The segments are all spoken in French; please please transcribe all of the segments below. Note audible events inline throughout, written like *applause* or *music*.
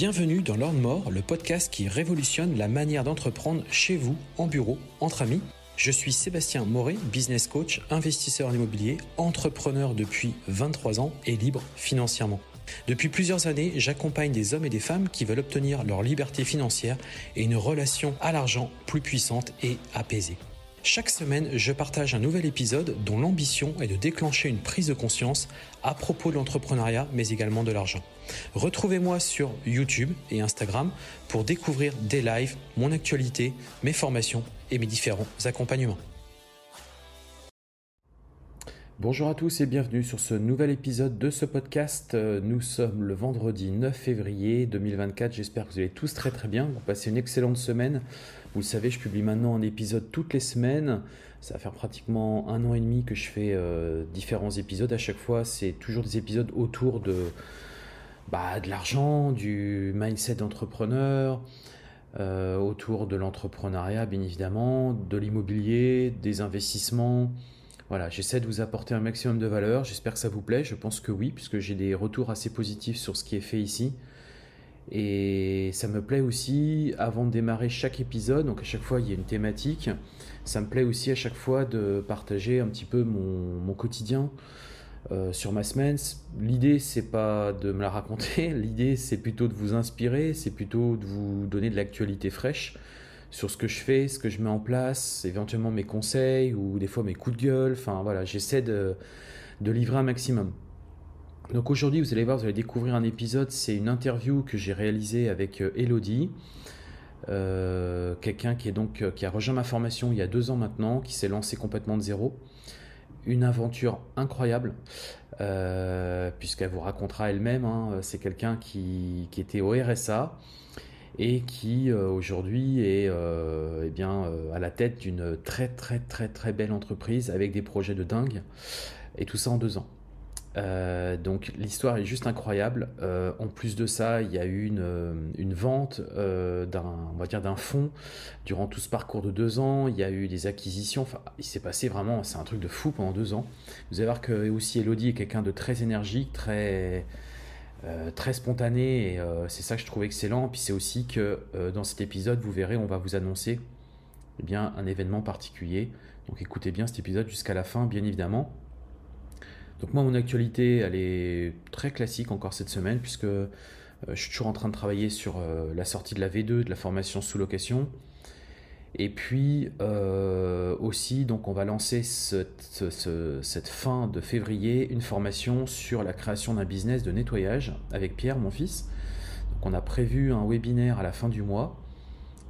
Bienvenue dans Lord More, le podcast qui révolutionne la manière d'entreprendre chez vous, en bureau, entre amis. Je suis Sébastien Moret, business coach, investisseur en immobilier, entrepreneur depuis 23 ans et libre financièrement. Depuis plusieurs années, j'accompagne des hommes et des femmes qui veulent obtenir leur liberté financière et une relation à l'argent plus puissante et apaisée. Chaque semaine, je partage un nouvel épisode dont l'ambition est de déclencher une prise de conscience à propos de l'entrepreneuriat, mais également de l'argent. Retrouvez-moi sur YouTube et Instagram pour découvrir des lives, mon actualité, mes formations et mes différents accompagnements. Bonjour à tous et bienvenue sur ce nouvel épisode de ce podcast. Nous sommes le vendredi 9 février 2024. J'espère que vous allez tous très très bien. Vous passez une excellente semaine. Vous le savez, je publie maintenant un épisode toutes les semaines. Ça va faire pratiquement un an et demi que je fais euh, différents épisodes. À chaque fois, c'est toujours des épisodes autour de, bah, de l'argent, du mindset d'entrepreneur, euh, autour de l'entrepreneuriat, bien évidemment, de l'immobilier, des investissements. Voilà, j'essaie de vous apporter un maximum de valeur. J'espère que ça vous plaît. Je pense que oui, puisque j'ai des retours assez positifs sur ce qui est fait ici. Et ça me plaît aussi, avant de démarrer chaque épisode, donc à chaque fois il y a une thématique, ça me plaît aussi à chaque fois de partager un petit peu mon, quotidien euh, sur ma semaine. L'idée c'est pas de me la raconter, *laughs* l'idée c'est plutôt de vous inspirer, c'est plutôt de vous donner de l'actualité fraîche sur ce que je fais, ce que je mets en place, éventuellement mes conseils ou des fois mes coups de gueule. Enfin voilà, j'essaie de livrer un maximum. Donc aujourd'hui, vous allez voir, vous allez découvrir un épisode, c'est une interview que j'ai réalisée avec euh, Elodie, euh, quelqu'un qui est donc euh, qui a rejoint ma formation il y a deux ans maintenant, qui s'est lancé complètement de zéro. Une aventure incroyable, puisqu'elle vous racontera elle-même. Hein, c'est quelqu'un qui, était au RSA et qui aujourd'hui est eh bien à la tête d'une très très très très belle entreprise avec des projets de dingue et tout ça en deux ans. Euh, donc l'histoire est juste incroyable. Euh, en plus de ça, il y a eu une, euh, vente d'un, d'un fonds durant tout ce parcours de deux ans. Il y a eu des acquisitions. Enfin, il s'est passé vraiment, c'est un truc de fou pendant deux ans. Vous allez voir que aussi Elodie est quelqu'un de très énergique, très très spontané. Et c'est ça que je trouve excellent. Puis c'est aussi que dans cet épisode, vous verrez, on va vous annoncer eh bien un événement particulier. Donc écoutez bien cet épisode jusqu'à la fin, bien évidemment. Donc moi, mon actualité, elle est très classique encore cette semaine, puisque euh, je suis toujours en train de travailler sur euh, la sortie de la V2, de la formation sous location. Et puis euh, aussi, donc on va lancer cette, fin de février une formation sur la création d'un business de nettoyage avec Pierre, mon fils. Donc on a prévu un webinaire à la fin du mois.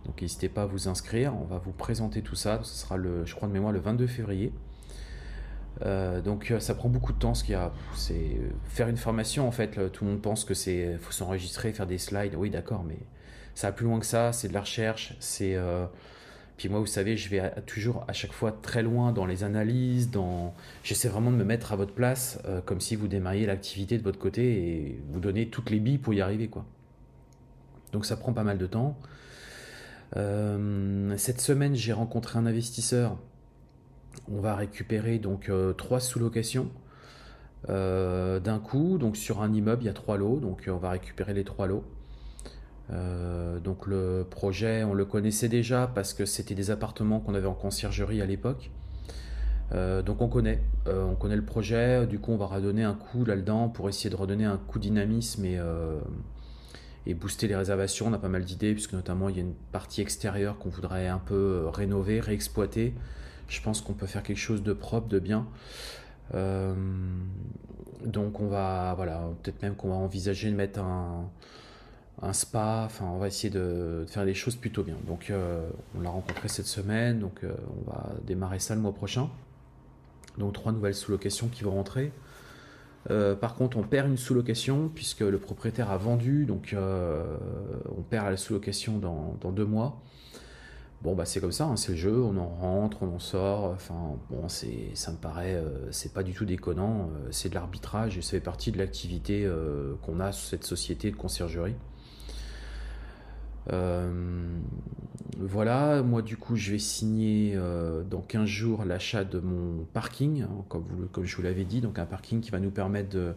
Donc n'hésitez pas à vous inscrire. On va vous présenter tout ça. Ce sera le, je crois de mémoire, le 22 février. Euh, donc euh, ça prend beaucoup de temps. Ce qu'il y a, c'est faire une formation. En fait, tout le monde pense que c'est faut s'enregistrer, faire des slides. Oui, d'accord, mais ça va plus loin que ça. C'est de la recherche. C'est euh, puis moi, vous savez, je vais toujours à chaque fois très loin dans les analyses. Dans j'essaie vraiment de me mettre à votre place, comme si vous démarriez l'activité de votre côté et vous donner toutes les billes pour y arriver, quoi. Donc ça prend pas mal de temps. cette semaine, j'ai rencontré un investisseur on va récupérer donc euh, trois sous-locations euh, d'un coup. Donc sur un immeuble, il y a trois lots, donc euh, on va récupérer les trois lots. donc le projet, on le connaissait déjà parce que c'était des appartements qu'on avait en conciergerie à l'époque. donc on connaît, on connaît le projet. Du coup, on va redonner un coup là-dedans pour essayer de redonner un coup de dynamisme et, et booster les réservations. On a pas mal d'idées puisque notamment il y a une partie extérieure qu'on voudrait un peu rénover, réexploiter. Je pense qu'on peut faire quelque chose de propre, de bien. Euh, donc on va, voilà, peut-être même qu'on va envisager de mettre un, spa. Enfin, on va essayer de, faire les choses plutôt bien. Donc euh, on l'a rencontré cette semaine, donc euh, on va démarrer ça le mois prochain. Donc trois nouvelles sous-locations qui vont rentrer. par contre, on perd une sous-location puisque le propriétaire a vendu, donc on perd la sous-location dans, deux mois. Bon, bah c'est comme ça, hein, c'est le jeu, on en rentre, on en sort. Enfin, bon, c'est, ça me paraît, euh, c'est pas du tout déconnant. Euh, c'est de l'arbitrage et ça fait partie de l'activité euh, qu'on a sur cette société de conciergerie. voilà, moi du coup je vais signer dans 15 jours l'achat de mon parking, hein, comme, comme, je vous l'avais dit, donc un parking qui va nous permettre de,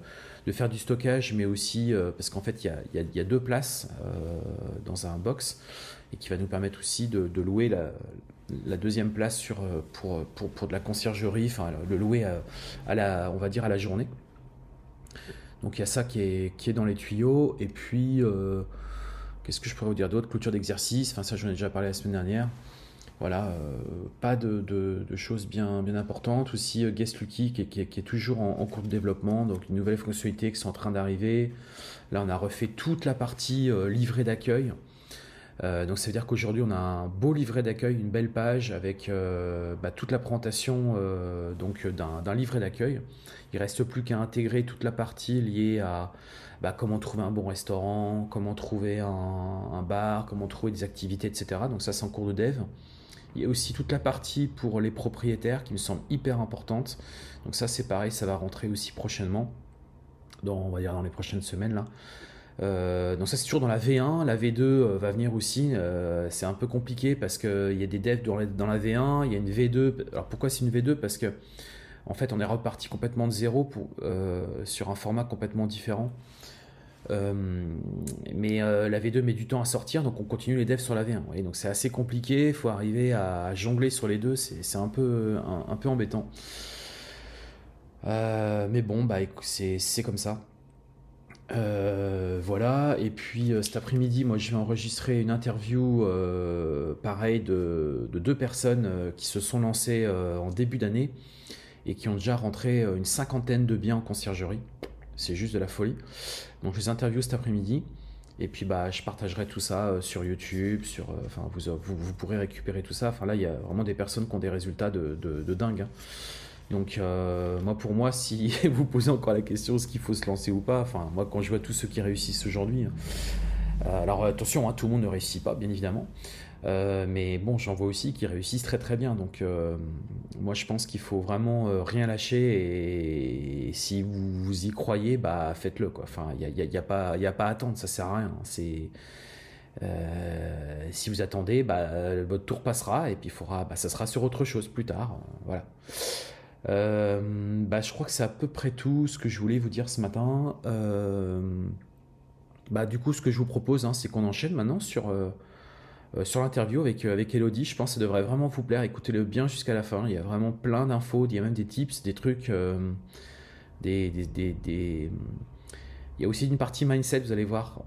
faire du stockage, mais aussi parce qu'en fait il y a, deux places dans un box et qui va nous permettre aussi de, louer la, deuxième place sur, pour, pour, pour, de la conciergerie, enfin le louer à, la, on va dire à la journée. Donc il y a ça qui est, qui est dans les tuyaux. Et puis, euh, qu'est-ce que je pourrais vous dire d'autre? Clôture d'exercice, enfin ça j'en ai déjà parlé la semaine dernière. Voilà, euh, pas de, choses bien, bien importantes. Aussi, euh, Guest Lucky qui, est toujours en, cours de développement, donc une nouvelle fonctionnalité qui sont en train d'arriver. Là, on a refait toute la partie livret d'accueil. Donc ça veut dire qu'aujourd'hui on a un beau livret d'accueil, une belle page avec bah, toute la présentation donc d'un livret d'accueil. Il reste plus qu'à intégrer toute la partie liée à bah, comment trouver un bon restaurant, comment trouver un, bar, comment trouver des activités, etc. Donc ça, c'est en cours de dev. Il y a aussi toute la partie pour les propriétaires qui me semble hyper importante. Donc ça, c'est pareil, ça va rentrer aussi prochainement, dans, on va dire dans les prochaines semaines là. Euh, donc ça c'est toujours dans la V1, la V2 euh, va venir aussi, euh, c'est un peu compliqué parce qu'il y a des devs dans la, dans la, V1, il y a une V2, alors pourquoi c'est une V2 Parce que en fait, on est reparti complètement de zéro sur un format complètement différent. Mais la V2 met du temps à sortir, donc on continue les devs sur la V1. Et donc c'est assez compliqué, il faut arriver à jongler sur les deux, c'est un peu, un, peu embêtant. mais bon, bah c'est comme ça. Voilà, et puis cet après-midi, moi je vais enregistrer une interview pareil de, de, deux personnes qui se sont lancées en début d'année et qui ont déjà rentré euh, une cinquantaine de biens en conciergerie. C'est juste de la folie. Donc je les interview cet après-midi. Et puis bah, je partagerai tout ça euh, sur YouTube, sur, euh, enfin, vous, vous, pourrez récupérer tout ça. Enfin là, il y a vraiment des personnes qui ont des résultats de, de, dingue. Hein. Donc moi pour moi, si *laughs* vous posez encore la question est-ce qu'il faut se lancer ou pas, enfin moi quand je vois tous ceux qui réussissent aujourd'hui, hein, alors attention, hein, tout le monde ne réussit pas bien évidemment, euh, mais bon, j'en vois aussi qui réussissent très très bien. Donc, euh, moi, je pense qu'il faut vraiment euh, rien lâcher et, si vous, y croyez, bah faites-le quoi. Enfin, il n'y a, y a, pas, a pas à attendre, ça sert à rien. C'est si vous attendez, bah, votre tour passera et puis faudra, bah, ça sera sur autre chose plus tard. voilà. Bah, je crois que c'est à peu près tout ce que je voulais vous dire ce matin. bah, du coup, ce que je vous propose, hein, c'est qu'on enchaîne maintenant sur euh, sur l'interview avec, euh, avec Elodie. Je pense que ça devrait vraiment vous plaire. Écoutez-le bien jusqu'à la fin. Il y a vraiment plein d'infos. Il y a même des tips, des trucs, euh, des, des, des, Il y a aussi une partie mindset, vous allez voir,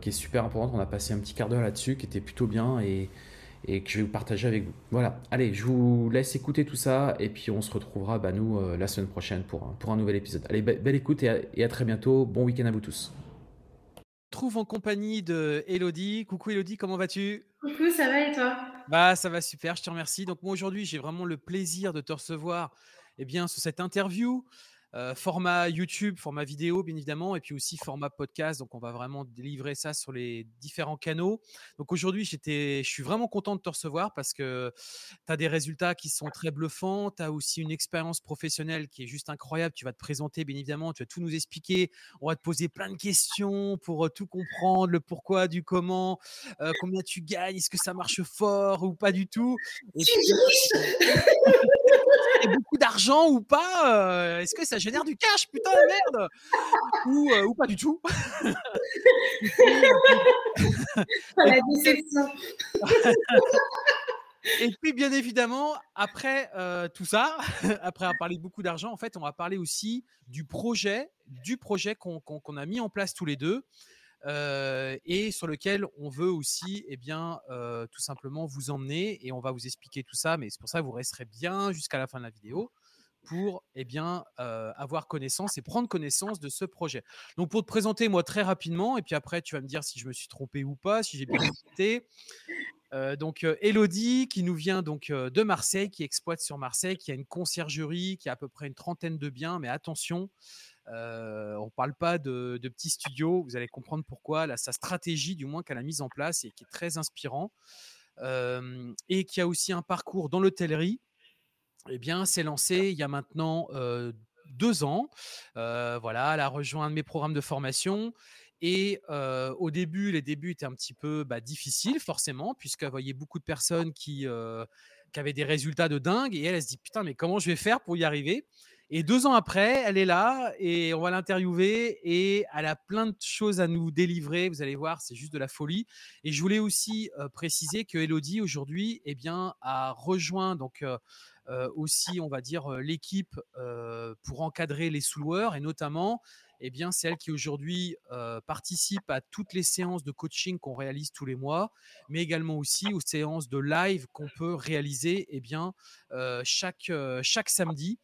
qui est super importante. On a passé un petit quart d'heure là-dessus, qui était plutôt bien et, et, que je vais vous partager avec vous. Voilà. Allez, je vous laisse écouter tout ça et puis on se retrouvera, bah, nous, la semaine prochaine pour un, pour un nouvel épisode. Allez, belle écoute et à, et à très bientôt. Bon week-end à vous tous trouve en compagnie de Elodie. Coucou Elodie, comment vas-tu? Coucou, ça va et toi? Bah ça va super, je te remercie. Donc moi aujourd'hui, j'ai vraiment le plaisir de te recevoir eh bien sur cette interview euh, format YouTube, format vidéo, bien évidemment, et puis aussi format podcast. Donc, on va vraiment délivrer ça sur les différents canaux. Donc, aujourd'hui, j'étais, je suis vraiment content de te recevoir parce que tu as des résultats qui sont très bluffants. Tu as aussi une expérience professionnelle qui est juste incroyable. Tu vas te présenter, bien évidemment, tu vas tout nous expliquer. On va te poser plein de questions pour euh, tout comprendre, le pourquoi, du comment, euh, combien tu gagnes, est-ce que ça marche fort ou pas du tout? Et *laughs* beaucoup d'argent ou pas Est-ce que ça génère du cash Putain, merde ou, ou pas du tout *laughs* La déception *laughs* Et puis, bien évidemment, après tout ça, *laughs* après avoir parlé de beaucoup d'argent, en fait, on va parler aussi du projet, du projet qu'on a mis en place tous les deux. Euh, et sur lequel on veut aussi, eh bien, euh, tout simplement vous emmener et on va vous expliquer tout ça. Mais c'est pour ça que vous resterez bien jusqu'à la fin de la vidéo pour eh bien euh, avoir connaissance et prendre connaissance de ce projet. Donc pour te présenter moi très rapidement et puis après tu vas me dire si je me suis trompé ou pas, si j'ai bien *laughs* écouté. donc Elodie qui nous vient donc de Marseille, qui exploite sur Marseille, qui a une conciergerie, qui a à peu près une trentaine de biens, mais attention, euh, on ne parle pas de, petits studios, vous allez comprendre pourquoi, là, sa stratégie du moins qu'elle a mise en place et qui est très inspirant, euh, et qui a aussi un parcours dans l'hôtellerie, eh bien, s'est lancé il y a maintenant deux ans. voilà, elle a rejoint mes programmes de formation Et au début, les débuts étaient un petit peu bah, difficiles, forcément, puisqu'elle voyait beaucoup de personnes qui, qui avaient des résultats de dingue. Et elle, elle se dit Putain, mais comment je vais faire pour y arriver? Et deux ans après, elle est là et on va l'interviewer et elle a plein de choses à nous délivrer. Vous allez voir, c'est juste de la folie. Et je voulais aussi préciser que Elodie, aujourd'hui, eh bien, a rejoint donc. aussi, on va dire, l'équipe pour encadrer les sous-loueurs et notamment eh bien, c'est elle qui aujourd'hui participe à toutes les séances de coaching qu'on réalise tous les mois, mais également aussi aux séances de live qu'on peut réaliser eh bien, chaque, chaque samedi.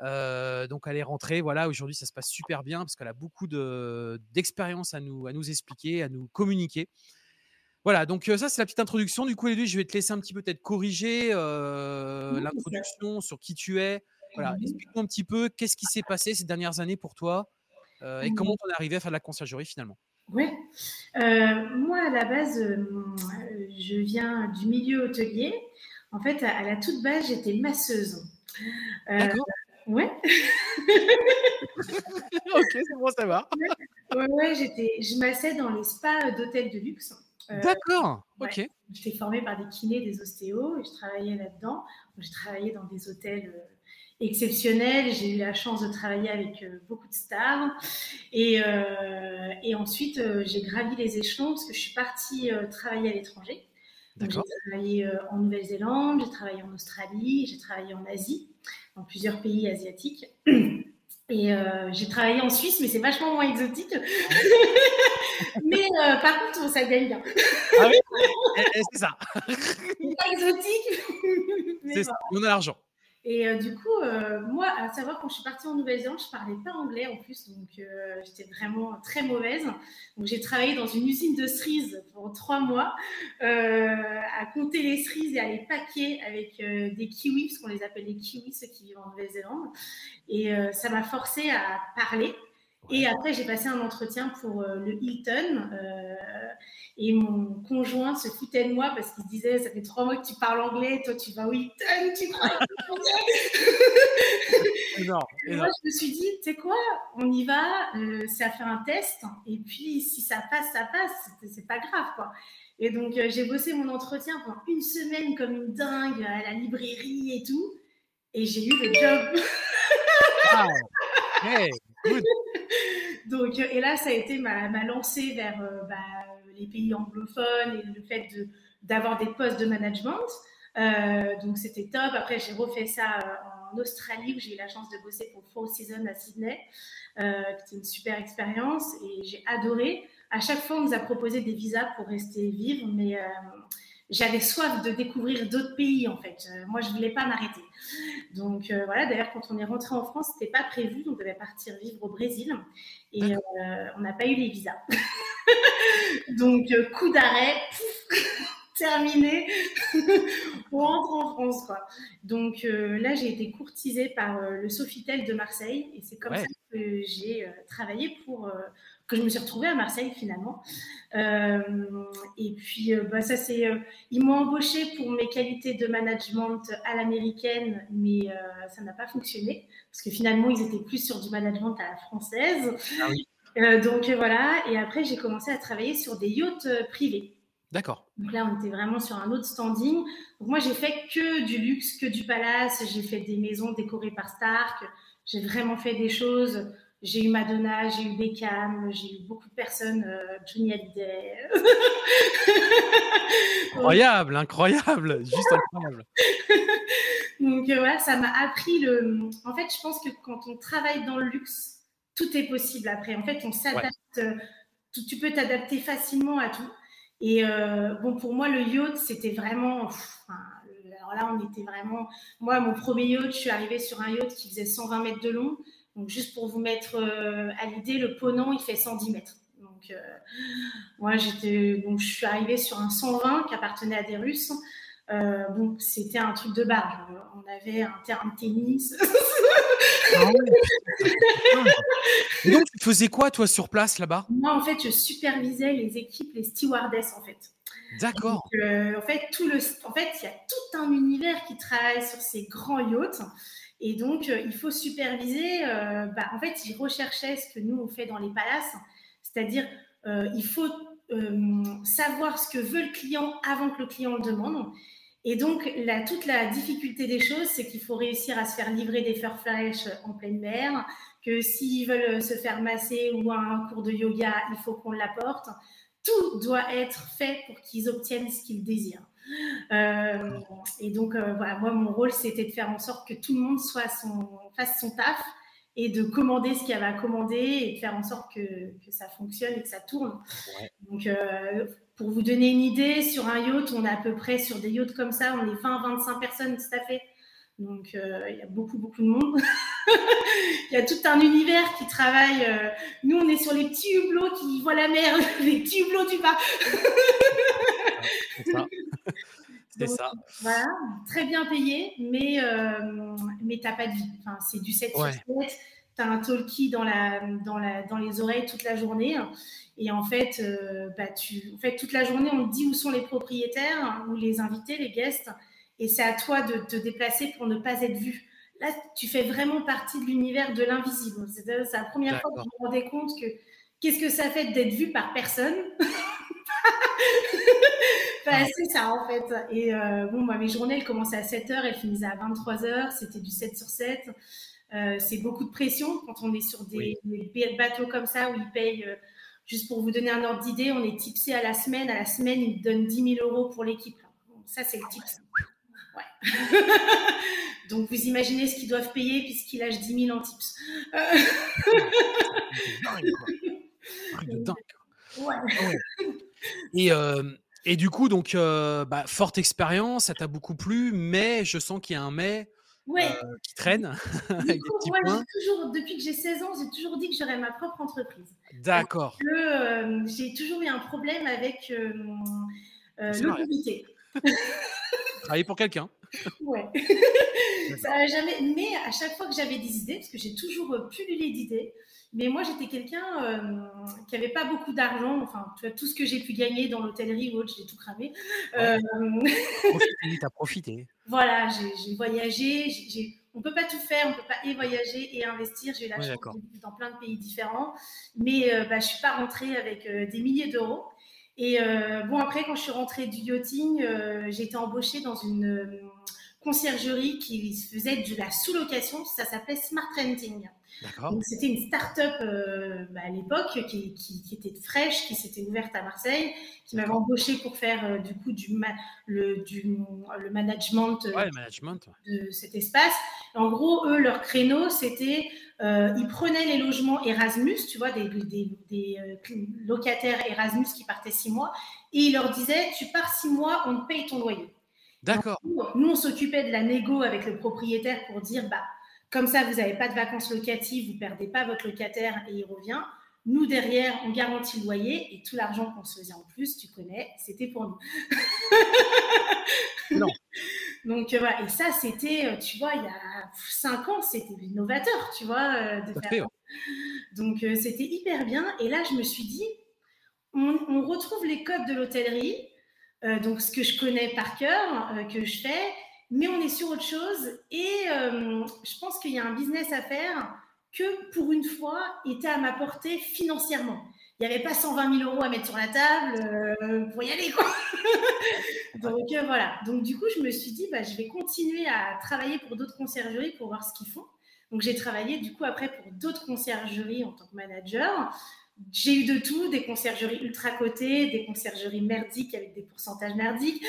Donc elle est rentrée, voilà, aujourd'hui ça se passe super bien parce qu'elle a beaucoup d'expérience à, nous, à nous expliquer, à nous communiquer. Voilà, donc ça c'est la petite introduction. Du coup, Edu, je vais te laisser un petit peu peut-être corriger l'introduction sur qui tu es. Voilà, mmh explique-nous un petit peu qu'est-ce qui s'est passé ces dernières années pour toi euh, et mmh. comment on est arrivé à faire de la conciergerie finalement Oui. Euh, moi, à la base, euh, je viens du milieu hôtelier. En fait, à, la toute base, j'étais masseuse. D'accord. Ouais. *laughs* ok, c'est bon, ça va. ouais, ouais j'étais, je massais dans les spas d'hôtels de luxe. D'accord, ok. J'étais formée par des kinés, des ostéos, et je travaillais là-dedans. J'ai travaillé dans des hôtels exceptionnel. J'ai eu la chance de travailler avec euh, beaucoup de stars. Et, euh, et ensuite, euh, j'ai gravi les échelons parce que je suis partie travailler à l'étranger. J'ai travaillé en Nouvelle-Zélande, j'ai travaillé en Australie, j'ai travaillé en Asie, dans plusieurs pays asiatiques. *clears throat* Et j'ai travaillé en Suisse, mais c'est vachement moins exotique. *laughs* mais par contre, ça gagne bien. ah oui eh, eh, C'est ça. *laughs* pas exotique. *laughs* Mais On a l'argent. Et euh, du coup, euh, moi, à savoir, quand je suis partie en Nouvelle-Zélande, je parlais pas anglais en plus, donc euh, j'étais vraiment très mauvaise. Donc j'ai travaillé dans une usine de cerises pendant trois mois, à compter les cerises et à les paquer avec des kiwis, parce qu'on les appelle les kiwis, ceux qui vivent en Nouvelle-Zélande. Et ça m'a forcé à parler. Et après, j'ai passé un entretien pour le Hilton. Et mon conjoint se foutait de moi parce qu'il disait Ça fait trois mois que tu parles anglais, toi tu vas au Eton, tu crois *laughs* énorme, Moi, je me suis dit Tu sais quoi On y va, euh, ça fait un test, et puis si ça passe, ça passe, c'est pas grave quoi. Et donc, euh, j'ai bossé mon entretien pendant une semaine comme une dingue à la librairie et tout, et j'ai eu le job. Hey, donc, et là, ça a été ma, lancée vers. Euh, bah, les pays anglophones et le fait d'avoir des postes de management. Euh, donc c'était top. Après, j'ai refait ça euh, en Australie où j'ai eu la chance de bosser pour Four Seasons à Sydney. C'était une super expérience et j'ai adoré. À chaque fois, on nous a proposé des visas pour rester vivre, mais j'avais soif de découvrir d'autres pays en fait. moi, je voulais pas m'arrêter. Donc voilà. D'ailleurs, quand on est rentré en France, c'était pas prévu. On devait partir vivre au Brésil et on n'a pas eu les visas. *laughs* Donc, euh, coup d'arrêt, *laughs* terminé, *laughs* on rentre en France. Quoi. Donc euh, là, j'ai été courtisée par euh, le Sofitel de Marseille et c'est comme ça que j'ai travaillé pour que je me suis retrouvée à Marseille finalement. et puis, bah, ça c'est, ils m'ont embauchée pour mes qualités de management à l'américaine, mais ça n'a pas fonctionné parce que finalement, ils étaient plus sur du management à la française. Ah oui. Euh, donc euh, voilà, et après j'ai commencé à travailler sur des yachts euh, privés. D'accord. Donc là, on était vraiment sur un autre standing. Donc moi, j'ai fait que du luxe, que du palace. J'ai fait des maisons décorées par Stark. J'ai vraiment fait des choses. J'ai eu Madonna, j'ai eu Beckham, j'ai eu beaucoup de personnes, Johnny Hallyday. *laughs* incroyable, incroyable, juste incroyable. *laughs* Donc voilà, ça m'a appris le. En fait, je pense que quand on travaille dans le luxe, tout est possible après. En fait, on s'adapte. Euh, tu, peux t'adapter facilement à tout. Et euh, bon, pour moi, le yacht, c'était vraiment. alors là, on était vraiment. Moi, mon premier yacht, je suis arrivée sur un yacht qui faisait 120 mètres de long. Donc, juste pour vous mettre euh, à l'idée, le ponant, il fait 110 mètres. Donc, moi, j'étais. Donc, je suis arrivée sur un 120 qui appartenait à des Russes. bon, c'était un truc de barge. On avait un terrain de tennis. *laughs* Ah donc, tu faisais quoi, toi, sur place, là-bas? Moi, en fait, je supervisais les équipes, les stewardesses, en fait. D'accord. Euh, en fait, tout le, en fait, il y a tout un univers qui travaille sur ces grands yachts. Et donc, euh, il faut superviser. Euh, bah, en fait, ils recherchaient ce que nous, on fait dans les palaces, c'est-à-dire il faut savoir ce que veut le client avant que le client le demande. Et donc, toute la difficulté des choses, c'est qu'il faut réussir à se faire livrer des fers flèches en pleine mer, que s'ils veulent se faire masser ou un cours de yoga, il faut qu'on l'apporte. Tout doit être fait pour qu'ils obtiennent ce qu'ils désirent. Euh, et donc, euh, voilà, moi, mon rôle, c'était de faire en sorte que tout le monde soit son, fasse son taf et de commander ce qu'il y avait à commander et de faire en sorte que, que ça fonctionne et que ça tourne. Donc, euh, pour vous donner une idée, sur un yacht, on est à peu près sur des yachts comme ça, on est 20-25 personnes staffées. Donc, il y a beaucoup, beaucoup de monde. *laughs* il y a tout un univers qui travaille. nous, on est sur les petits hublots qui voient la mer, *laughs* les petits hublots du bas. *laughs* C'est ça. Voilà, très bien payé, mais, euh, mais tu n'as pas de vie. Enfin, c'est du 7 sur 7. Tu as un talkie dans, la, dans, la, dans les oreilles toute la journée. Et en fait, euh, bah, tu, en fait, toute la journée, on te dit où sont les propriétaires ou les invités, les guests. Et c'est à toi de te déplacer pour ne pas être vu. Là, tu fais vraiment partie de l'univers de l'invisible. C'est la première fois que je me rendais compte que qu'est-ce que ça fait d'être vu par personne? *laughs* c'est ça en fait. Et euh, bon, mes journées, elles commençaient à 7h, elles finissaient à 23h, c'était du 7 sur 7. Euh, c'est beaucoup de pression quand on est sur des, bateaux comme ça où ils payent, euh, juste pour vous donner un ordre d'idée, on est tipsé à la semaine. À la semaine, ils donnent 10 000 euros pour l'équipe. ça, c'est le tips. Ouais. *laughs* Donc, vous imaginez ce qu'ils doivent payer puisqu'ils lâchent 10 000 en tips. *laughs* dingue. Ouais. Et, et du coup, donc, bah, forte expérience, ça t'a beaucoup plu, mais je sens qu'il y a un mais qui traîne. *laughs* toujours, depuis que j'ai 16 ans, j'ai toujours dit que j'aurais ma propre entreprise. D'accord. j'ai toujours eu un problème avec euh, l'autorité. *laughs* Travailler pour quelqu'un. Ouais. *laughs* ça jamais. Mais à chaque fois que j'avais des idées, parce que j'ai toujours pullulé d'idées, mais moi, j'étais quelqu'un euh, qui n'avait pas beaucoup d'argent. Enfin, tu vois, tout ce que j'ai pu gagner dans l'hôtellerie ou autre, j'ai tout cramé. Euh... profité, t'as profité. *laughs* Voilà, j'ai voyagé. On ne peut pas tout faire, on ne peut pas et voyager et investir. J'ai eu la chance de vivre dans plein de pays différents. Mais euh, bah, je ne suis pas rentrée avec euh, des milliers d'euros. Et bon, après, quand je suis rentrée du yachting, j'ai été embauchée dans une conciergerie qui faisait de la sous-location. Ça s'appelait Smart Renting. C'était une start-up euh, bah, à l'époque qui, était fraîche, qui s'était ouverte à Marseille, qui m'avait embauché pour faire euh, du coup du, le, du, le management, euh, management de cet espace. En gros, eux, leur créneau, c'était ils prenaient les logements Erasmus, tu vois, des, des, des locataires Erasmus qui partaient six mois, et ils leur disaient, tu pars six mois, on te paye ton loyer. D'accord. Nous, on s'occupait de la négo avec le propriétaire pour dire, bah, comme ça, vous n'avez pas de vacances locatives, vous ne perdez pas votre locataire et il revient. Nous, derrière, on garantit le loyer et tout l'argent qu'on se faisait en plus, tu connais, c'était pour nous. non. *laughs* Donc, euh, voilà. Et ça, c'était, euh, tu vois, il y a cinq ans, c'était innovateur, tu vois, euh, de faire. Donc, c'était hyper bien. Et là, je me suis dit, on, retrouve les codes de l'hôtellerie, donc ce que je connais par cœur, que je fais, mais on est sur autre chose et euh, je pense qu'il y a un business à faire que pour une fois était à ma portée financièrement. Il n'y avait pas 120 000 euros à mettre sur la table euh, pour y aller quoi. *laughs* Donc euh, voilà. Donc du coup, je me suis dit, bah, je vais continuer à travailler pour d'autres conciergeries pour voir ce qu'ils font. Donc j'ai travaillé du coup après pour d'autres conciergeries en tant que manager. J'ai eu de tout, des conciergeries ultra cotées, des conciergeries merdiques avec des pourcentages merdiques,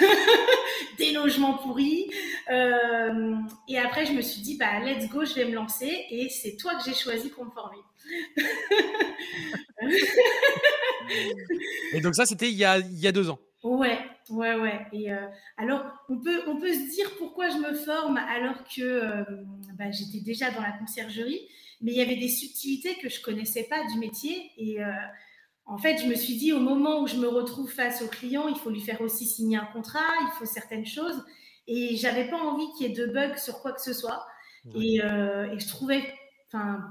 *laughs* des logements pourris. Euh, et après, je me suis dit, bah, let's go, je vais me lancer. Et c'est toi que j'ai choisi pour me former. et donc ça, c'était il, y a, il y a deux ans. Ouais, ouais, ouais. Et euh, alors, on peut, on peut se dire pourquoi je me forme alors que euh, bah, j'étais déjà dans la conciergerie mais il y avait des subtilités que je connaissais pas du métier. Et euh, en fait, je me suis dit, au moment où je me retrouve face au client, il faut lui faire aussi signer un contrat, il faut certaines choses. Et j'avais pas envie qu'il y ait de bugs sur quoi que ce soit. Et, euh, et, je trouvais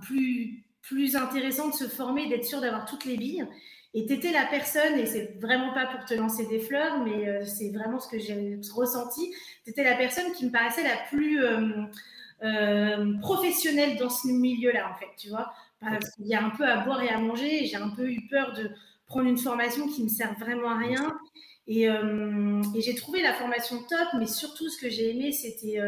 plus, plus intéressant de se former, d'être sûr d'avoir toutes les billes. Et tu étais la personne, et c'est vraiment pas pour te lancer des fleurs, mais euh, c'est vraiment ce que j'ai ressenti. Tu étais la personne qui me paraissait la plus euh, professionnelle dans ce milieu-là, en fait, tu vois. Il y a un peu à boire et à manger. J'ai un peu eu peur de prendre une formation qui ne me sert vraiment à rien. Et, et j'ai trouvé la formation top, mais surtout ce que j'ai aimé, c'était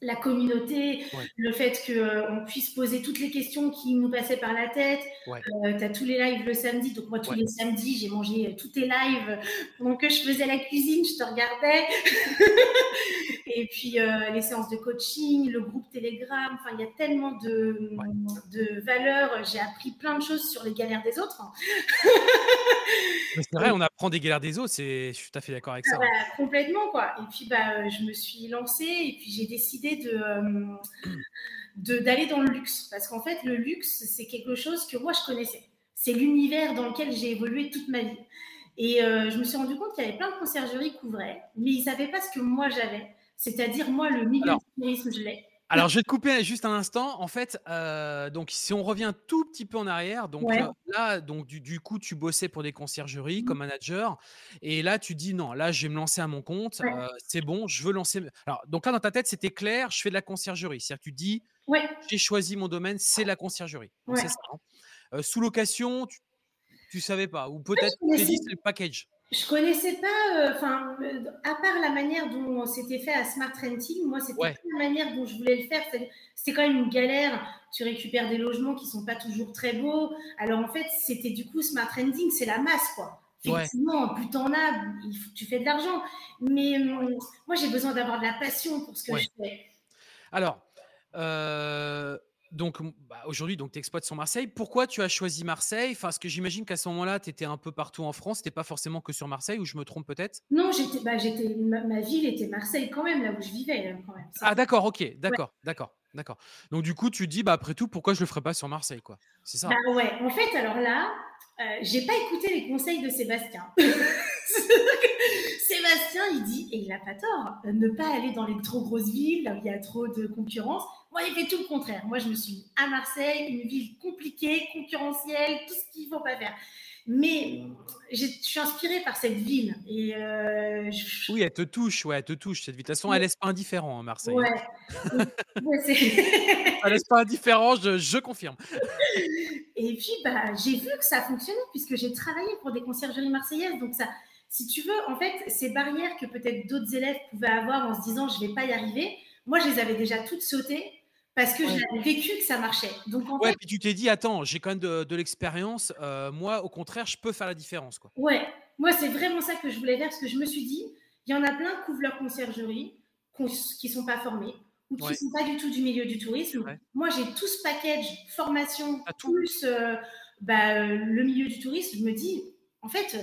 la communauté, le fait qu'on euh, puisse poser toutes les questions qui nous passaient par la tête. Euh, tu as tous les lives le samedi, donc moi tous les samedis j'ai mangé euh, tous tes lives. Donc je faisais la cuisine, je te regardais. *laughs* Et puis les séances de coaching, le groupe Telegram, enfin il y a tellement de, de valeurs. J'ai appris plein de choses sur les galères des autres. *laughs* c'est vrai, on apprend des galères des autres, je suis tout à fait d'accord avec ça. Ah bah, complètement quoi. Et puis bah, je me suis lancée et puis j'ai décidé euh, de d'aller dans le luxe. Parce qu'en fait, le luxe, c'est quelque chose que moi, je connaissais. C'est l'univers dans lequel j'ai évolué toute ma vie. Et euh, je me suis rendu compte qu'il y avait plein de conciergeries qui couvraient, mais ils ne savaient pas ce que moi j'avais. C'est-à-dire, moi, le milieu du tourisme, je l'ai. Alors, je vais te couper juste un instant. En fait, euh, donc si on revient tout petit peu en arrière, donc euh, là, donc du, coup, tu bossais pour des conciergeries comme mmh. manager, et là, tu dis non, là, je vais me lancer à mon compte. Euh, c'est bon, je veux lancer. Alors, donc là, dans ta tête, c'était clair. Je fais de la conciergerie. C'est-à-dire, tu dis, j'ai choisi mon domaine, c'est la conciergerie. C'est ça. Hein. sous location, tu, tu savais pas, ou peut-être tu dit c'est le package. Je connaissais pas, euh, enfin, euh, à part la manière dont c'était fait à Smart Renting, moi, c'était pas la manière dont je voulais le faire. C'était quand même une galère. Tu récupères des logements qui sont pas toujours très beaux. Alors, en fait, c'était du coup Smart Renting, c'est la masse, quoi. Effectivement, plus t'en as, tu fais de l'argent. Mais euh, moi, j'ai besoin d'avoir de la passion pour ce que je fais. Alors, donc bah, aujourd'hui, donc tu exploites sur Marseille. Pourquoi tu as choisi Marseille? Enfin, ce que j'imagine qu'à ce moment-là, tu étais un peu partout en France. T'es pas forcément que sur Marseille, ou je me trompe peut-être? Non, j'étais, bah, j'étais, ma, ville était Marseille quand même, là où je vivais. Quand même. Ah d'accord, ok, d'accord, d'accord, d'accord. Donc du coup, tu dis, bah après tout, pourquoi je le ferais pas sur Marseille, quoi? C'est ça Bah ouais. En fait, alors là, euh, j'ai pas écouté les conseils de Sébastien. *laughs* Sébastien, il dit, et il a pas tort, euh, ne pas aller dans les trop grosses villes là où il y a trop de concurrence. Moi, il fait tout le contraire. Moi, je me suis à Marseille, une ville compliquée, concurrentielle, tout ce qu'il ne faut pas faire. Mais je suis inspirée par cette ville. Et euh, Oui, elle te touche, ouais, elle te touche cette ville. De toute façon, elle laisse pas indifférent, hein, Marseille. Ouais. *laughs* elle laisse pas indifférent, je, confirme. Et puis, bah, j'ai vu que ça fonctionnait puisque j'ai travaillé pour des conciergeries marseillaises. Donc, ça, si tu veux, en fait, ces barrières que peut-être d'autres élèves pouvaient avoir en se disant je ne vais pas y arriver, moi, je les avais déjà toutes sautées parce que j'avais vécu que ça marchait. Donc, en ouais, puis tu t'es dit, attends, j'ai quand même de, l'expérience. Euh, moi, au contraire, je peux faire la différence. Quoi. Ouais, moi, c'est vraiment ça que je voulais faire parce que je me suis dit, il y en a plein qui couvrent leur conciergerie, qui ne sont pas formés ou qui ne sont pas du tout du milieu du tourisme. Moi, j'ai tout ce package formation plus euh, bah, le milieu du tourisme. Je me dis, en fait,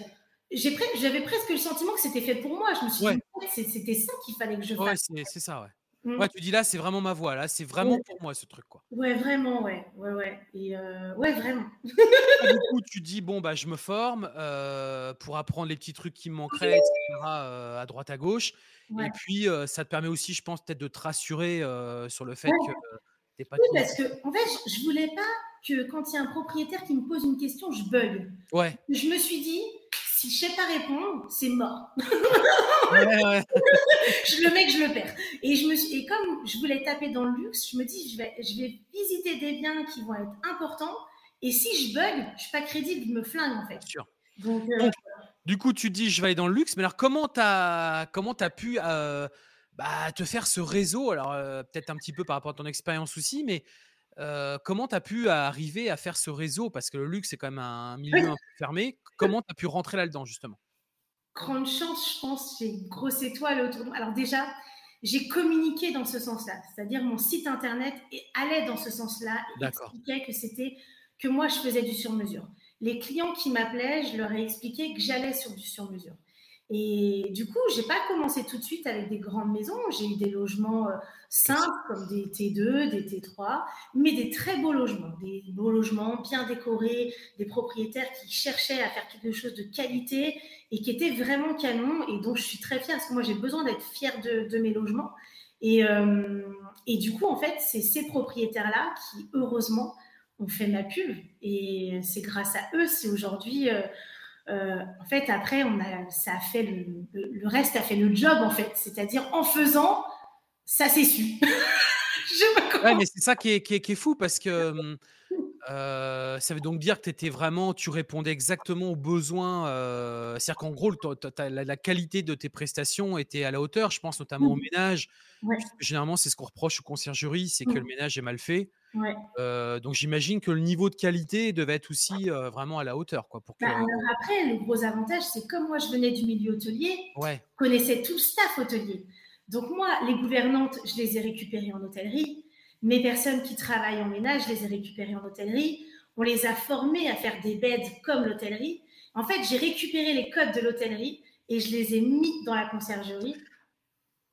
j'avais presque le sentiment que c'était fait pour moi. Je me suis dit, c'était ça qu'il fallait que je fasse. Ouais, c'est ça, ouais. Mmh. Ouais, tu dis là, c'est vraiment ma voix, là, c'est vraiment pour moi ce truc, quoi. Ouais, vraiment, ouais, ouais, ouais. Et euh, ouais, vraiment. *laughs* du coup, tu dis bon bah je me forme euh, pour apprendre les petits trucs qui me manqueraient, etc. Euh, à droite à gauche. Et puis ça te permet aussi, je pense, peut-être de te rassurer sur le fait que t'es pas. Oui, parce que en fait, je voulais pas que quand il y a un propriétaire qui me pose une question, je bug. Ouais. Je me suis dit, si je sais pas répondre, c'est mort. *laughs* je le mets que je le perds. Et, je me suis, et comme je voulais taper dans le luxe, je me dis, je vais, je vais visiter des biens qui vont être importants. Et si je bug, je suis pas crédible, je me flingue en fait. Sûr. Donc, euh, du coup, tu dis, je vais aller dans le luxe. Mais alors, comment tu as, comment as pu euh, bah, te faire ce réseau? Alors, euh, peut-être un petit peu par rapport à ton expérience aussi, mais comment tu as pu arriver à faire ce réseau? Parce que le luxe, c'est quand même un milieu un peu fermé. *laughs* Comment tu as pu rentrer là-dedans, justement? Grande chance, je pense. J'ai une grosse étoile autour de moi. Alors, déjà, j'ai communiqué dans ce sens-là. C'est-à-dire, mon site internet allait dans ce sens-là. Il expliquait que c'était que moi, je faisais du sur-mesure. Les clients qui m'appelaient, je leur ai expliqué que j'allais sur du sur-mesure. Et du coup, j'ai pas commencé tout de suite avec des grandes maisons. J'ai eu des logements euh, simples comme des T2, des T3, mais des très beaux logements, des beaux logements bien décorés, des propriétaires qui cherchaient à faire quelque chose de qualité et qui étaient vraiment canons et dont je suis très fière parce que moi j'ai besoin d'être fière de, mes logements. Et, euh, et, du coup, en fait, c'est ces propriétaires-là qui, heureusement, ont fait ma pub. Et c'est grâce à eux si aujourd'hui. Euh, euh, en fait, après, on a, ça a fait le, reste a fait le job, en fait. C'est-à-dire, en faisant, ça s'est su. *laughs* ouais, mais c'est ça qui est, qui, est, fou parce que ça veut donc dire que étais vraiment, tu répondais exactement aux besoins. C'est-à-dire qu'en gros, la, qualité de tes prestations était à la hauteur. Je pense notamment au ménage. Généralement, c'est ce qu'on reproche aux conciergeries, c'est que le ménage est mal fait. Donc j'imagine que le niveau de qualité devait être aussi vraiment à la hauteur. Quoi, pour bah, après, le gros avantage, c'est comme moi je venais du milieu hôtelier, je connaissais tout le staff hôtelier. Donc moi, les gouvernantes, je les ai récupérées en hôtellerie. Mes personnes qui travaillent en ménage, je les ai récupérées en hôtellerie. On les a formées à faire des beds comme l'hôtellerie. En fait, j'ai récupéré les codes de l'hôtellerie et je les ai mis dans la conciergerie.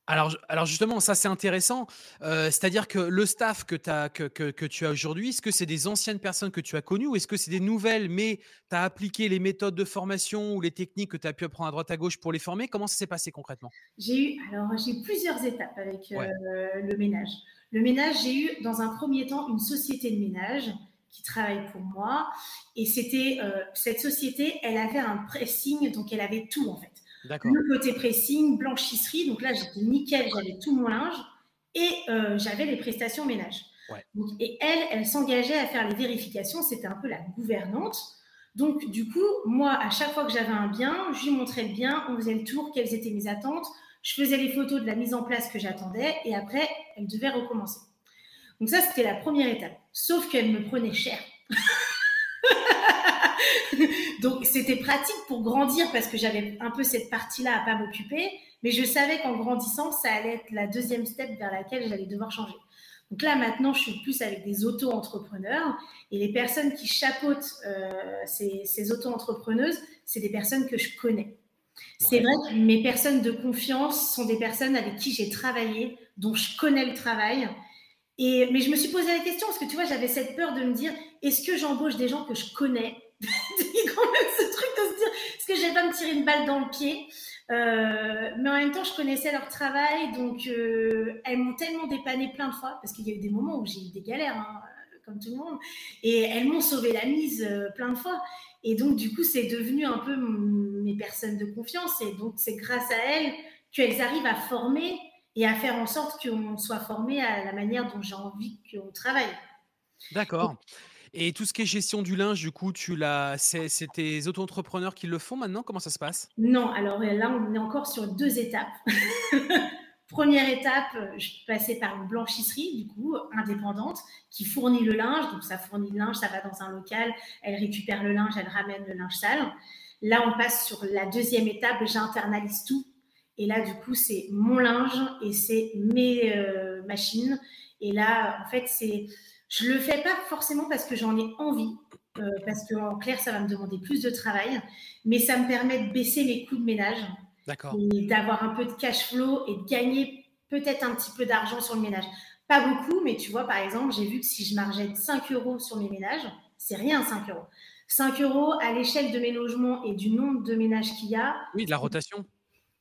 Alors, alors justement, ça c'est intéressant. Euh, c'est-à-dire que le staff que, as, que, que, tu as aujourd'hui, est-ce que c'est des anciennes personnes que tu as connues ou est-ce que c'est des nouvelles, mais tu as appliqué les méthodes de formation ou les techniques que tu as pu apprendre à droite à gauche pour les former? Comment ça s'est passé concrètement? J'ai eu, alors j'ai plusieurs étapes avec euh, le ménage. Le ménage, j'ai eu dans un premier temps une société de ménage qui travaille pour moi. Et c'était euh, cette société, elle avait un pressing, donc elle avait tout en fait. Le côté pressing, blanchisserie, donc là j'étais nickel, j'avais tout mon linge et euh, j'avais les prestations ménage. et elle, elle s'engageait à faire les vérifications, c'était un peu la gouvernante. Donc du coup, moi, à chaque fois que j'avais un bien, je lui montrais le bien, on faisait le tour, quelles étaient mes attentes, je faisais les photos de la mise en place que j'attendais et après, elle devait recommencer. Donc ça, c'était la première étape. Sauf qu'elle me prenait cher. *laughs* C'était pratique pour grandir parce que j'avais un peu cette partie-là à pas m'occuper, mais je savais qu'en grandissant, ça allait être la deuxième step vers laquelle j'allais devoir changer. Donc là maintenant, je suis plus avec des auto-entrepreneurs et les personnes qui chapeautent euh, ces, ces auto-entrepreneuses, c'est des personnes que je connais. C'est vrai que mes personnes de confiance sont des personnes avec qui j'ai travaillé, dont je connais le travail. Et, mais je me suis posé la question parce que tu vois, j'avais cette peur de me dire est-ce que j'embauche des gens que je connais *laughs* quand même ce truc de se dire, est-ce que pas me tirer une balle dans le pied euh, mais en même temps, je connaissais leur travail, donc euh, elles m'ont tellement dépanné plein de fois, parce qu'il y a eu des moments où j'ai eu des galères, hein, comme tout le monde, et elles m'ont sauvé la mise euh, plein de fois. Et donc, du coup, c'est devenu un peu mes personnes de confiance, et donc c'est grâce à elles qu'elles arrivent à former et à faire en sorte qu'on soit formé à la manière dont j'ai envie qu'on travaille. D'accord. Et tout ce qui est gestion du linge, du coup, tu l'as, c'est, tes auto-entrepreneurs qui le font maintenant? Comment ça se passe? Non, alors euh, là, on est encore sur deux étapes. *laughs* Première étape, je suis passée par une blanchisserie, du coup, indépendante, qui fournit le linge. Donc, ça fournit le linge, ça va dans un local, elle récupère le linge, elle ramène le linge sale. Là, on passe sur la deuxième étape, j'internalise tout. Et là, du coup, c'est mon linge et c'est mes euh, machines. Et là, en fait, c'est je le fais pas forcément parce que j'en ai envie, euh, parce qu'en clair, ça va me demander plus de travail, mais ça me permet de baisser mes coûts de ménage. Et d'avoir un peu de cash flow et de gagner peut-être un petit peu d'argent sur le ménage. Pas beaucoup, mais tu vois, par exemple, j'ai vu que si je margeais 5 euros sur mes ménages, c'est rien 5 euros. 5 euros à l'échelle de mes logements et du nombre de ménages qu'il y a. Oui, de la rotation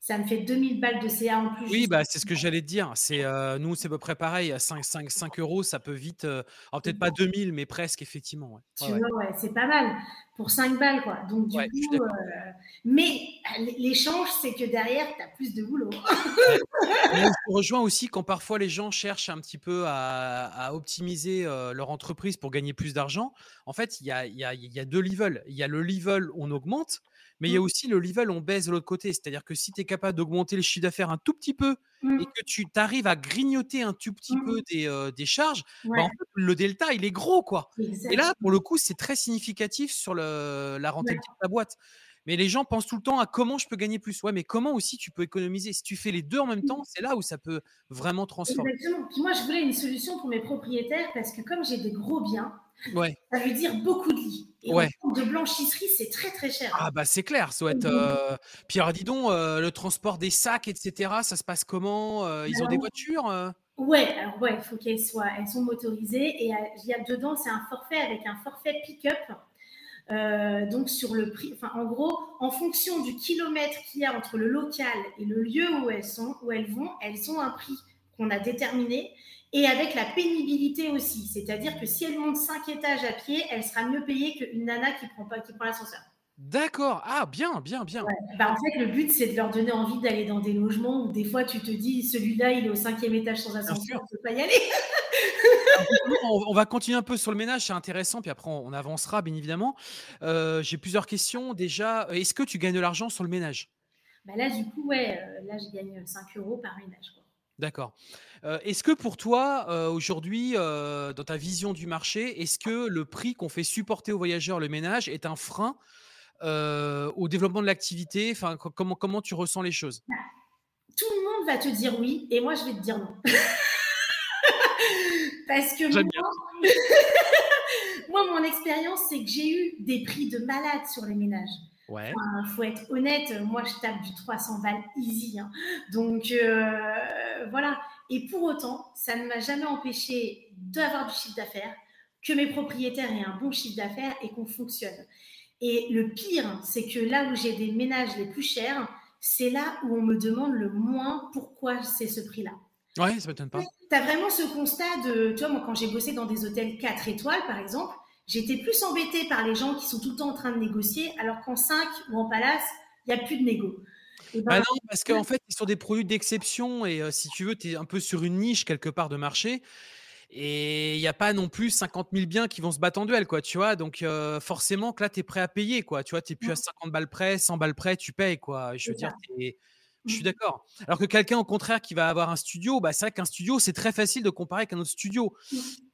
ça me fait 2000 balles de CA en plus. Oui, bah, c'est ce que j'allais te dire. C'est, euh, nous, c'est à peu près pareil. À 5, 5, 5 euros, ça peut vite. Euh, alors, peut-être pas 2000, mais presque, effectivement. Tu vois, ouais, c'est pas mal. Pour 5 balles, quoi. Donc, du coup. Euh, mais l'échange, c'est que derrière, tu as plus de boulot. *laughs* je rejoins aussi quand parfois les gens cherchent un petit peu à, optimiser leur entreprise pour gagner plus d'argent. En fait, il y a, y, a, y a deux levels. Il y a le level, on augmente mais il y a mmh. aussi le level, on baisse de l'autre côté. C'est-à-dire que si tu es capable d'augmenter le chiffre d'affaires un tout petit peu et mmh. que tu arrives à grignoter un tout petit mmh. peu des, des charges, bah, en fait, le delta, il est gros. quoi. Et là, pour le coup, c'est très significatif sur le, la rentabilité de ta boîte. Mais les gens pensent tout le temps à comment je peux gagner plus. Ouais, mais comment aussi tu peux économiser? Si tu fais les deux en même temps, c'est là où ça peut vraiment transformer. Exactement. Puis moi, je voulais une solution pour mes propriétaires parce que comme j'ai des gros biens, ça veut dire beaucoup de lits. Et en termes de blanchisserie, c'est très très cher. Ah bah c'est clair, ça doit être. Euh... Puis alors dis donc, euh, le transport des sacs, etc. Ça se passe comment euh, Ils ont des voitures? Ouais, alors ouais, il faut qu'elles soient, elles sont motorisées et il y a dedans, c'est un forfait avec un forfait pick-up. donc sur le prix, enfin en gros, en fonction du kilomètre qu'il y a entre le local et le lieu où elles sont, où elles vont, elles ont un prix qu'on a déterminé et avec la pénibilité aussi. C'est-à-dire que si elle monte 5 étages à pied, elle sera mieux payée qu'une nana qui prend, pas, qui prend l'ascenseur. D'accord. Ah, bien, bien, bien. Bah, en fait, le but, c'est de leur donner envie d'aller dans des logements où des fois, tu te dis, celui-là, il est au cinquième étage sans ascenseur, on ne peut pas y aller. *laughs* on, va continuer un peu sur le ménage, c'est intéressant, puis après on, avancera bien évidemment. Euh, j'ai plusieurs questions. Déjà, est-ce que tu gagnes de l'argent sur le ménage? Bah Là, du coup, ouais, euh, là je gagne 5 euros par ménage. D'accord. Euh, est-ce que pour toi, aujourd'hui, dans ta vision du marché, est-ce que le prix qu'on fait supporter aux voyageurs, le ménage, est un frein au développement de l'activité? Enfin, comment, comment tu ressens les choses? Tout le monde va te dire oui, et moi je vais te dire non. *laughs* Parce que *laughs* moi, mon expérience, c'est que j'ai eu des prix de malade sur les ménages. Ouais. faut être honnête, moi je tape du 300 balles easy. Hein. Donc euh, voilà. Et pour autant, ça ne m'a jamais empêché d'avoir du chiffre d'affaires, que mes propriétaires aient un bon chiffre d'affaires et qu'on fonctionne. Et le pire, c'est que là où j'ai des ménages les plus chers, c'est là où on me demande le moins pourquoi c'est ce prix-là. Ouais, ça m'étonne pas. Tu as vraiment ce constat de, tu vois, moi, quand j'ai bossé dans des hôtels 4 étoiles, par exemple, j'étais plus embêtée par les gens qui sont tout le temps en train de négocier, alors qu'en 5 ou en palace, il n'y a plus de négo. Ben, bah non, parce qu'en fait, ils sont des produits d'exception et euh, si tu veux, tu es un peu sur une niche quelque part de marché. Et il n'y a pas non plus 50 000 biens qui vont se battre en duel, quoi, tu vois? Donc, euh, forcément, que là, tu es prêt à payer, quoi. Tu vois, tu n'es plus à 50 balles près, 100 balles près, tu payes, quoi. Je veux dire, je suis mmh. d'accord. Alors que quelqu'un, au contraire, qui va avoir un studio, bah, c'est vrai qu'un studio, c'est très facile de comparer avec un autre studio.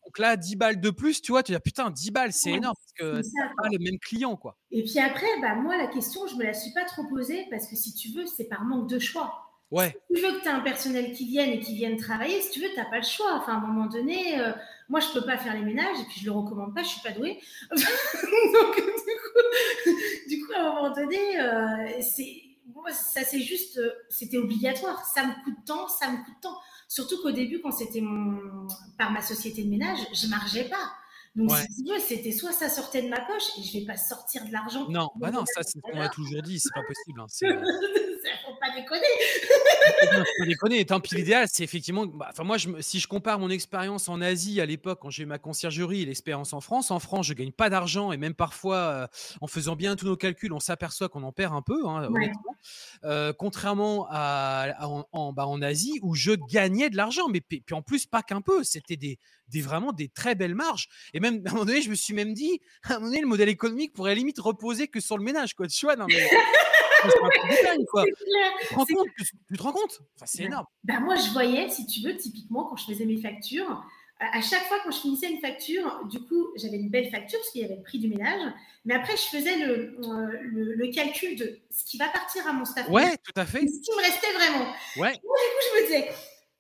Donc là, 10 balles de plus, tu vois, tu dis, putain, 10 balles, c'est énorme parce que c'est pas le même client, quoi. Et puis après, bah, moi, la question, je me la suis pas trop posée parce que si tu veux, c'est par manque de choix. Ouais. Si tu veux que tu aies un personnel qui vienne et qui vienne travailler, si tu veux, tu n'as pas le choix. Enfin, à un moment donné, euh, moi, je peux pas faire les ménages et puis je le recommande pas, je suis pas douée. *laughs* Donc, du coup, du coup, à un moment donné, euh, c'est ça c'est juste, euh, c'était obligatoire. Ça me coûte tant, ça me coûte tant. Surtout qu'au début, quand c'était mon, par ma société de ménage, je margeais pas. Donc, si tu veux, c'était soit ça sortait de ma poche et je vais pas sortir de l'argent. Non, bah non, ça, c'est ce qu'on a toujours dit, c'est pas possible. Hein, *laughs* faut pas déconner. pas déconner. Tant pis, l'idéal, c'est effectivement. Bah, enfin, moi, je, si je compare mon expérience en Asie à l'époque, quand j'ai eu ma conciergerie et l'expérience en France, en France, je gagne pas d'argent et même parfois, euh, en faisant bien tous nos calculs, on s'aperçoit qu'on en perd un peu, hein, euh, contrairement à, en, bah, en, Asie où je gagnais de l'argent, mais puis en plus, pas qu'un peu. C'était des, des, vraiment des très belles marges. Et même à un moment donné, je me suis même dit, à un moment donné, le modèle économique pourrait limite reposer que sur le ménage, quoi. Tu vois, non, mais, *laughs* tu te rends compte C'est énorme. Ben moi, je voyais, si tu veux, typiquement, quand je faisais mes factures, à chaque fois quand je finissais une facture, du coup, j'avais une belle facture parce qu'il y avait le prix du ménage. Mais après, je faisais le, euh, le, calcul de ce qui va partir à mon staff. Ouais, tout à fait. Ce qui me restait vraiment. Ouais. du coup, je me disais,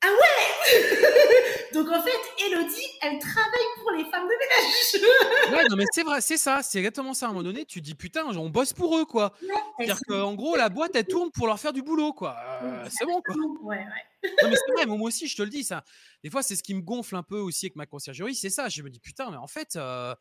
ah ouais *laughs* Donc en fait, Elodie, elle travaille pour les femmes de ménage. ouais, non mais c'est vrai, c'est ça, c'est exactement ça. À un moment donné, tu dis putain, on bosse pour eux quoi. C'est-à-dire qu'en gros, la boîte elle tourne pour leur faire du boulot quoi. Euh, c'est bon quoi. Ouais, ouais. Non mais c'est vrai, moi aussi je te le dis ça. Des fois, c'est ce qui me gonfle un peu aussi avec ma conciergerie, c'est ça. Je me dis putain, mais en fait, euh,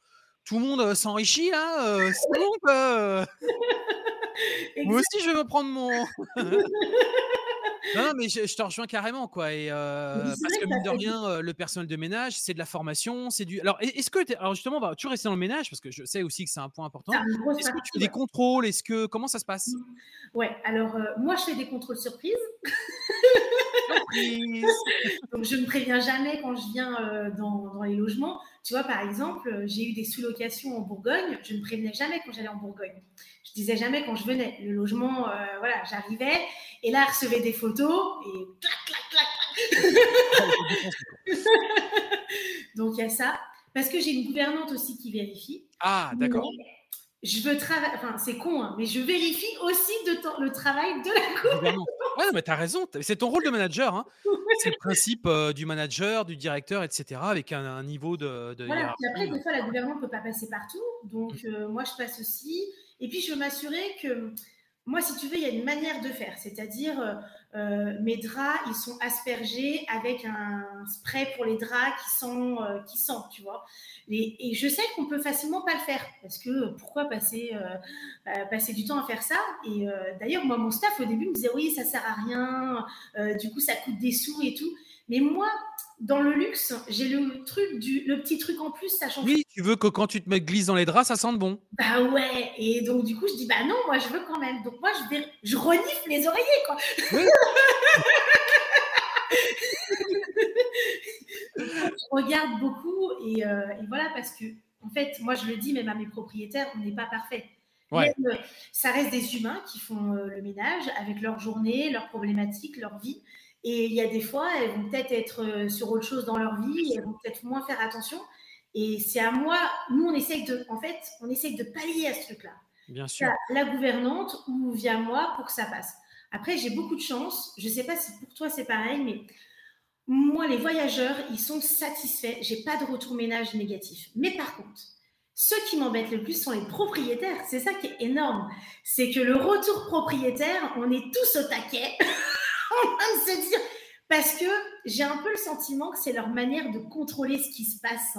tout le monde euh, s'enrichit là. c'est bon quoi. *laughs* moi aussi, je vais me prendre mon. *laughs* Non, mais je, te rejoins carrément, quoi. Et euh, parce que mine de rien, euh, le personnel de ménage, c'est de la formation, c'est du. Alors, est-ce que, alors justement, bah, tu restes dans le ménage parce que je sais aussi que c'est un point important. Est-ce que tu fais des contrôles? Est-ce que comment ça se passe? Mmh. Ouais. Alors, euh, moi, je fais des contrôles surprises. *laughs* Donc, je ne préviens jamais quand je viens dans, dans, les logements. Tu vois, par exemple, j'ai eu des sous-locations en Bourgogne. Je ne prévenais jamais quand j'allais en Bourgogne. Je disais jamais quand je venais. Le logement, voilà, j'arrivais et là, elle recevait des photos et clac, clac, clac, clac. *laughs* Donc, il y a ça. Parce que j'ai une gouvernante aussi qui vérifie. Ah, d'accord. Je veux travailler, enfin, c'est con, hein, mais je vérifie aussi de le travail de la gouvernante. Ouais, mais tu as raison. C'est ton rôle de manager. Hein. *laughs* C'est le principe euh, du manager, du directeur, etc., avec un, niveau de. de voilà. Puis après, des fois, la gouvernante ne peut pas passer partout. Donc, euh, moi, je passe aussi. Et puis, je veux m'assurer que moi, si tu veux, il y a une manière de faire, c'est-à-dire euh, euh, mes draps, ils sont aspergés avec un spray pour les draps qui sont euh, qui sent, tu vois. Et, je sais qu'on peut facilement pas le faire parce que pourquoi passer du temps à faire ça? Et d'ailleurs, moi, mon staff au début me disait oui, ça sert à rien, du coup, ça coûte des sous et tout. Mais moi, dans le luxe, j'ai le truc du le petit truc en plus, ça change. Oui, tu veux que quand tu te mets glisse dans les draps, ça sente bon. Bah ouais, et donc du coup je dis bah non, moi je veux quand même. Donc moi je vais, je renifle les oreillers quoi. Oui. *laughs* regarde beaucoup et, et, voilà parce que en fait, moi je le dis même à mes propriétaires, on n'est pas parfait. Ouais. ça reste des humains qui font le ménage avec leur journée, leurs problématiques, leur vie. Et il y a des fois, elles vont peut-être être sur autre chose dans leur vie, elles vont peut-être moins faire attention. Et c'est à moi, nous, on essaye de, en fait, on essaye de pallier à ce truc-là. Bien sûr. La, gouvernante ou via moi pour que ça passe. Après, j'ai beaucoup de chance. Je ne sais pas si pour toi c'est pareil, mais moi, les voyageurs, ils sont satisfaits. J'ai pas de retour ménage négatif. Mais par contre, ceux qui m'embêtent le plus sont les propriétaires. C'est ça qui est énorme. C'est que le retour propriétaire, on est tous au taquet. *laughs* on va se dire, parce que j'ai un peu le sentiment que c'est leur manière de contrôler ce qui se passe.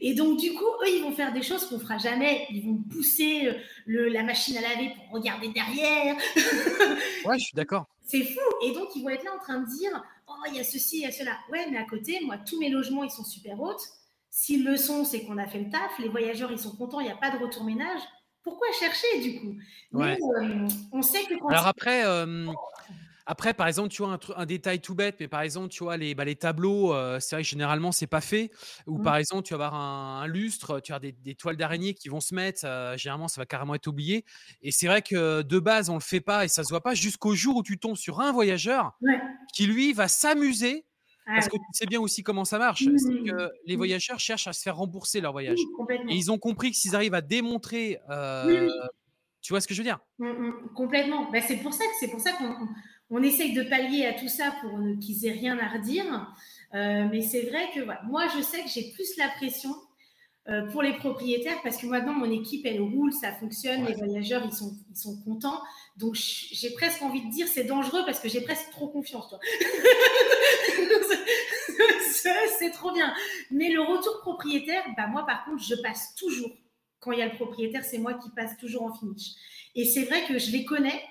Et donc, du coup, eux, ils vont faire des choses qu'on fera jamais. Ils vont pousser euh, le, la machine à laver pour regarder derrière. *laughs* ouais, je suis d'accord. C'est fou. Et donc, ils vont être là en train de dire Oh, il y a ceci, il y a cela. Ouais, mais à côté, moi, tous mes logements, ils sont super hautes. S'ils le sont, c'est qu'on a fait le taf. Les voyageurs, ils sont contents, il n'y a pas de retour ménage. Pourquoi chercher, du coup? Ouais. Euh, on sait que quand Alors après, euh, après, par exemple, tu vois un, détail tout bête, mais par exemple, tu vois les, bah, les tableaux, euh, c'est vrai que généralement c'est pas fait. Ou mmh. par exemple, tu vas avoir un, lustre, tu as des, des toiles d'araignée qui vont se mettre. Euh, généralement, ça va carrément être oublié. Et c'est vrai que de base, on le fait pas et ça se voit pas jusqu'au jour où tu tombes sur un voyageur qui lui va s'amuser. Ah parce que tu sais bien aussi comment ça marche. Mmh, que mmh, les voyageurs cherchent à se faire rembourser leur voyage. et ils ont compris que s'ils arrivent à démontrer euh, tu vois ce que je veux dire? Complètement. Bah, c'est pour ça que c'est pour ça qu'on on essaye de pallier à tout ça pour qu'ils aient rien à redire. Euh, mais c'est vrai que moi, je sais que j'ai plus la pression euh, pour les propriétaires parce que maintenant, mon équipe, elle roule, ça fonctionne, les voyageurs, ils sont, ils sont contents. Donc, j'ai presque envie de dire c'est dangereux parce que j'ai presque trop confiance, toi. *laughs* c'est trop bien. Mais le retour propriétaire, bah, moi, par contre, je passe toujours. Quand il y a le propriétaire, c'est moi qui passe toujours en finish. Et c'est vrai que je les connais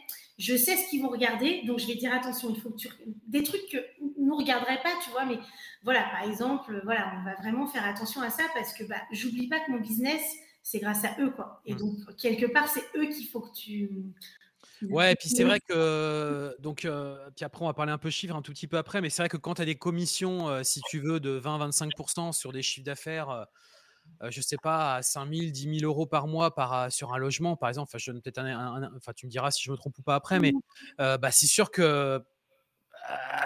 je sais ce qu'ils vont regarder, donc je vais dire attention, il faut que tu des trucs que nous regarderaient pas, tu vois, mais voilà, par exemple, voilà, on va vraiment faire attention à ça parce que bah, j'oublie pas que mon business, c'est grâce à eux, quoi. Et mmh. donc quelque part, c'est eux qu'il faut que tu Ouais, et puis c'est vrai que donc euh, puis après on va parler un peu chiffres un tout petit peu après, mais c'est vrai que quand tu as des commissions, euh, si tu veux, de 20-25% sur des chiffres d'affaires euh, je je sais pas, à 5 000, 10 000 euros par mois par, sur un logement, par exemple. Enfin, je, peut-être enfin, tu me diras si je me trompe ou pas après, mais mmh. bah, c'est sûr que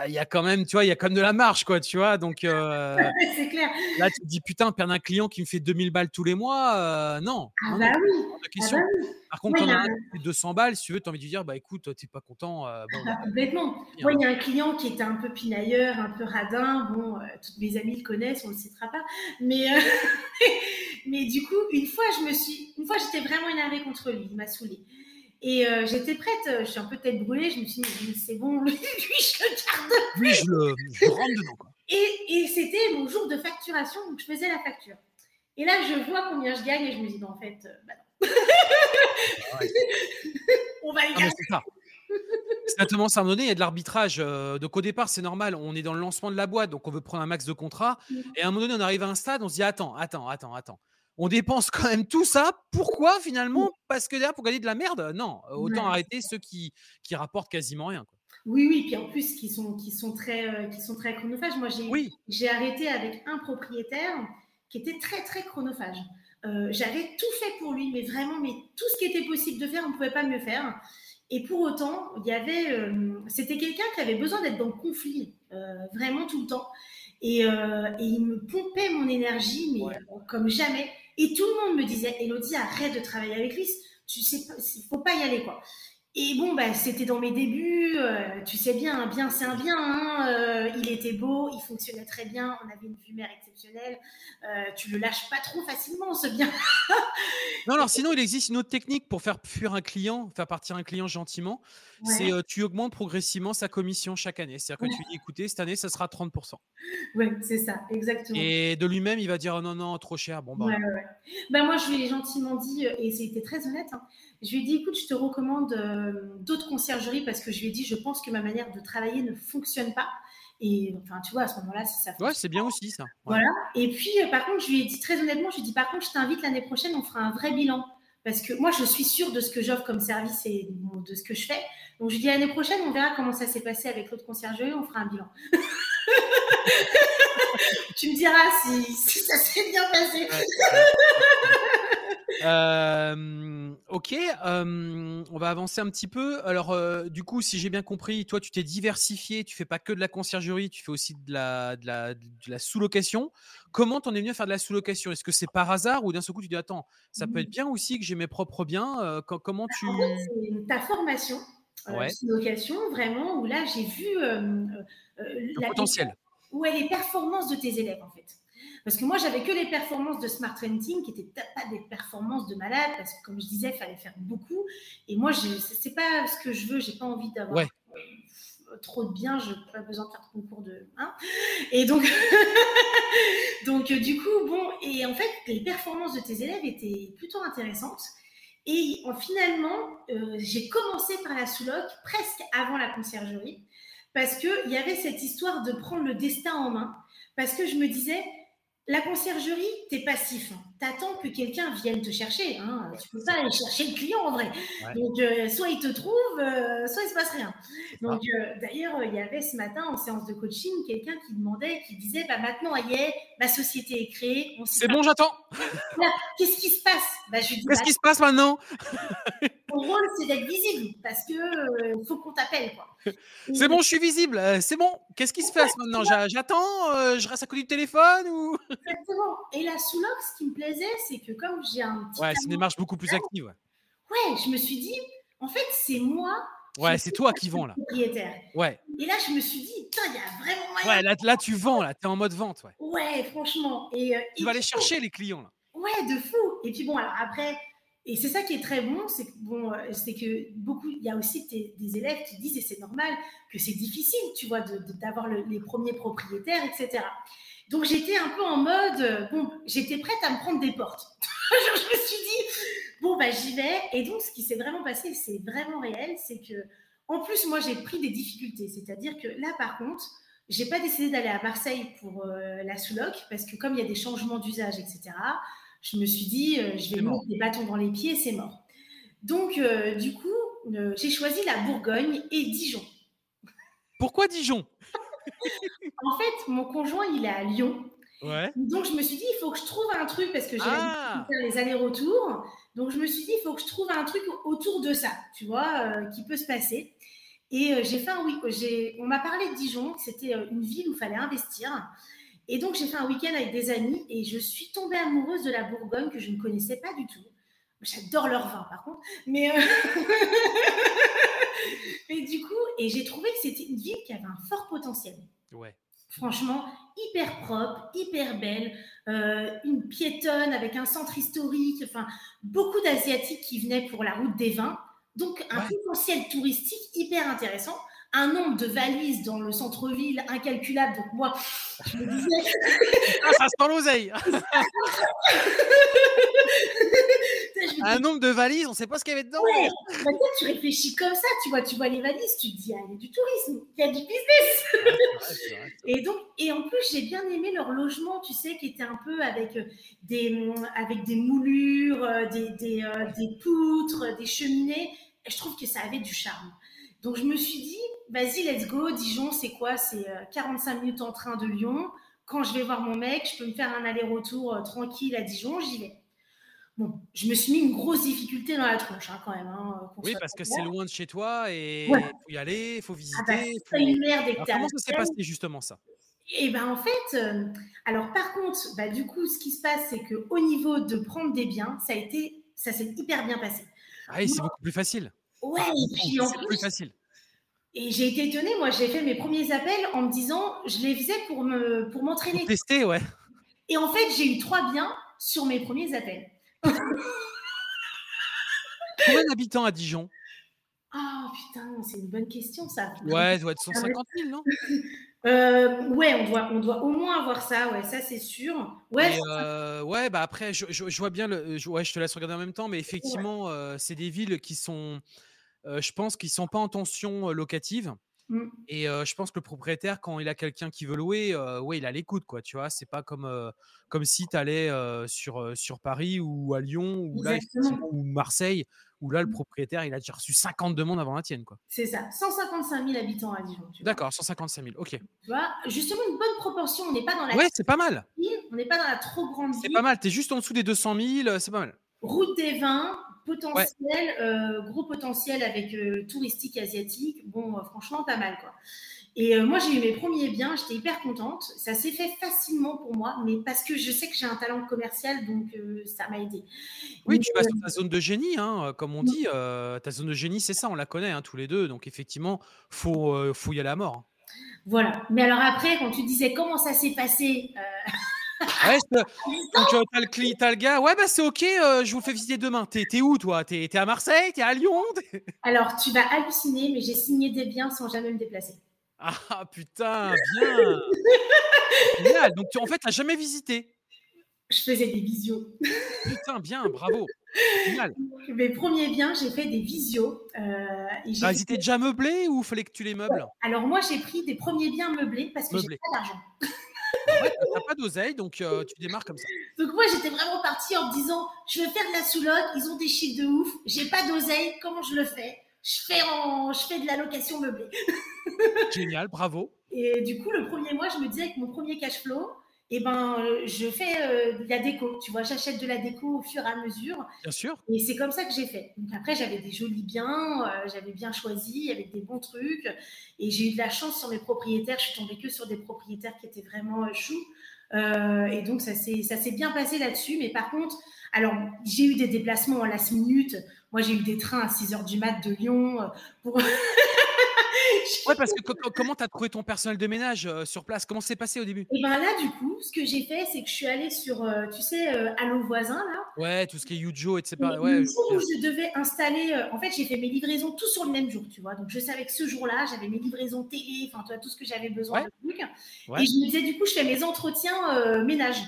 il y a quand même, tu vois, il y a quand même de la marge, quoi, tu vois. Donc, euh, *laughs* clair. Là, tu te dis, putain, perdre un client qui me fait 2000 balles tous les mois, euh, non. Ah, bah, oui. ah bah oui. Par contre, quand on a 200 balles, si tu veux, tu as envie de dire, bah écoute, t'es pas content. Euh, bon, ah, complètement. Moi, il y a un client qui était un peu pinailleur, un peu radin. Bon, toutes mes amies le connaissent, on le citera pas. Mais, *laughs* mais du coup, une fois, je me suis, une fois, j'étais vraiment énervée contre lui. Il m'a saoulée. Et euh, j'étais prête, euh, je suis un peu tête brûlée, je me suis dit, c'est bon, *laughs* lui, je le garde. Oui, je le je rentre dedans. Quoi. Et, et c'était mon jour de facturation, donc je faisais la facture. Et là, je vois combien je gagne et je me dis, non, en fait, euh, bah non. Ah *laughs* on va y gagner. Exactement, ça à un moment donné, il y a de l'arbitrage. donc au départ, c'est normal, on est dans le lancement de la boîte, donc on veut prendre un max de contrats. Et à un moment donné, on arrive à un stade, on se dit attends, attends, attends, attends on dépense quand même tout ça. Pourquoi finalement Parce que derrière, pour gagner de la merde? Non, autant arrêter ceux qui, qui rapportent quasiment rien. Oui, oui, puis en plus, qui sont, qui sont, très, euh, qui sont très chronophages. Moi, j'ai arrêté avec un propriétaire qui était très, très chronophage. Euh, j'avais tout fait pour lui, mais vraiment, mais tout ce qui était possible de faire, on ne pouvait pas mieux faire. Et pour autant, il y avait, euh, c'était quelqu'un qui avait besoin d'être dans le conflit, vraiment tout le temps. Et, et, il me pompait mon énergie, mais comme jamais. Et tout le monde me disait, Elodie, arrête de travailler avec lui. Tu sais, il faut pas y aller, quoi. Et bon, bah, c'était dans mes débuts, euh, tu sais bien, un bien c'est un bien. Hein, euh, il était beau, il fonctionnait très bien, on avait une vue mer exceptionnelle. Euh, tu le lâches pas trop facilement, ce bien. non, alors sinon, il existe une autre technique pour faire fuir un client, faire partir un client gentiment. C'est tu augmentes progressivement sa commission chaque année. C'est-à-dire que tu dis, écoutez, cette année, ça sera 30%. Oui, c'est ça, exactement. Et de lui-même, il va dire, oh non, non, trop cher. Bon, bah, bah moi, je lui ai gentiment dit, et c'était très honnête. Hein, je lui ai dit, écoute, je te recommande euh, d'autres conciergeries parce que je lui ai dit, je pense que ma manière de travailler ne fonctionne pas. Et enfin, tu vois, à ce moment-là, ça Ouais, c'est bien aussi ça. Voilà. Et puis, euh, par contre, je lui ai dit très honnêtement, je lui ai dit, par contre, je t'invite l'année prochaine, on fera un vrai bilan. Parce que moi, je suis sûre de ce que j'offre comme service et de ce que je fais. Donc, je lui ai dit, l'année prochaine, on verra comment ça s'est passé avec l'autre conciergerie, on fera un bilan. *laughs* tu me diras si, ça s'est bien passé. Ok, on va avancer un petit peu. Alors, du coup, si j'ai bien compris, toi, tu t'es diversifié, tu fais pas que de la conciergerie, tu fais aussi de la, de la, de la sous-location. Comment t'en es venu à faire de la sous-location? Est-ce que c'est par hasard ou d'un seul coup tu dis attends, ça peut être bien aussi que j'ai mes propres biens Comment tu ta formation sous-location vraiment où là j'ai vu le potentiel. Ouais, les performances de tes élèves en fait. Parce que moi, j'avais que les performances de Smart Renting qui n'étaient pas des performances de malade, parce que comme je disais, il fallait faire beaucoup. Et moi, ce n'est pas ce que je veux, j'ai pas envie d'avoir euh, trop de biens, je n'ai pas besoin de faire de cours de. Hein et donc, *laughs* donc, euh, du coup, bon, et en fait, les performances de tes élèves étaient plutôt intéressantes. Et finalement, euh, j'ai commencé par la sous-loc presque avant la conciergerie, parce qu'il y avait cette histoire de prendre le destin en main, parce que je me disais, la conciergerie, tu es passif. Hein. Tu attends que quelqu'un vienne te chercher. Hein. Tu peux pas aller chercher le client en vrai. Donc, euh, soit il te trouve, euh, soit il se passe rien. Donc, euh, d'ailleurs, il y avait ce matin en séance de coaching quelqu'un qui demandait, qui disait bah, maintenant, y est, ma société est créée. C'est bon, j'attends. Qu'est-ce qui se passe? Bah, Qu'est-ce bah, qui se passe maintenant? *laughs* Mon rôle, c'est d'être visible parce que faut qu'on t'appelle. *laughs* C'est bon, je suis visible. c'est bon. Qu'est-ce qui se passe maintenant? J'attends Je reste à côté du téléphone ou? Exactement. Et la sous-loc, ce qui me plaisait, c'est que comme j'ai un petit. Ouais, c'est une démarche beaucoup plus active. Ouais. je me suis dit, en fait, c'est moi. Ouais, c'est toi qui vends là. Propriétaire. Ouais. Et là, je me suis dit, putain, il y a vraiment Ouais, là, là tu vends, là, tu es en mode vente. Ouais, ouais franchement. Et, euh, tu vas aller chercher les clients là. Ouais, de fou. Et puis bon, alors après, et c'est ça qui est très bon, c'est que euh, beaucoup, il y a aussi des élèves qui disent, et c'est normal, que c'est difficile, tu vois, d'avoir les premiers propriétaires, etc. Donc j'étais un peu en mode, euh, bon, j'étais prête à me prendre des portes. *laughs* je me suis dit, bon, bah j'y vais. Et donc ce qui s'est vraiment passé, c'est vraiment réel, c'est que, en plus, moi j'ai pris des difficultés. C'est-à-dire que là, par contre, j'ai pas décidé d'aller à Marseille pour euh, la sous-loc, parce que comme il y a des changements d'usage, etc., je me suis dit, euh, je vais mettre des bâtons dans les pieds, c'est mort. Donc, du coup, j'ai choisi la Bourgogne et Dijon. Pourquoi Dijon? En fait, mon conjoint, il est à Lyon. Donc, je me suis dit, il faut que je trouve un truc parce que j'ai ah. faire les allers-retours. Donc, je me suis dit, il faut que je trouve un truc autour de ça, tu vois, euh, qui peut se passer. Et euh, j'ai fait un week On m'a parlé de Dijon, c'était euh, une ville où il fallait investir. Et donc, j'ai fait un week-end avec des amis et je suis tombée amoureuse de la Bourgogne que je ne connaissais pas du tout. J'adore leur vin, par contre. Mais, *laughs* Mais du coup, et j'ai trouvé que c'était une ville qui avait un fort potentiel. Ouais. Franchement, hyper propre, hyper belle, euh, une piétonne avec un centre historique, enfin, beaucoup d'Asiatiques qui venaient pour la route des vins. Donc, un potentiel touristique hyper intéressant un nombre de valises dans le centre-ville incalculable. Donc moi, je me disais... ah, ça sent l'oseille *laughs* Un nombre de valises, on ne sait pas ce qu'il y avait dedans. Ouais, bah, tu réfléchis comme ça, tu vois, tu vois les valises, tu te dis, ah, il y a du tourisme, il y a du business. et donc, et en plus, j'ai bien aimé leur logement, tu sais, qui était un peu avec euh, des, avec des moulures, euh, des, des, euh, des poutres, des cheminées. Et je trouve que ça avait du charme. Donc je me suis dit, vas-y, let's go. Dijon, c'est quoi? C'est 45 euh, minutes en train de Lyon. Quand je vais voir mon mec, je peux me faire un aller-retour euh, tranquille à Dijon, j'y vais. Bon, je me suis mis une grosse difficulté dans la tronche hein, quand même. Hein, oui, parce que c'est loin de chez toi et il faut y aller, il faut visiter. Ah bah, faut... une merde comment ça s'est passé justement ça? Et eh ben en fait, euh, alors par contre, bah, du coup, ce qui se passe, c'est que au niveau de prendre des biens, ça a été, ça s'est hyper bien passé. Ah oui, c'est beaucoup plus facile. Ouais, et puis en plus, plus facile. Et j'ai été étonnée, moi j'ai fait mes premiers appels en me disant, je les faisais pour me pour m'entraîner. Pour tester, ouais. Et en fait, j'ai eu trois biens sur mes premiers appels. Combien d'habitants à Dijon? Ah oh, putain, c'est une bonne question ça. Ouais, ça doit être 150 000, non? *laughs* Euh, ouais, on doit, on doit au moins avoir ça, ouais, ça c'est sûr. Ouais, euh, ouais, bah après, je, je, vois bien le. Je, ouais, je te laisse regarder en même temps, mais effectivement, euh, c'est des villes qui sont, je pense, qui sont pas en tension locative. Mmh. Et je pense que le propriétaire, quand il a quelqu'un qui veut louer, ouais, il a l'écoute, quoi. Tu vois, c'est pas comme comme si tu allais sur sur Paris ou à Lyon ou là ou Marseille où là le mmh. propriétaire il a déjà reçu 50 demandes avant la tienne, quoi. C'est ça, 155 000 habitants à Dijon. D'accord, 155 000, ok. Tu vois, justement une bonne proportion. On n'est pas dans la. Ouais, c'est pas mal. On n'est pas dans la trop grande. C'est pas mal. T'es juste en dessous des 200 000, c'est pas mal. Route des vins, potentiel, euh, gros potentiel avec euh, touristique asiatique. Bon, euh, franchement, pas mal quoi. Et moi, j'ai eu mes premiers biens, j'étais hyper contente. Ça s'est fait facilement pour moi, mais parce que je sais que j'ai un talent commercial, donc ça m'a aidé. Oui, tu passes dans ta zone de génie, hein, comme on dit. ta zone de génie, c'est ça, on la connaît hein, tous les deux. Donc effectivement, faut, faut y aller à mort. Voilà. Mais alors après, quand tu disais comment ça s'est passé, Ouais, *laughs* donc, euh, t'as le, as le gars, ouais, bah c'est ok, euh, je vous fais visiter demain. T'es où, toi? T'es à Marseille? T'es à Lyon? *laughs* Alors, tu vas halluciner, mais j'ai signé des biens sans jamais me déplacer. Ah putain, bien Génial Donc, tu, en fait, t'as jamais visité? Je faisais des visios. *laughs* Putain, bien, bravo Génial. Mes premiers biens, j'ai fait des visios. Euh, ah, ils étaient déjà meublés ou fallait que tu les meubles? Alors, moi, j'ai pris des premiers biens meublés parce que j'ai pas d'argent. T'as pas d'oseille, donc euh, tu démarres comme ça. Donc moi, j'étais vraiment partie en me disant, je vais faire de la sous-loc, ils ont des chiffres de ouf, j'ai pas d'oseille, comment je le fais? Je fais, en, je fais de la location meublée. *laughs* Génial, bravo. Et du coup, le premier mois, je me disais avec mon premier cash flow, et eh ben, euh, je fais euh, de la déco. Tu vois, j'achète de la déco au fur et à mesure. Bien sûr. Et c'est comme ça que j'ai fait. Donc après, j'avais des jolis biens, euh, j'avais bien choisi, avec des bons trucs. Et j'ai eu de la chance sur mes propriétaires. Je suis tombée que sur des propriétaires qui étaient vraiment choux. et donc, ça s'est bien passé là-dessus. Mais par contre, alors, j'ai eu des déplacements en last minute. Moi, j'ai eu des trains à 6 h du mat de Lyon pour. *laughs* *laughs* Ouais, parce *laughs* que comment tu as trouvé ton personnel de ménage euh, sur place? Comment c'est passé au début? Et eh bien là, du coup, ce que j'ai fait, c'est que je suis allée sur, euh, tu sais, euh, Allo Voisin, là. Ouais, tout ce qui est Yujo, etc. Ouais, le jour où je devais installer, en fait, j'ai fait mes livraisons tout sur le même jour, tu vois. Donc, je savais que ce jour-là, j'avais mes livraisons télé, enfin, tout ce que j'avais besoin de trucs. Et je me disais, du coup, je fais mes entretiens ménage.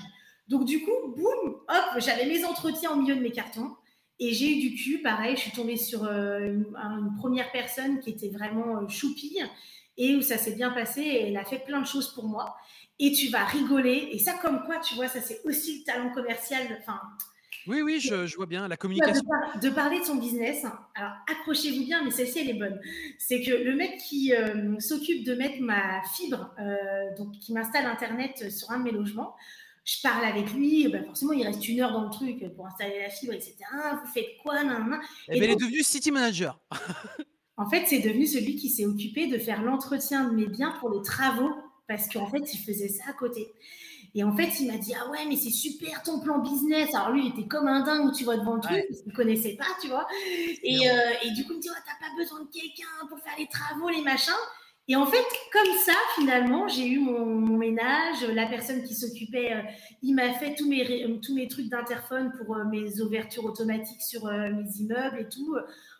Donc, du coup, boum, hop, j'avais mes entretiens au milieu de mes cartons. Et j'ai eu du cul, pareil, je suis tombée sur euh, une, première personne qui était vraiment euh, choupie et où ça s'est bien passé et elle a fait plein de choses pour moi. Et tu vas rigoler. Et ça, comme quoi, tu vois, ça c'est aussi le talent commercial. Enfin, oui, oui, je, vois bien la communication. De, parler de son business. Alors, accrochez-vous bien, mais celle-ci, elle est bonne. C'est que le mec qui euh, s'occupe de mettre ma fibre, donc qui m'installe Internet sur un de mes logements, je parle avec lui, ben forcément, il reste une heure dans le truc pour installer la fibre, etc. Vous faites quoi nan, eh ben, Elle est devenue city manager. en fait, c'est devenu celui qui s'est occupé de faire l'entretien de mes biens pour les travaux, parce qu'en fait, il faisait ça à côté. Et en fait, il m'a dit Ah ouais, mais c'est super ton plan business. Alors lui, il était comme un dingue tu vois devant le truc, parce qu'il ne connaissait pas, tu vois. Et, euh, et, du coup, il me dit oh, T'as pas besoin de quelqu'un pour faire les travaux, les machins. Et en fait, comme ça, finalement, j'ai eu mon, ménage. La personne qui s'occupait, euh, il m'a fait tous mes, euh, tous mes trucs d'interphone pour euh, mes ouvertures automatiques sur mes immeubles et tout.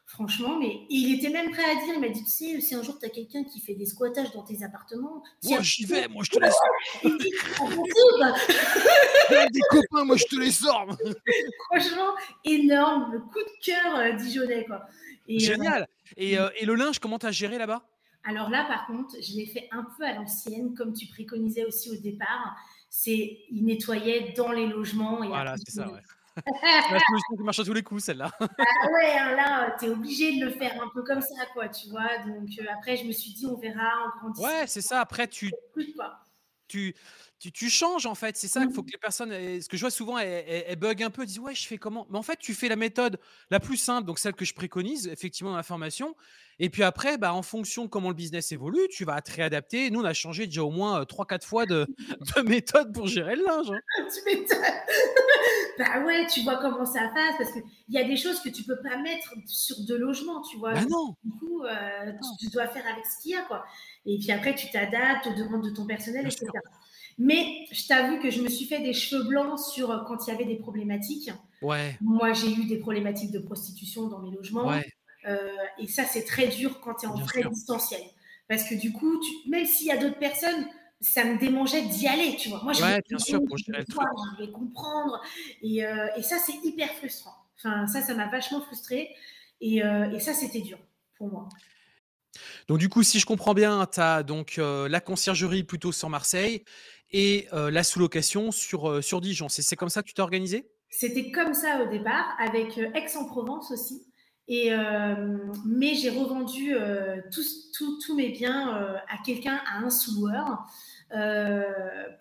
Franchement, mais il était même prêt à dire, il m'a dit, tu sais, si un jour tu as quelqu'un qui fait des squattages dans tes appartements... Moi, j'y vais, moi, je te laisse. *laughs* *laughs* Des copains, moi, je te les sors. *laughs* Franchement, énorme, le coup de cœur dijonnais, quoi. Génial. Et, et le linge, comment tu as géré là-bas? Alors là, par contre, je l'ai fait un peu à l'ancienne, comme tu préconisais aussi au départ. C'est, il nettoyait dans les logements. Et voilà, c'est ça, ouais. c'est *laughs* la solution qui marche à tous les coups, celle-là. *laughs* ah ouais, hein, là, tu es obligé de le faire un peu comme ça, quoi, tu vois. Donc euh, après, je me suis dit, on verra en grandissant. Ouais, c'est ça. Après, tu, tu, tu, tu, changes, en fait. C'est ça qu'il faut que les personnes. Ce que je vois souvent, elles, bug un peu, elles disent, ouais, je fais comment? Mais en fait, tu fais la méthode la plus simple, donc celle que je préconise, effectivement, dans la formation. Et puis après, bah, en fonction de comment le business évolue, tu vas te réadapter. Nous, on a changé déjà au moins 3-4 fois de, *laughs* de, méthode pour gérer le linge. Hein. *laughs* tu m'étonnes. *laughs* bah ouais, tu vois comment ça passe parce qu'il y a des choses que tu peux pas mettre sur deux logements, tu vois. Bah non. Du coup, euh, tu, dois faire avec ce qu'il y a, quoi. Et puis après, tu t'adaptes aux demandes de ton personnel, etc. Mais je t'avoue que je me suis fait des cheveux blancs sur euh, quand il y avait des problématiques. Ouais. Moi, j'ai eu des problématiques de prostitution dans mes logements. Ouais. Euh, et ça, c'est très dur quand tu es en vrai distanciel. Parce que du coup, même s'il y a d'autres personnes, ça me démangeait d'y aller, tu vois. Moi, je ouais, bien sûr, pour gérer Je vais comprendre. Et, euh, et ça, c'est hyper frustrant. Enfin, ça, ça m'a vachement frustré. Et, euh, et ça, c'était dur pour moi. Donc du coup, si je comprends bien, tu as donc la conciergerie plutôt sur Marseille et la sous-location sur, sur Dijon. C'est comme ça que tu t'es organisé? C'était comme ça au départ, avec Aix-en-Provence aussi. Et, mais j'ai revendu tous, mes biens à quelqu'un, à un sous-loueur,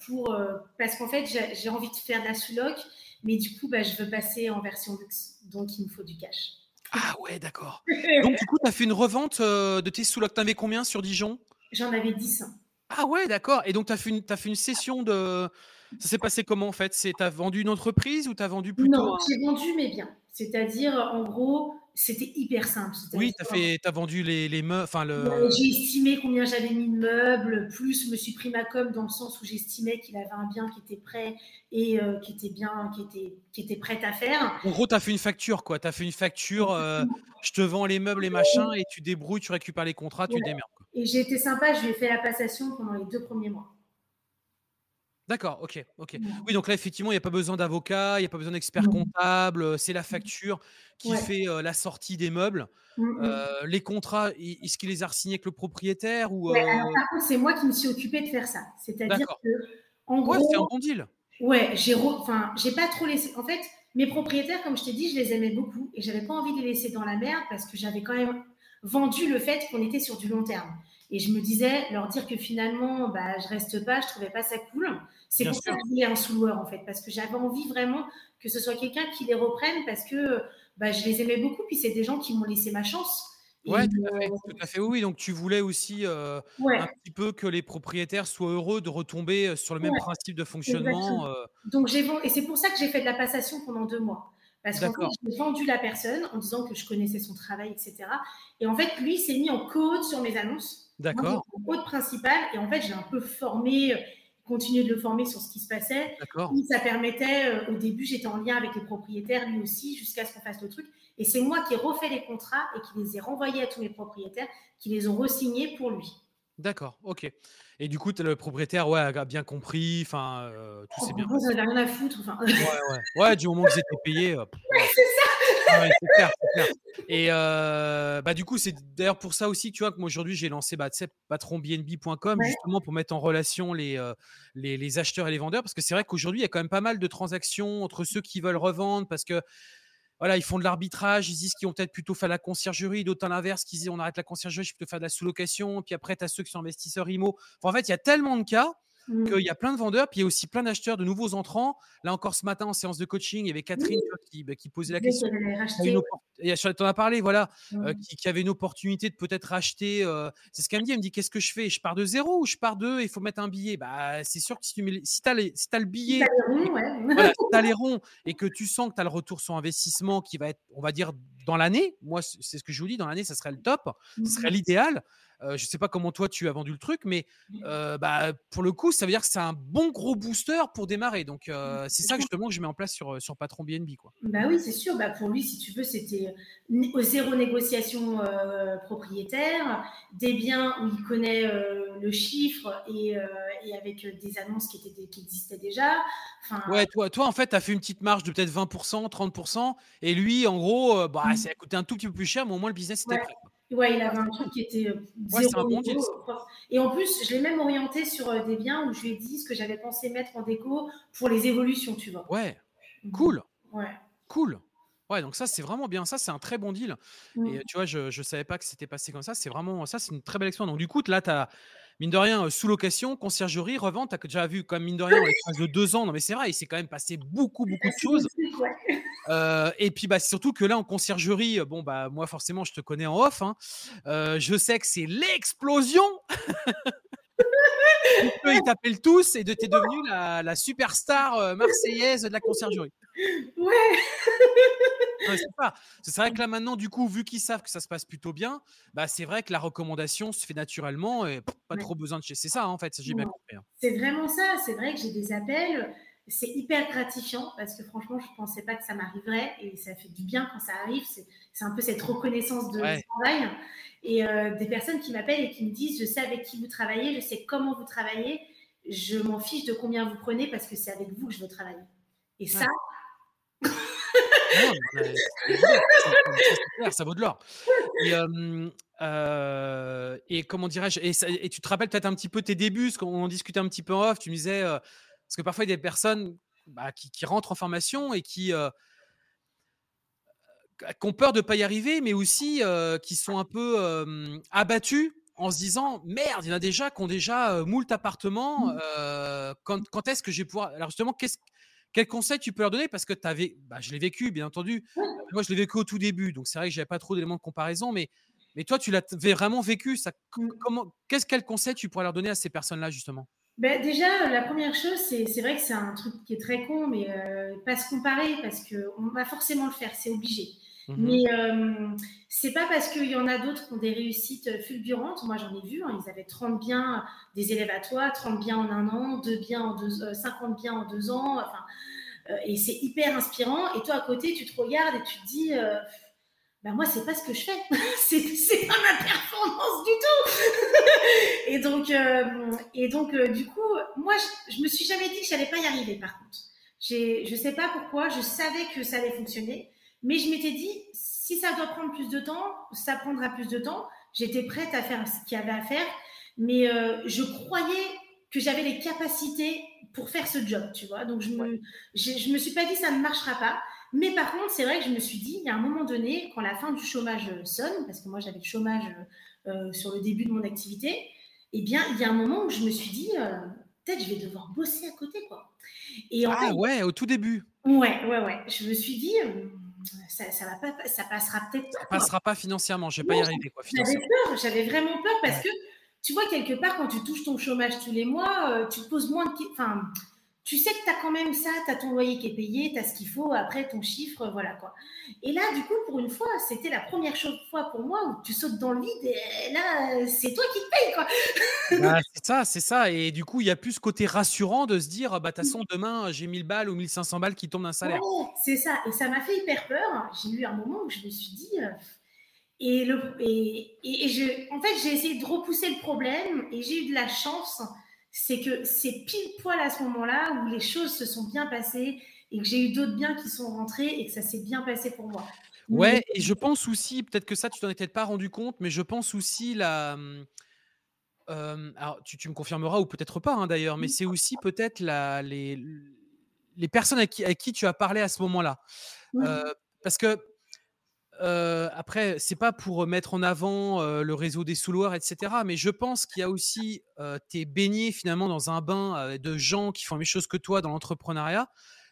pour, parce qu'en fait, j'ai envie de faire de la sous-loc, mais du coup, bah, je veux passer en version luxe. Donc, il me faut du cash. Ah ouais, d'accord. *laughs* Donc, du coup, tu as fait une revente de tes sous-locs. Tu avais combien sur Dijon? J'en avais 10. Ah ouais, d'accord. Et donc, tu as, as, fait une session de. Ça s'est passé comment en fait? Tu as vendu une entreprise ou tu as vendu plutôt. Non, j'ai vendu mes biens. C'est-à-dire, en gros, c'était hyper simple. Oui, tu as, fait, as vendu les, les meubles. Enfin, le... J'ai estimé combien j'avais mis de meubles, plus je me suis pris ma com dans le sens où j'estimais qu'il avait un bien qui était prêt et euh, qui était bien, qui était, qui était à faire. En gros, tu as fait une facture, quoi. Tu as fait une facture, euh, je te vends les meubles et machin, et tu débrouilles, tu récupères les contrats, tu démerdes. Et j'ai été sympa, je lui ai fait la passation pendant les deux premiers mois. D'accord, ok, ok. Oui, donc là, effectivement, il n'y a pas besoin d'avocat, il n'y a pas besoin d'expert comptable, euh, c'est la facture qui fait la sortie des meubles. Mmh, mmh. les contrats, est-ce qu'il les a signés avec le propriétaire ou par contre, c'est moi qui me suis occupée de faire ça. C'est-à-dire que, en ouais, c'est un bon deal. Ouais, j'ai, enfin, j'ai pas trop laissé. En fait, mes propriétaires, comme je t'ai dit, je les aimais beaucoup et j'avais pas envie de les laisser dans la merde parce que j'avais quand même vendu le fait qu'on était sur du long terme. Et je me disais, leur dire que finalement, bah, je reste pas, je trouvais pas ça cool. C'est pour ça que je voulais un sous-loueur, en fait, parce que j'avais envie vraiment que ce soit quelqu'un qui les reprenne, parce que bah, je les aimais beaucoup, puis c'est des gens qui m'ont laissé ma chance. Oui, tout, à fait, Oui, donc tu voulais aussi euh, un petit peu que les propriétaires soient heureux de retomber sur le même principe de fonctionnement. Euh. Donc j'ai et c'est pour ça que j'ai fait de la passation pendant deux mois. Parce qu'en fait, j'ai vendu la personne en disant que je connaissais son travail, etc. Et en fait, lui s'est mis en code sur mes annonces. D'accord. Hôte principal. Et en fait, j'ai un peu formé, continué de le former sur ce qui se passait. D'accord. Ça permettait, euh, au début, j'étais en lien avec les propriétaires, lui aussi, jusqu'à ce qu'on fasse le truc. Et c'est moi qui ai refait les contrats et qui les ai renvoyés à tous mes propriétaires, qui les ont re-signés pour lui. D'accord, ok. Et du coup, le propriétaire ouais, a bien compris, enfin, euh, tout s'est oh, bien passé. rien à foutre. Ouais, ouais. ouais, du moment que vous étiez payé. Euh, ouais, c'est ça c'est clair, clair, Et euh, bah, du coup, c'est d'ailleurs pour ça aussi, tu vois, que moi aujourd'hui, j'ai lancé bah, patronbnb.com justement pour mettre en relation les, les, les, acheteurs et les vendeurs. Parce que c'est vrai qu'aujourd'hui, il y a quand même pas mal de transactions entre ceux qui veulent revendre parce que voilà, ils font de l'arbitrage, ils disent qu'ils ont peut-être plutôt fait la conciergerie, d'autres à l'inverse qui disent on arrête la conciergerie, je peux faire de la sous-location. Puis après, tu as ceux qui sont investisseurs IMO. en fait, il y a tellement de cas Mmh. qu'il y a plein de vendeurs, puis il y a aussi plein d'acheteurs de nouveaux entrants. Là encore ce matin en séance de coaching, il y avait Catherine qui, bah, qui, posait la question. Tu en as parlé, voilà, euh, mmh. qui, avait une opportunité de peut-être acheter. Euh, c'est ce qu'elle me dit. Elle me dit Qu'est-ce que je fais? Je pars de zéro ou je pars de Il faut mettre un billet? Bah, c'est sûr que si tu si as, le billet, si as les *laughs* ronds et que tu sens que tu as le retour sur investissement qui va être, on va dire, dans l'année, moi, c'est ce que je vous dis, dans l'année, ça serait le top, ce serait mmh. Je ne sais pas comment toi tu as vendu le truc, mais mmh. bah, pour le coup, ça veut dire que c'est un bon gros booster pour démarrer. Donc, mmh. c'est ça justement que je mets en place sur, sur Patron BNB. Quoi. Bah oui, c'est sûr. Bah, pour lui, si tu veux, c'était zéro négociation propriétaire, des biens où il connaît le chiffre et, et, avec des annonces qui, étaient, qui existaient déjà. ouais, toi, toi, en fait, tu as fait une petite marge de peut-être 20%, 30%, et lui, en gros, bah, mmh. ça a coûté un tout petit peu plus cher, mais au moins le business était prêt. Ouais, il avait un truc qui était euh, zéro Et en plus, je l'ai même orienté sur euh, des biens où je lui ai dit ce que j'avais pensé mettre en déco pour les évolutions, tu vois. Ouais, mmh. cool. Ouais. Cool. Ouais, donc ça, c'est vraiment bien. Ça, c'est un très bon deal. Et mmh. tu vois, je ne savais pas que c'était passé comme ça. C'est vraiment, ça, c'est une très belle expérience. Donc, du coup, là, tu as, mine de rien, sous location, conciergerie, revente, tu as déjà vu, comme mine de rien, en de deux ans. Non, mais c'est vrai, il s'est quand même passé beaucoup, beaucoup de choses. et puis, bah, surtout que là, en conciergerie, bon, bah, moi, forcément, je te connais en off. Hein, je sais que c'est l'explosion. *laughs* ils t'appellent tous et de t'es devenue la, la superstar marseillaise de la conciergerie. Ouais. c'est vrai que là maintenant, du coup, vu qu'ils savent que ça se passe plutôt bien, bah c'est vrai que la recommandation se fait naturellement et pas trop besoin de chez. C'est ça hein, en fait, j'ai bien compris. Hein. C'est vraiment ça. C'est vrai que j'ai des appels. C'est hyper gratifiant parce que franchement, je pensais pas que ça m'arriverait et ça fait du bien quand ça arrive. C'est un peu cette reconnaissance de travail. Et euh, des personnes qui m'appellent et qui me disent Je sais avec qui vous travaillez, je sais comment vous travaillez, je m'en fiche de combien vous prenez parce que c'est avec vous que je veux travailler. Et ça, ça vaut de l'or. Et, comment dirais-je et, tu te rappelles peut-être un petit peu tes débuts, parce qu'on en discutait un petit peu en off. Tu me disais, parce que parfois il y a des personnes bah, qui, rentrent en formation et qui, ont peur de ne pas y arriver, mais aussi qui sont un peu abattus en se disant merde, il y en a déjà qui ont déjà moult appartements. Mmh. quand, est-ce que je vais pouvoir. Alors, justement, qu'est-ce quel conseil tu peux leur donner? Parce que avais, bah, je l'ai vécu, bien entendu. Moi, je l'ai vécu au tout début, donc c'est vrai que j'avais pas trop d'éléments de comparaison, mais, mais toi, tu l'avais vraiment vécu. Ça, mmh. comment, qu'est-ce quel conseil tu pourrais leur donner à ces personnes-là, justement? Ben déjà, la première chose, c'est vrai que c'est un truc qui est très con, mais pas se comparer parce qu'on va forcément le faire, c'est obligé. Mmh mais euh, c'est pas parce qu'il y en a d'autres qui ont des réussites fulgurantes. Moi, j'en ai vu. Hein, ils avaient 30 biens des élèves à toi, 30 biens en un an, 2 biens en deux, 50 biens en deux ans. Enfin, et c'est hyper inspirant. Et toi, à côté, tu te regardes et tu te dis. ben moi, c'est pas ce que je fais. *laughs* c'est pas ma performance du tout. *laughs* et donc, et donc du coup, moi, je, je, me suis jamais dit que j'allais pas y arriver. Par contre, je sais pas pourquoi. Je savais que ça allait fonctionner. Mais je m'étais dit, si ça doit prendre plus de temps, ça prendra plus de temps. J'étais prête à faire ce qu'il y avait à faire, mais euh, je croyais que j'avais les capacités pour faire ce job, tu vois. Donc, je me, je, me suis pas dit, ça ne marchera pas. Mais par contre, c'est vrai que je me suis dit, il y a un moment donné, quand la fin du chômage sonne, parce que moi j'avais le chômage euh, sur le début de mon activité, eh bien, il y a un moment où je me suis dit, euh, peut-être je vais devoir bosser à côté, quoi. Et ah ouais, au tout début. Ouais, ouais, ouais. Je me suis dit, ça, ça, va pas, ça passera peut-être pas. Ça passera pas financièrement, je vais pas y arriver. J'avais peur, j'avais vraiment peur parce que tu vois, quelque part, quand tu touches ton chômage tous les mois, euh, tu te poses moins de. Enfin, tu sais que tu as quand même ça, tu as ton loyer qui est payé, tu as ce qu'il faut, après ton chiffre, voilà quoi. Et là, du coup, pour une fois, c'était la première fois pour moi où tu sautes dans le vide et là, c'est toi qui te payes quoi. Bah, *laughs* c'est ça, c'est ça. Et du coup, il y a plus ce côté rassurant de se dire, bah, de toute façon, demain, j'ai 1000 balles ou 1500 balles qui tombent d'un salaire. c'est ça. Et ça m'a fait hyper peur. J'ai eu un moment où je me suis dit. Euh, et, le, et, et, je, en fait, j'ai essayé de repousser le problème et j'ai eu de la chance c'est que c'est pile poil à ce moment-là où les choses se sont bien passées et que j'ai eu d'autres biens qui sont rentrés et que ça s'est bien passé pour moi. Ouais, et je pense aussi, peut-être que ça, tu t'en étais pas rendu compte, mais je pense aussi la. Euh, alors, tu, me confirmeras ou peut-être pas hein, d'ailleurs, mais c'est aussi peut-être les, les personnes à qui, à qui, tu as parlé à ce moment-là. Euh, parce que euh, après, c'est pas pour mettre en avant le réseau des sous etc. Mais je pense qu'il y a aussi, tu es baigné finalement dans un bain de gens qui font les mêmes choses que toi dans l'entrepreneuriat.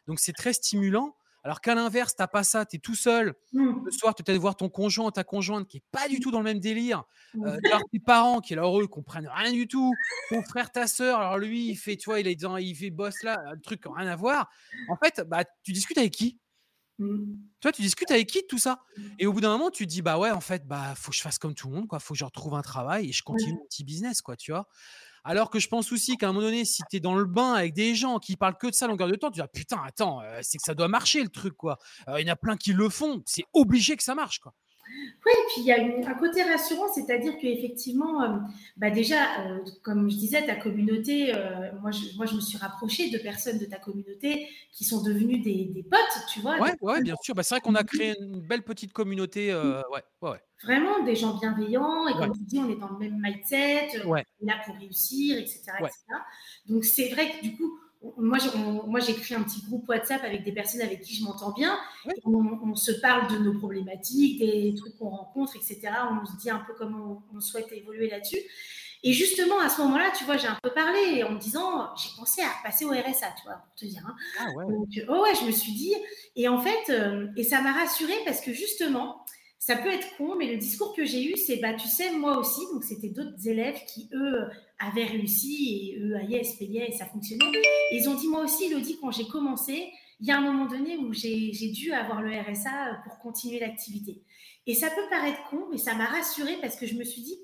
Donc c'est très stimulant. Alors qu'à l'inverse, t'as pas ça, tu es tout seul. Mmh. Le soir, tu peut-être voir ton conjoint, ta conjointe qui est pas du tout dans le même délire. Euh, tes parents qui, alors eux, comprennent rien du tout. Ton frère, ta soeur, alors lui, il fait, tu vois, il est dans, il fait boss là, un truc qui n'a rien à voir. En fait, bah, tu discutes avec qui? Mmh. Toi, tu discutes avec qui de tout ça? Mmh. Et au bout d'un moment, tu te dis bah ouais, en fait, bah faut que je fasse comme tout le monde, quoi. Faut que je retrouve un travail et je continue mon petit business, quoi, tu vois? Alors que je pense aussi qu'à un moment donné, si tu es dans le bain avec des gens qui parlent que de ça à longueur de temps, tu dis ah, putain, attends, euh, c'est que ça doit marcher le truc, quoi. Euh, il y en a plein qui le font, c'est obligé que ça marche, quoi. Oui, et puis il y a un côté rassurant, c'est-à-dire qu'effectivement, euh, bah déjà, euh, comme je disais, ta communauté, euh, moi, je, moi je me suis rapprochée de personnes de ta communauté qui sont devenues des, des potes, tu vois. Oui, ouais, bien sûr. Bah, c'est vrai qu'on a créé une belle petite communauté. ouais, ouais, Vraiment, des gens bienveillants, et comme tu dis, on est dans le même mindset, on est là pour réussir, etc. etc. Donc c'est vrai que du coup, moi, moi, j'ai créé un petit groupe WhatsApp avec des personnes avec qui je m'entends bien. On, se parle de nos problématiques, des trucs qu'on rencontre, etc. On se dit un peu comment on, souhaite évoluer là-dessus. Et justement, à ce moment-là, tu vois, j'ai un peu parlé en me disant, j'ai pensé à passer au RSA, tu vois, pour te dire. Hein. Ah ouais. Donc, oh ouais, je me suis dit, et en fait, euh, et ça m'a rassurée parce que justement, ça peut être con, mais le discours que j'ai eu, c'est, bah, tu sais, moi aussi, donc c'était d'autres élèves qui, eux, avaient réussi et eux, aïe, se payaient et ça fonctionnait. Ils ont dit, moi aussi, Elodie, quand j'ai commencé, il y a un moment donné où j'ai dû avoir le RSA pour continuer l'activité. Et ça peut paraître con, mais ça m'a rassurée parce que je me suis dit,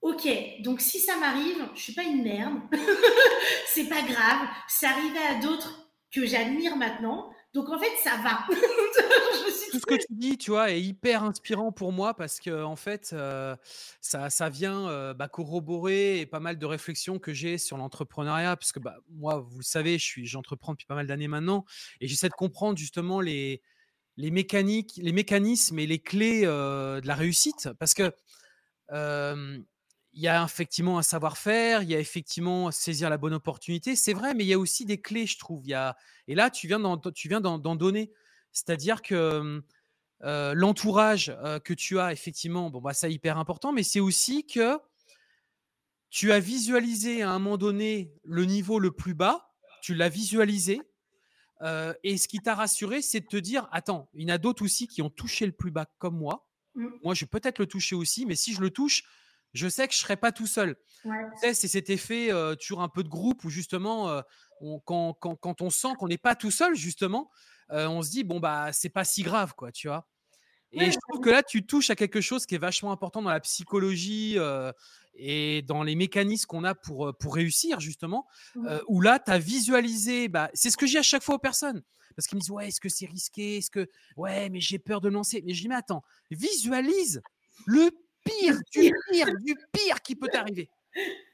ok, donc si ça m'arrive, je suis pas une merde, *laughs* c'est pas grave, ça arrivait à d'autres que j'admire maintenant. Donc en fait, ça va. *laughs* Tout ce que tu dis, tu vois, est hyper inspirant pour moi parce que en fait, euh, ça, ça vient euh, bah, corroborer pas mal de réflexions que j'ai sur l'entrepreneuriat, parce que bah, moi, vous le savez, je suis, j'entreprends depuis pas mal d'années maintenant, et j'essaie de comprendre justement les, les mécaniques, les mécanismes et les clés de la réussite, parce que il y a effectivement un savoir-faire, il y a effectivement saisir la bonne opportunité, c'est vrai, mais il y a aussi des clés, je trouve. Il y a... Et là, tu viens d'en, tu viens d'en, donner. C'est-à-dire que l'entourage que tu as, effectivement, bon, bah, ça hyper important, mais c'est aussi que tu as visualisé à un moment donné le niveau le plus bas, tu l'as visualisé, et ce qui t'a rassuré, c'est de te dire, attends, il y en a d'autres aussi qui ont touché le plus bas comme moi. Mmh. Moi, je vais peut-être le toucher aussi, mais si je le touche, je sais que je serai pas tout seul. c'est cet effet toujours un peu de groupe où justement, quand, on sent qu'on n'est pas tout seul, justement, on se dit bon bah c'est pas si grave quoi, tu vois. Et je trouve que là, tu touches à quelque chose qui est vachement important dans la psychologie et dans les mécanismes qu'on a pour, pour réussir, justement, où là, tu as visualisé, bah, c'est ce que j'ai à chaque fois aux personnes. Parce qu'ils me disent, ouais, est-ce que c'est risqué? Est-ce que, ouais, mais j'ai peur de lancer. Mais je dis, mais attends, visualise le pire, *laughs* du pire, du pire qui peut t'arriver.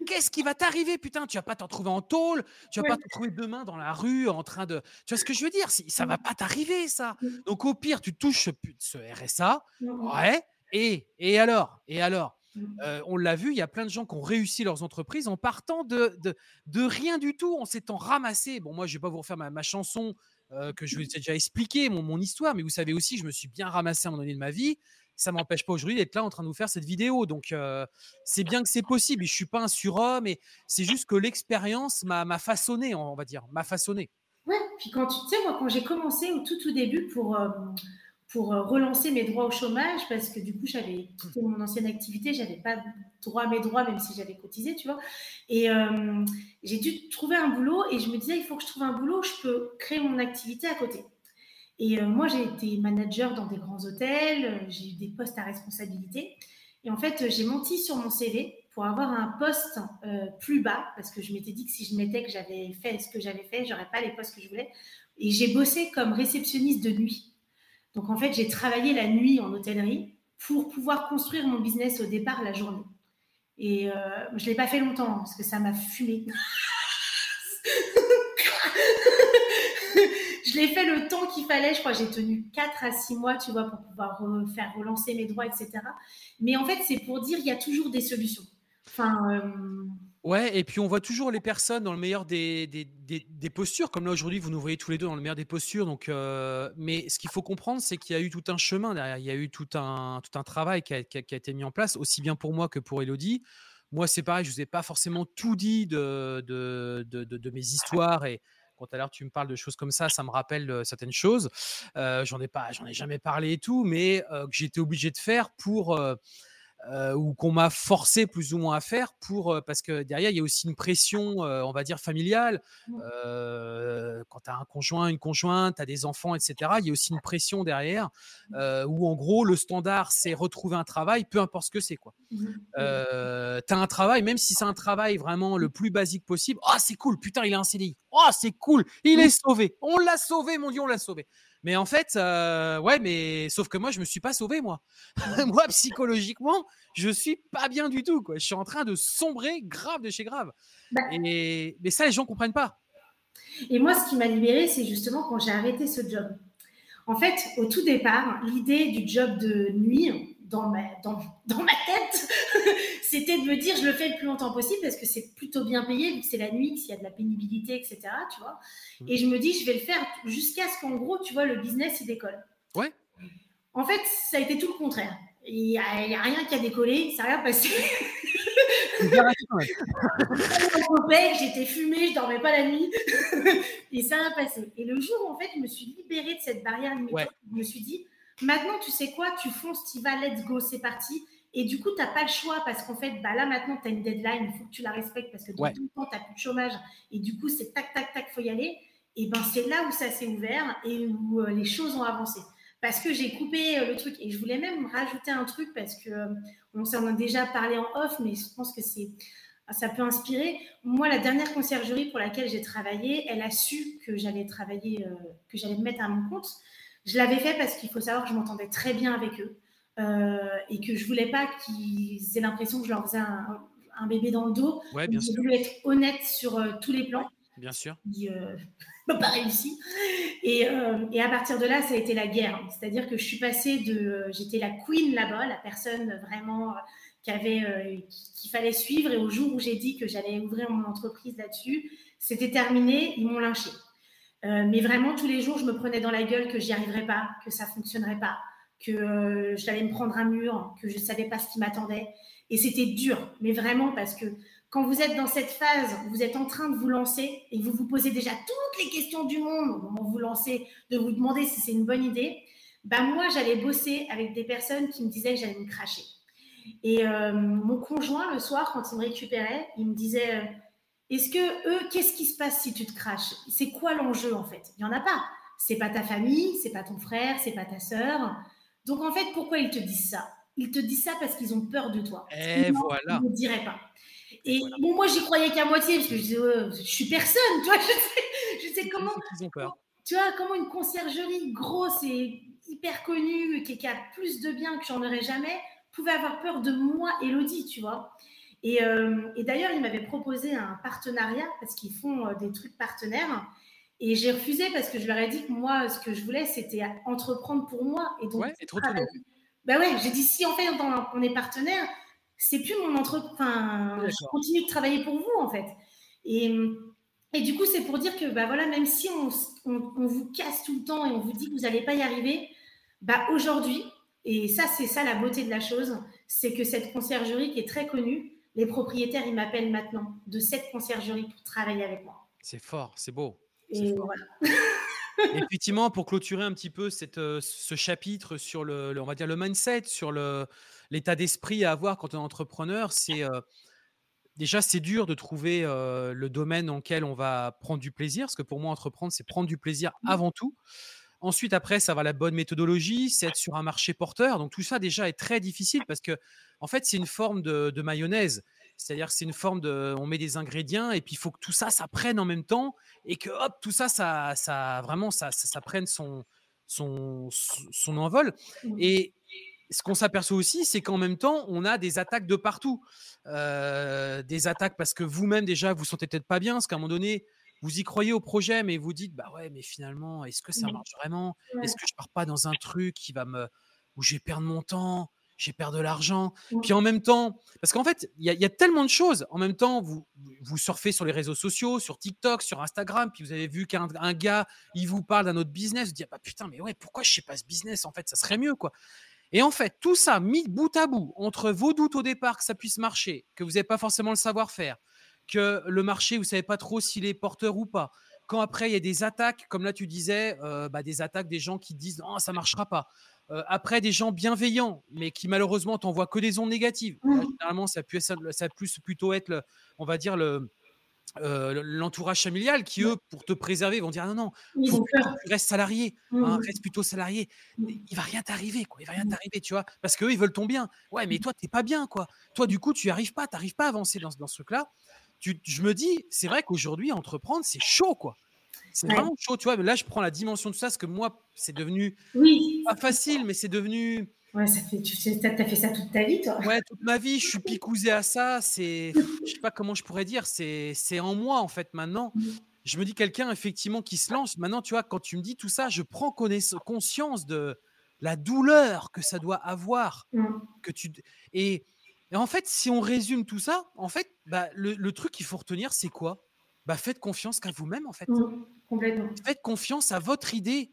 Qu'est-ce qui va t'arriver, putain? Tu vas pas t'en trouver en tôle, tu vas pas te trouver demain dans la rue en train de. Tu vois ce que je veux dire? Ça va pas t'arriver, ça. Donc au pire, tu touches ce, RSA, ouais. Et, et alors? Et alors? Euh, on l'a vu, il y a plein de gens qui ont réussi leurs entreprises en partant de, de, rien du tout, en s'étant ramassé. Bon, moi, je vais pas vous refaire ma, chanson euh, que je vous ai déjà expliqué, mon, mon, histoire, mais vous savez aussi, je me suis bien ramassé à un moment donné de ma vie ça m'empêche pas aujourd'hui d'être là en train de vous faire cette vidéo. Donc, euh, c'est bien que c'est possible. Et je suis pas un surhomme. Et c'est juste que l'expérience m'a façonné, on va dire, m'a façonné. Ouais. Puis quand tu sais, moi, quand j'ai commencé au tout, tout début pour euh, pour euh, relancer mes droits au chômage, parce que du coup, j'avais quitté mon ancienne activité, j'avais pas droit à mes droits, même si j'avais cotisé, tu vois. Et j'ai dû trouver un boulot. Et je me disais, il faut que je trouve un boulot, je peux créer mon activité à côté. Et euh, moi, j'ai été manager dans des grands hôtels, euh, j'ai eu des postes à responsabilité. Et en fait, j'ai menti sur mon CV pour avoir un poste euh, plus bas, parce que je m'étais dit que si je mettais que j'avais fait ce que j'avais fait, j'aurais pas les postes que je voulais. Et j'ai bossé comme réceptionniste de nuit. Donc en fait, j'ai travaillé la nuit en hôtellerie pour pouvoir construire mon business au départ la journée. Et je ne l'ai pas fait longtemps parce que ça m'a fumé. *laughs* je l'ai fait le temps qu'il fallait. Je crois j'ai tenu 4 à 6 mois, tu vois, pour pouvoir faire relancer mes droits, etc. Mais en fait, c'est pour dire il y a toujours des solutions. Enfin. Euh, ouais, et puis on voit toujours les personnes dans le meilleur des, des, postures, comme là aujourd'hui, vous nous voyez tous les deux dans le meilleur des postures. Donc, euh, mais ce qu'il faut comprendre, c'est qu'il y a eu tout un chemin derrière, il y a eu tout un, tout un travail qui a, qui a, été mis en place, aussi bien pour moi que pour Elodie. Moi, c'est pareil, je ne vous ai pas forcément tout dit de, de, de, de mes histoires et, quand à l'heure tu me parles de choses comme ça, ça me rappelle certaines choses. j'en ai pas, j'en ai jamais parlé et tout, mais que j'étais obligé de faire pour euh, ou qu'on m'a forcé plus ou moins à faire pour euh, parce que derrière il y a aussi une pression euh, on va dire familiale. Mmh. quand tu as un conjoint une conjointe tu as des enfants etc il y a aussi une pression derrière mmh. où en gros le standard c'est retrouver un travail peu importe ce que c'est quoi. Mmh. tu as un travail même si c'est un travail vraiment le plus basique possible oh c'est cool putain il a un CDI oh c'est cool il est sauvé. On l'a sauvé mon dieu on l'a sauvé mais en fait, euh, ouais, mais sauf que moi, je me suis pas sauvé, moi. *laughs* moi, psychologiquement, je suis pas bien du tout, quoi. Je suis en train de sombrer grave de chez grave. Bah et, mais ça, les gens comprennent pas. Et moi, ce qui m'a libérée, c'est justement quand j'ai arrêté ce job. En fait, au tout départ, l'idée du job de nuit, dans ma, dans, *laughs* dans ma tête, *laughs* c'était de me dire je le fais le plus longtemps possible parce que c'est plutôt bien payé vu que c'est la nuit, s'il y a de la pénibilité, etc. Tu vois mmh. Et je me dis je vais le faire jusqu'à ce qu'en gros, tu vois, le business il décolle. Ouais. En fait, ça a été tout le contraire. Il n'y a, a, rien qui a décollé, ça n'a rien passé. *laughs* J'étais fumée, je dormais pas la nuit et ça a passé. Et le jour où en fait, je me suis libérée de cette barrière je me suis dit Maintenant, tu sais quoi, tu fonces, tu vas, let's go, c'est parti. Et du coup, tu n'as pas le choix parce qu'en fait, bah là maintenant, tu as une deadline, il faut que tu la respectes parce que dans tout le temps, tu n'as plus de chômage. Et du coup, c'est tac, tac, tac, il faut y aller. Et ben c'est là où ça s'est ouvert et où euh, les choses ont avancé. Parce que j'ai coupé euh, le truc et je voulais même rajouter un truc parce que euh, on s'en a déjà parlé en off, mais je pense que c'est ça peut inspirer. Moi, la dernière conciergerie pour laquelle j'ai travaillé, elle a su que j'allais travailler, que j'allais me mettre à mon compte. Je l'avais fait parce qu'il faut savoir que je m'entendais très bien avec eux euh, et que je voulais pas qu'ils aient l'impression que je leur faisais un, bébé dans le dos. Ouais, bien je voulais être honnête sur euh, tous les plans. Bien sûr. Qui *laughs* n'a pas réussi. Et, et, à partir de là, ça a été la guerre. C'est-à-dire que je suis passée de. J'étais la queen là-bas, la personne vraiment qu'il avait, qu'il fallait suivre. Et au jour où j'ai dit que j'allais ouvrir mon entreprise là-dessus, c'était terminé, ils m'ont lynché. Mais vraiment, tous les jours, je me prenais dans la gueule que j'y arriverais pas, que ça fonctionnerait pas, que j'allais me prendre un mur, que je ne savais pas ce qui m'attendait. Et c'était dur, mais vraiment parce que quand vous êtes dans cette phase, vous êtes en train de vous lancer et vous vous posez déjà toutes les questions du monde au moment où vous lancez, de vous demander si c'est une bonne idée, bah moi, j'allais bosser avec des personnes qui me disaient que j'allais me cracher. Et euh, mon conjoint, le soir, quand il me récupérait, il me disait euh, Est-ce que eux, qu'est-ce qui se passe si tu te craches? C'est quoi l'enjeu en fait? Il n'y en a pas. C'est pas ta famille, c'est pas ton frère, c'est pas ta sœur. Donc en fait, pourquoi ils te disent ça? Ils te disent ça parce qu'ils ont peur de toi. Et voilà. Ils ne diraient pas. Et bon, moi, j'y croyais qu'à moitié parce que je disais, je suis personne, tu vois. *laughs* Je sais, comment. Ils ont peur. Tu vois, comment une conciergerie grosse et hyper connue, qui, a plus de biens que j'en aurais jamais, pouvait avoir peur de moi, Elodie, tu vois? Et, euh, et d'ailleurs, ils m'avaient proposé un partenariat parce qu'ils font euh, des trucs partenaires. Et j'ai refusé parce que je leur ai dit que moi, ce que je voulais, c'était entreprendre pour moi. Et donc, ouais, et trop bah ouais, j'ai dit si en fait on est partenaire, c'est plus mon entreprise. Enfin, je continue de travailler pour vous en fait. Et, et du coup, c'est pour dire que bah voilà, même si on, on, vous casse tout le temps et on vous dit que vous n'allez pas y arriver, bah aujourd'hui, et ça c'est ça la beauté de la chose, c'est que cette conciergerie qui est très connue, les propriétaires ils m'appellent maintenant de cette conciergerie pour travailler avec moi. C'est fort, c'est beau. Et voilà. *laughs* Effectivement, pour clôturer un petit peu cette, euh, ce chapitre sur le, on va dire le mindset, sur l'état d'esprit à avoir quand on est entrepreneur, c'est euh, déjà c'est dur de trouver euh, le domaine dans lequel on va prendre du plaisir, parce que pour moi entreprendre c'est prendre du plaisir mmh. avant tout. Ensuite, après, ça va la bonne méthodologie, c'est être sur un marché porteur. Donc tout ça déjà est très difficile parce que en fait c'est une forme de, de mayonnaise. C'est-à-dire c'est une forme de, on met des ingrédients et puis il faut que tout ça, ça prenne en même temps et que hop, tout ça, ça, ça vraiment, ça, ça, prenne son, son, son envol. Mmh. Et ce qu'on s'aperçoit aussi, c'est qu'en même temps, on a des attaques de partout. Euh, des attaques parce que vous-même déjà, vous sentez peut-être pas bien, parce qu'à un moment donné, vous y croyez au projet, mais vous dites, bah ouais, mais finalement, est-ce que ça mmh. marche vraiment? Est-ce que je pars pas dans un truc qui va me, où je vais perdre mon temps j'ai perdu de l'argent? Puis en même temps, parce qu'en fait, il y, a tellement de choses. En même temps, vous, vous surfez sur les réseaux sociaux, sur TikTok, sur Instagram, puis vous avez vu qu'un gars, il vous parle d'un autre business, vous dites, ah bah putain, mais ouais, pourquoi je sais pas ce business En fait, ça serait mieux, quoi. Et en fait, tout ça mis bout à bout, entre vos doutes au départ que ça puisse marcher, que vous n'avez pas forcément le savoir-faire, que le marché, vous savez pas trop s'il est porteur ou pas, quand après il y a des attaques, comme là tu disais, euh, bah, des attaques des gens qui disent non, ça marchera pas. Euh, après, des gens bienveillants, mais qui malheureusement t'envoient que des ondes négatives. Mmh. généralement, ça peut, ça, plus plutôt être, le, on va dire, le, euh, l'entourage familial qui, eux, pour te préserver, vont dire non, non, faut que tu restes salarié, hein, mmh. reste plutôt salarié. Mmh. Il va rien t'arriver, quoi. Il va rien t'arriver, tu vois, parce qu'eux, ils veulent ton bien. Ouais, mais toi, t'es pas bien, quoi. Toi, du coup, tu n'y arrives pas, tu n'arrives pas à avancer dans, dans ce truc-là. Je me dis, c'est vrai qu'aujourd'hui, entreprendre, c'est chaud, quoi. C'est vraiment chaud, tu vois. Mais là, je prends la dimension de ça, parce que moi, c'est devenu oui. pas facile, mais c'est devenu. Ouais, ça fait, tu as fait ça toute ta vie, toi. Ouais, toute ma vie, je suis picousé à ça. C'est, je sais pas comment je pourrais dire, c'est, c'est en moi en fait maintenant. Mmh. Je me dis quelqu'un effectivement qui se lance. Maintenant, tu vois, quand tu me dis tout ça, je prends conscience de la douleur que ça doit avoir. Mmh. Que tu et, en fait, si on résume tout ça, en fait, bah, le, le truc qu'il faut retenir, c'est quoi? Bah, faites confiance qu'à vous-même, en fait. Mmh, complètement. Faites confiance à votre idée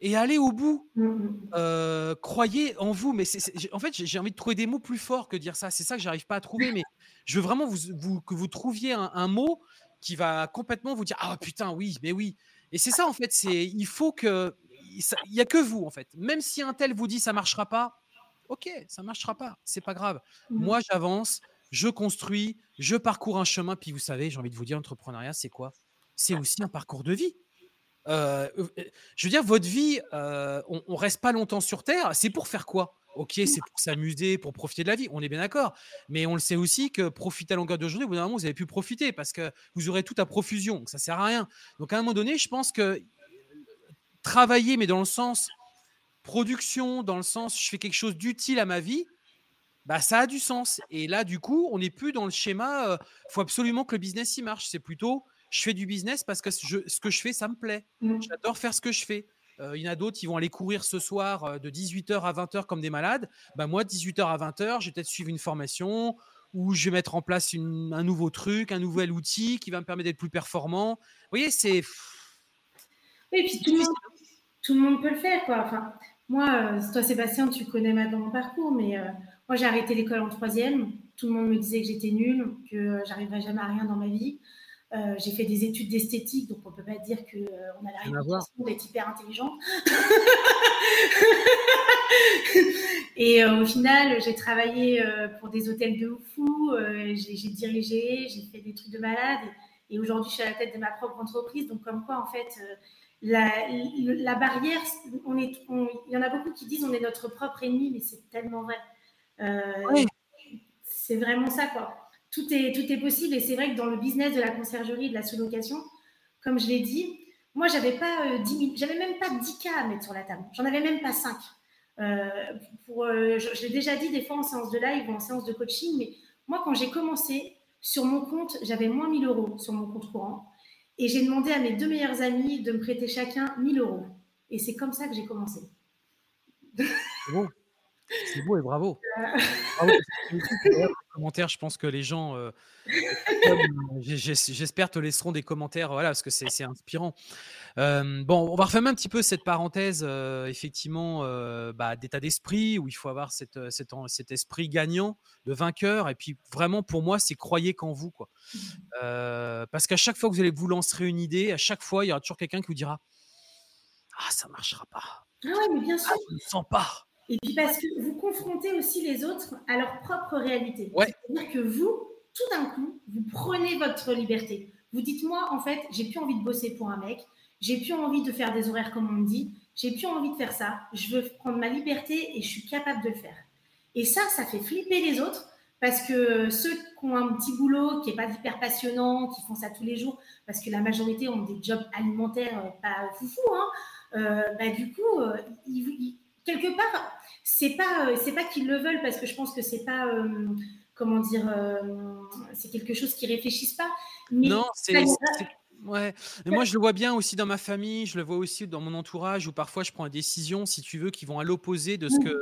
et allez au bout. Mmh, mmh. Euh, croyez en vous. Mais en fait, j'ai envie de trouver des mots plus forts que dire ça. C'est ça que j'arrive pas à trouver. Mais je veux vraiment vous, que vous trouviez un, mot qui va complètement vous dire Ah putain, oui, mais oui. Et c'est ça, en fait. C'est Il faut que. Il n'y a que vous, en fait. Même si un tel vous dit ça marchera pas, ok, ça marchera pas. C'est pas grave. Moi, j'avance je construis, je parcours un chemin. Puis vous savez, j'ai envie de vous dire, l'entrepreneuriat, c'est quoi? C'est aussi un parcours de vie. Euh, euh, je veux dire, votre vie, euh, on, ne reste pas longtemps sur Terre. C'est pour faire quoi? Ok, c'est pour s'amuser, pour profiter de la vie. On est bien d'accord. Mais on le sait aussi que profiter à longueur de journée, au bout d'un moment, vous avez pu profiter parce que vous aurez tout à profusion. Donc ça sert à rien. Donc à un moment donné, je pense que travailler, mais dans le sens production, dans le sens je fais quelque chose d'utile à ma vie, bah, ça a du sens. Et là, du coup, on n'est plus dans le schéma, il faut absolument que le business y marche. C'est plutôt, je fais du business parce que ce que je fais, ça me plaît. Mmh. J'adore faire ce que je fais. Euh, il y en a d'autres qui vont aller courir ce soir euh, de 18h à 20h comme des malades. Bah, moi, 18h à 20h, je vais peut-être suivre une formation ou je vais mettre en place un nouveau truc, un nouvel outil qui va me permettre d'être plus performant. Vous voyez, c'est. Oui, et puis tout le, monde, tout le monde peut le faire. Quoi. Enfin, moi, euh, toi, Sébastien, tu connais maintenant mon parcours, mais moi, j'ai arrêté l'école en troisième. Tout le monde me disait que j'étais nulle, que j'arriverais jamais à rien dans ma vie. Euh, j'ai fait des études d'esthétique, donc on ne peut pas dire qu'on euh, a la réputation d'être hyper intelligent. *laughs* et euh, au final, j'ai travaillé pour des hôtels de fou, j'ai dirigé, j'ai fait des trucs de malade. Et, aujourd'hui, je suis à la tête de ma propre entreprise. Donc, comme quoi, en fait, la, la, barrière, on est, il y en a beaucoup qui disent on est notre propre ennemi, mais c'est tellement vrai. C'est vraiment ça, quoi tout est, tout est possible. Et c'est vrai que dans le business de la conciergerie et de la sous-location, comme je l'ai dit, moi, j'avais pas euh, j'avais même pas 10 cas à mettre sur la table. J'en avais même pas 5. Euh, pour, euh, je, l'ai déjà dit des fois en séance de live ou en séance de coaching, mais moi, quand j'ai commencé, sur mon compte, j'avais moins 1000 euros sur mon compte courant. Et j'ai demandé à mes deux meilleurs amis de me prêter chacun 1000 euros. Et c'est comme ça que j'ai commencé. C'est beau et bravo. commentaires, je pense que les gens, euh, j'espère, te laisseront des commentaires, voilà, parce que c'est inspirant. Euh, bon, on va refermer un petit peu cette parenthèse, euh, effectivement, bah, d'état d'esprit, où il faut avoir cette, cet esprit gagnant, de vainqueur. Et puis, vraiment, pour moi, c'est croyez qu'en vous. Quoi. parce qu'à chaque fois que vous allez vous lancer une idée, à chaque fois, il y aura toujours quelqu'un qui vous dira Ah, ça marchera pas. Ah ouais, mais bien sûr. Ah, je ne sens pas. Et puis parce que vous confrontez aussi les autres à leur propre réalité. C'est-à-dire que vous, tout d'un coup, vous prenez votre liberté. Vous dites, moi, en fait, j'ai plus envie de bosser pour un mec, j'ai plus envie de faire des horaires comme on me dit, j'ai plus envie de faire ça, je veux prendre ma liberté et je suis capable de le faire. Et ça, ça fait flipper les autres parce que ceux qui ont un petit boulot qui n'est pas hyper passionnant, qui font ça tous les jours, parce que la majorité ont des jobs alimentaires euh, pas foufou, hein, euh, bah, du coup, euh, ils quelque part, c'est pas, euh, c'est pas qu'ils le veulent parce que je pense que c'est pas, euh, comment dire, euh, c'est quelque chose qu'ils réfléchissent pas. non, c'est. Ouais, mais moi je le vois bien aussi dans ma famille, je le vois aussi dans mon entourage où parfois je prends des décisions, si tu veux, qui vont à l'opposé de ce que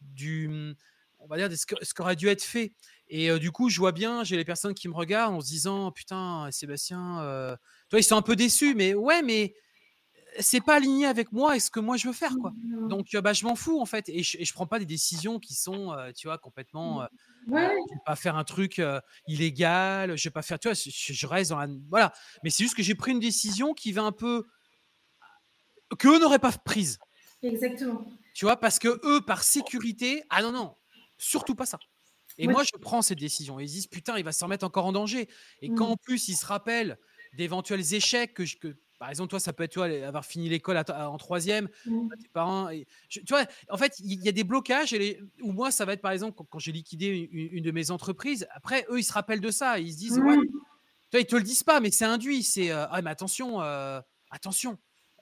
du, on va dire, de ce, que, ce qu'aurait dû être fait. Et du coup, je vois bien, j'ai les personnes qui me regardent en se disant, putain, Sébastien, toi ils sont un peu déçus, mais ouais, mais c'est pas aligné avec moi et ce que moi je veux faire quoi. Donc bah, je m'en fous en fait et je, je prends pas des décisions qui sont tu vois complètement mmh. ouais. je vais pas faire un truc illégal, je vais pas faire tu vois je, reste dans la voilà, mais c'est juste que j'ai pris une décision qui va un peu que eux n'auraient pas prise. Exactement. Tu vois parce que eux par sécurité, ah non non, surtout pas ça. Et moi je prends cette décision et ils disent putain, il va se remettre encore en danger et quand mmh. en plus ils se rappellent d'éventuels échecs que, que par exemple, toi, ça peut être toi, avoir fini l'école en troisième, mmh. tes parents. tu vois, en fait, il y a des blocages. Et ou moi, ça va être par exemple quand, j'ai liquidé une, de mes entreprises. Après, eux, ils se rappellent de ça. Ils se disent, ouais, mmh. toi, ils te le disent pas, mais c'est induit. C'est euh, ah, mais attention, euh, attention.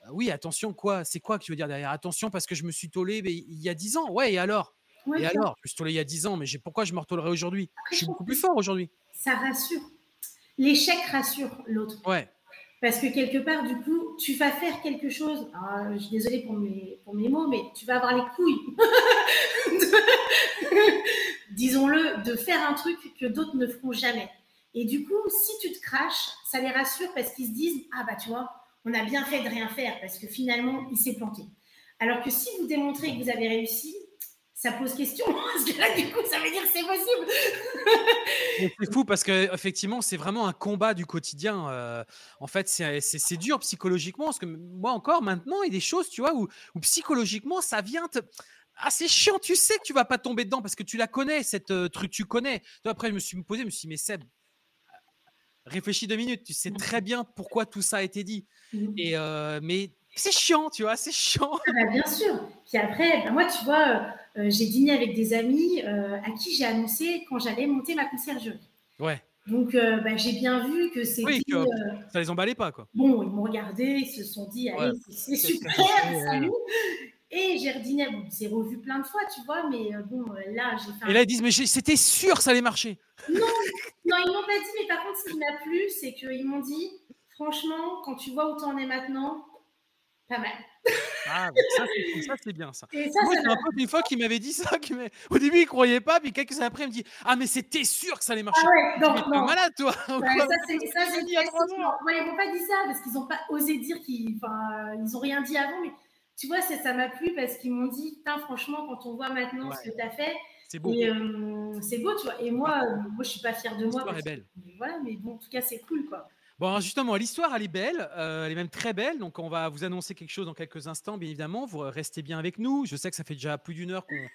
Euh, oui, attention, quoi C'est quoi que tu veux dire derrière? Attention, parce que je me suis tollé mais, il y a dix ans. Ouais, et alors? Et alors? Je me suis tollé il y a dix ans, mais pourquoi je me retollerai aujourd'hui? Je suis beaucoup plus fort aujourd'hui. Ça rassure. L'échec rassure l'autre. Ouais. Parce que quelque part, du coup, tu vas faire quelque chose. je suis désolée pour mes, pour mes mots, mais tu vas avoir les couilles, *laughs* disons-le, de faire un truc que d'autres ne feront jamais. Et du coup, si tu te craches, ça les rassure parce qu'ils se disent Ah, bah, tu vois, on a bien fait de rien faire parce que finalement, il s'est planté. Alors que si vous démontrez que vous avez réussi, ça pose question. Parce que là, du coup, ça veut dire que c'est possible. c'est fou parce que effectivement, c'est vraiment un combat du quotidien. Euh, en fait, c'est dur psychologiquement. Parce que moi encore, maintenant, il y a des choses, tu vois, où, psychologiquement, ça vient te. Ah, c'est chiant, tu sais que tu vas pas tomber dedans parce que tu la connais, cette euh, truc, tu connais. après, je me suis posé, je me suis dit, mais Seb, réfléchis deux minutes, tu sais très bien pourquoi tout ça a été dit. Mmh. Et, euh, mais c'est chiant, tu vois, c'est chiant. Ah bah, bien sûr. Puis après, bah, moi, tu vois, j'ai dîné avec des amis euh, à qui j'ai annoncé quand j'allais monter ma conciergerie. Ouais. Donc, euh, bah, j'ai bien vu que c'était. Oui, ça les emballait pas, quoi. Bon, ils m'ont regardé, ils se sont dit, c'est super, salut. Et j'ai redîné, bon, c'est revu plein de fois, tu vois, mais bon, là, j'ai fait. Et là, ils disent, mais c'était sûr que ça allait marcher. Non, non ils m'ont pas dit, mais par contre, ce qui m'a plu, c'est qu'ils m'ont dit, franchement, quand tu vois où tu en es maintenant, pas mal. Ah, ça, c'est bien ça. Moi, c'est un une fois qui m'avait dit ça. Qui Au début, il croyait pas, puis quelques années après, il me dit Ah, mais c'était sûr que ça allait marcher. Ah ouais, non, malade, toi. *laughs* ça, c'est ça. Dit ils m'ont pas dit ça parce qu'ils n'ont pas osé dire qu'ils enfin, ils ont rien dit avant. Mais tu vois, ça m'a plu parce qu'ils m'ont dit franchement, quand on voit maintenant ce que tu as fait, c'est beau. Euh, c'est beau, tu vois. Et moi, euh, moi, je suis pas fière de moi. L'histoire est belle. voilà, mais bon, en tout cas, c'est cool, quoi. Bon, justement, l'histoire, elle est belle, euh, elle est même très belle. Donc, on va vous annoncer quelque chose dans quelques instants, bien évidemment. Vous restez bien avec nous. Je sais que ça fait déjà plus d'une heure qu'on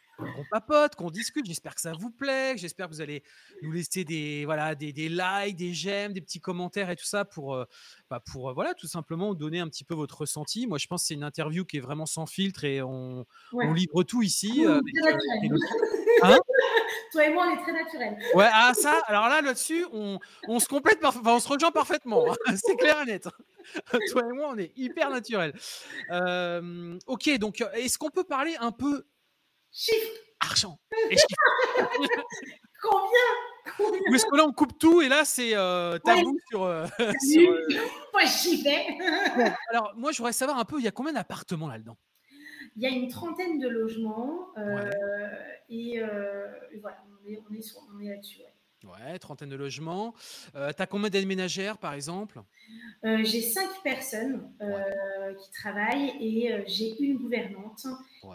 papote, qu'on discute. J'espère que ça vous plaît. J'espère que vous allez nous laisser des, voilà, des, des, likes, des j'aime, des petits commentaires et tout ça pour, euh, bah, pour euh, voilà, tout simplement donner un petit peu votre ressenti. Moi, je pense que c'est une interview qui est vraiment sans filtre et on, on livre tout ici. Hein *laughs* Toi et moi, on est très naturels. *laughs* Ouais, ah, ça, alors là, là-dessus, on, on, se complète, on se rejoint parfaitement. Hein. *laughs* C'est clair et net. Toi et moi, on est hyper naturels. Euh, ok, donc, est-ce qu'on peut parler un peu chiffres Argent. *laughs* Combien? Ou est-ce que là, on coupe tout et là, c'est euh, tabou sur. Euh, *laughs* *laughs* sur Moi, j'y vais. alors, moi, je voudrais savoir un peu, il y a combien d'appartements là-dedans? Il y a une trentaine de logements euh, et, euh, voilà, on est, on est, on est là-dessus. Ouais. trentaine de logements. Euh, tu as combien d'aides ménagères, par exemple? J'ai cinq personnes qui travaillent et j'ai une gouvernante.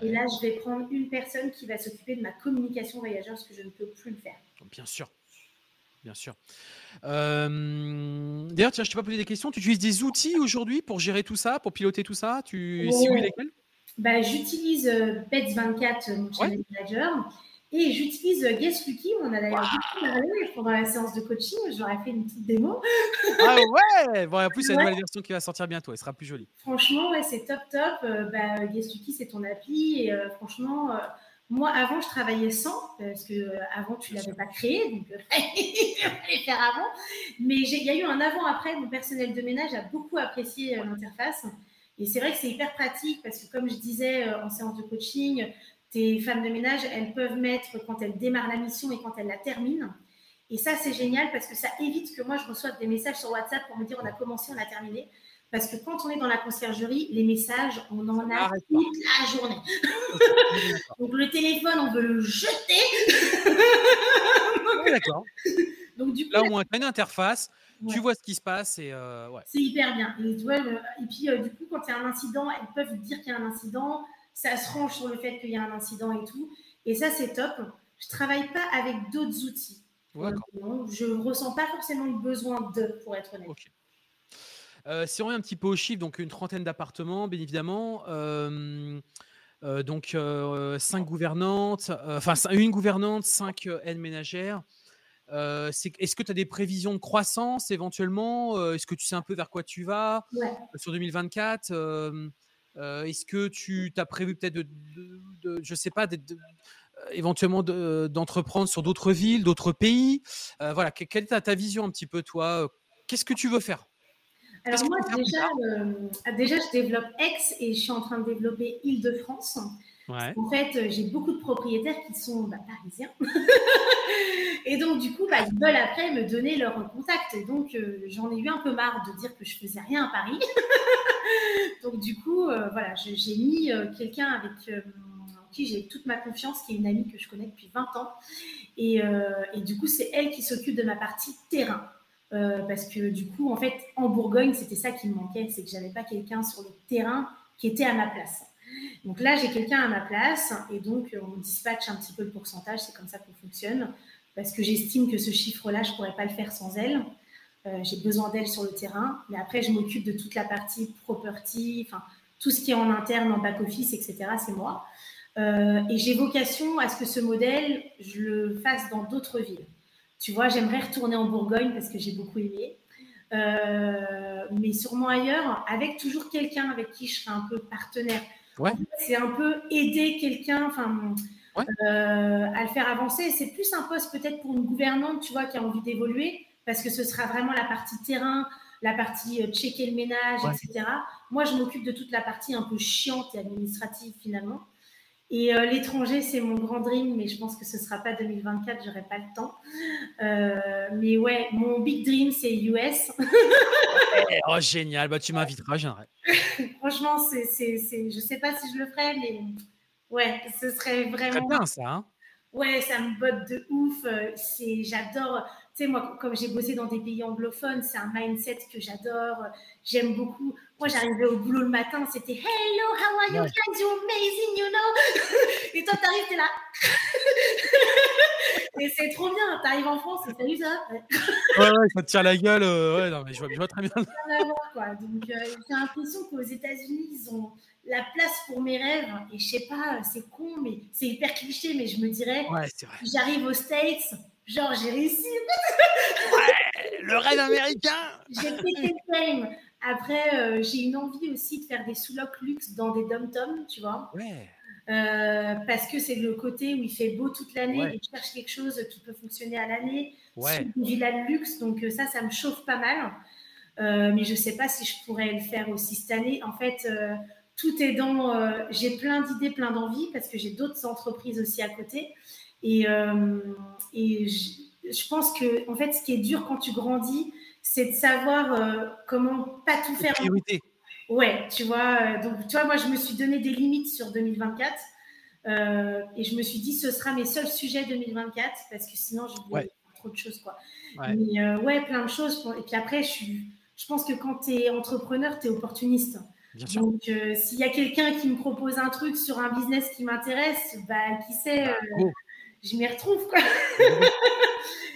Et là, je vais prendre une personne qui va s'occuper de ma communication voyageur parce que je ne peux plus le faire. Bien sûr. Bien sûr. D'ailleurs, tiens, je t'ai pas posé des questions. Tu utilises des outils aujourd'hui pour gérer tout ça, pour piloter tout ça? Tu... Si oui, lesquels bah, j'utilise euh, Pets24, mon channel manager, et j'utilise euh, Guest Lucky. On a d'ailleurs beaucoup parlé pendant la séance de coaching. J'aurais fait une petite démo. ah ouais Bon, en plus, il y a une nouvelle version qui va sortir bientôt. Elle sera plus jolie. Franchement, ouais, c'est top, top. Euh, bah, Guest Lucky, c'est ton appli. Et franchement, moi, avant, je travaillais sans, parce que avant, tu ne l'avais pas créé. Donc, *laughs* il fallait faire avant. Mais il y a eu un avant-après. Mon personnel de ménage a beaucoup apprécié l'interface. Et c'est vrai que c'est hyper pratique parce que, comme je disais euh, en séance de coaching, tes femmes de ménage, elles peuvent mettre quand elles démarrent la mission et quand elles la terminent. Et ça, c'est génial parce que ça évite que moi, je reçoive des messages sur WhatsApp pour me dire on a commencé, on a terminé. Parce que quand on est dans la conciergerie, les messages, on en a toute la journée. *laughs* Donc le téléphone, on veut le jeter. *laughs* D'accord. Donc du coup, là, au moins, tu as une interface tu vois ce qui se passe et euh, ouais. C'est hyper bien. Et, et puis, euh, du coup, quand il y a un incident, elles peuvent dire qu'il y a un incident. Ça se range sur le fait qu'il y a un incident et tout. Et ça, c'est top. Je travaille pas avec d'autres outils. Euh, je ne ressens pas forcément le besoin de, pour être honnête. si on revient un petit peu au chiffre, donc une trentaine d'appartements, bien évidemment. donc cinq gouvernantes, enfin une gouvernante, cinq aides ménagères. Euh, est-ce que tu as des prévisions de croissance éventuellement? Euh, Est-ce que tu sais un peu vers quoi tu vas? Euh, sur 2024 Est-ce que tu as prévu peut-être de, je sais pas, éventuellement d'entreprendre sur d'autres villes, d'autres pays? Voilà, quelle est ta, vision un petit peu toi? Qu'est-ce que tu veux faire? Alors moi, déjà, déjà, je développe Aix et je suis en train de développer Île-de-France. En fait, j'ai beaucoup de propriétaires qui sont bah, parisiens. *laughs* Et donc, du coup, bah, ils veulent après me donner leur contact. Et donc, euh, j'en ai eu un peu marre de dire que je faisais rien à Paris. *laughs* *laughs* donc, du coup, euh, voilà, j'ai mis euh, quelqu'un avec qui j'ai toute ma confiance, qui est une amie que je connais depuis 20 ans. Et, du coup, c'est elle qui s'occupe de ma partie terrain. parce que du coup, en fait, en Bourgogne, c'était ça qui me manquait, c'est que j'avais pas quelqu'un sur le terrain qui était à ma place. Donc là, j'ai quelqu'un à ma place et donc on dispatche un petit peu le pourcentage, c'est comme ça qu'on fonctionne parce que j'estime que ce chiffre-là, je pourrais pas le faire sans elle. Euh, j'ai besoin d'elle sur le terrain, mais après, je m'occupe de toute la partie property, enfin, tout ce qui est en interne, en back-office, etc., c'est moi. Euh, et j'ai vocation à ce que ce modèle, je le fasse dans d'autres villes. Tu vois, j'aimerais retourner en Bourgogne parce que j'ai beaucoup aimé. Euh, mais sûrement ailleurs, avec toujours quelqu'un avec qui je serai un peu partenaire. Ouais. C'est un peu aider quelqu'un, enfin, à le faire avancer. C'est plus un poste peut-être pour une gouvernante, tu vois, qui a envie d'évoluer, parce que ce sera vraiment la partie terrain, la partie euh, checker le ménage, etc. Moi, je m'occupe de toute la partie un peu chiante et administrative finalement. Et euh, l'étranger, c'est mon grand dream, mais je pense que ce ne sera pas 2024, j'aurai pas le temps. Euh, mais ouais, mon big dream, c'est US. *laughs* oh, génial, bah, tu m'inviteras, je viendrai. *laughs* Franchement, c'est, je ne sais pas si je le ferai, mais ouais, ce serait vraiment. Très bien, ça. Hein ouais, ça me botte de ouf. C'est, j'adore. Tu sais, moi, comme j'ai bossé dans des pays anglophones, c'est un mindset que j'adore. J'aime beaucoup. Moi, j'arrivais au boulot le matin, c'était Hello, how are you guys? You're amazing, you know? *laughs* Et toi, t'arrives, t'es là. *laughs* et c'est trop bien. T'arrives en France, c'est salut ça. Ouais, ouais, ça te tire la gueule. Euh, ouais, non, mais je vois, je vois très bien. *laughs* quoi. Donc, euh, j'ai l'impression qu'aux États-Unis, ils ont la place pour mes rêves. Et je sais pas, c'est con, mais c'est hyper cliché, mais je me dirais, ouais, j'arrive aux States, genre, j'ai réussi. ouais, le rêve américain. J'ai pété le game. Après, euh, j'ai une envie aussi de faire des sous-locs luxe dans des dom-toms, tu vois. Ouais. Euh, parce que c'est le côté où il fait beau toute l'année et je cherche quelque chose qui peut fonctionner à l'année. Ouais. une villa de luxe, donc euh, ça, ça me chauffe pas mal. mais je ne sais pas si je pourrais le faire aussi cette année. En fait, tout est dans. j'ai plein d'idées, plein d'envies parce que j'ai d'autres entreprises aussi à côté. Et, et je, pense que, en fait, ce qui est dur quand tu grandis, c'est de savoir euh, comment pas tout faire. Priorité. Ouais, tu vois. Euh, donc, tu vois, moi, je me suis donné des limites sur 2024 euh, et je me suis dit, ce sera mes seuls sujets 2024 parce que sinon, je ouais. trop de choses, quoi. Ouais. Mais ouais, plein de choses. Et puis après, je, suis, je pense que quand tu es entrepreneur, tu es opportuniste. Bien sûr. Donc, s'il y a quelqu'un qui me propose un truc sur un business qui m'intéresse, bah, qui sait, bah, je m'y retrouve. Quoi. *laughs*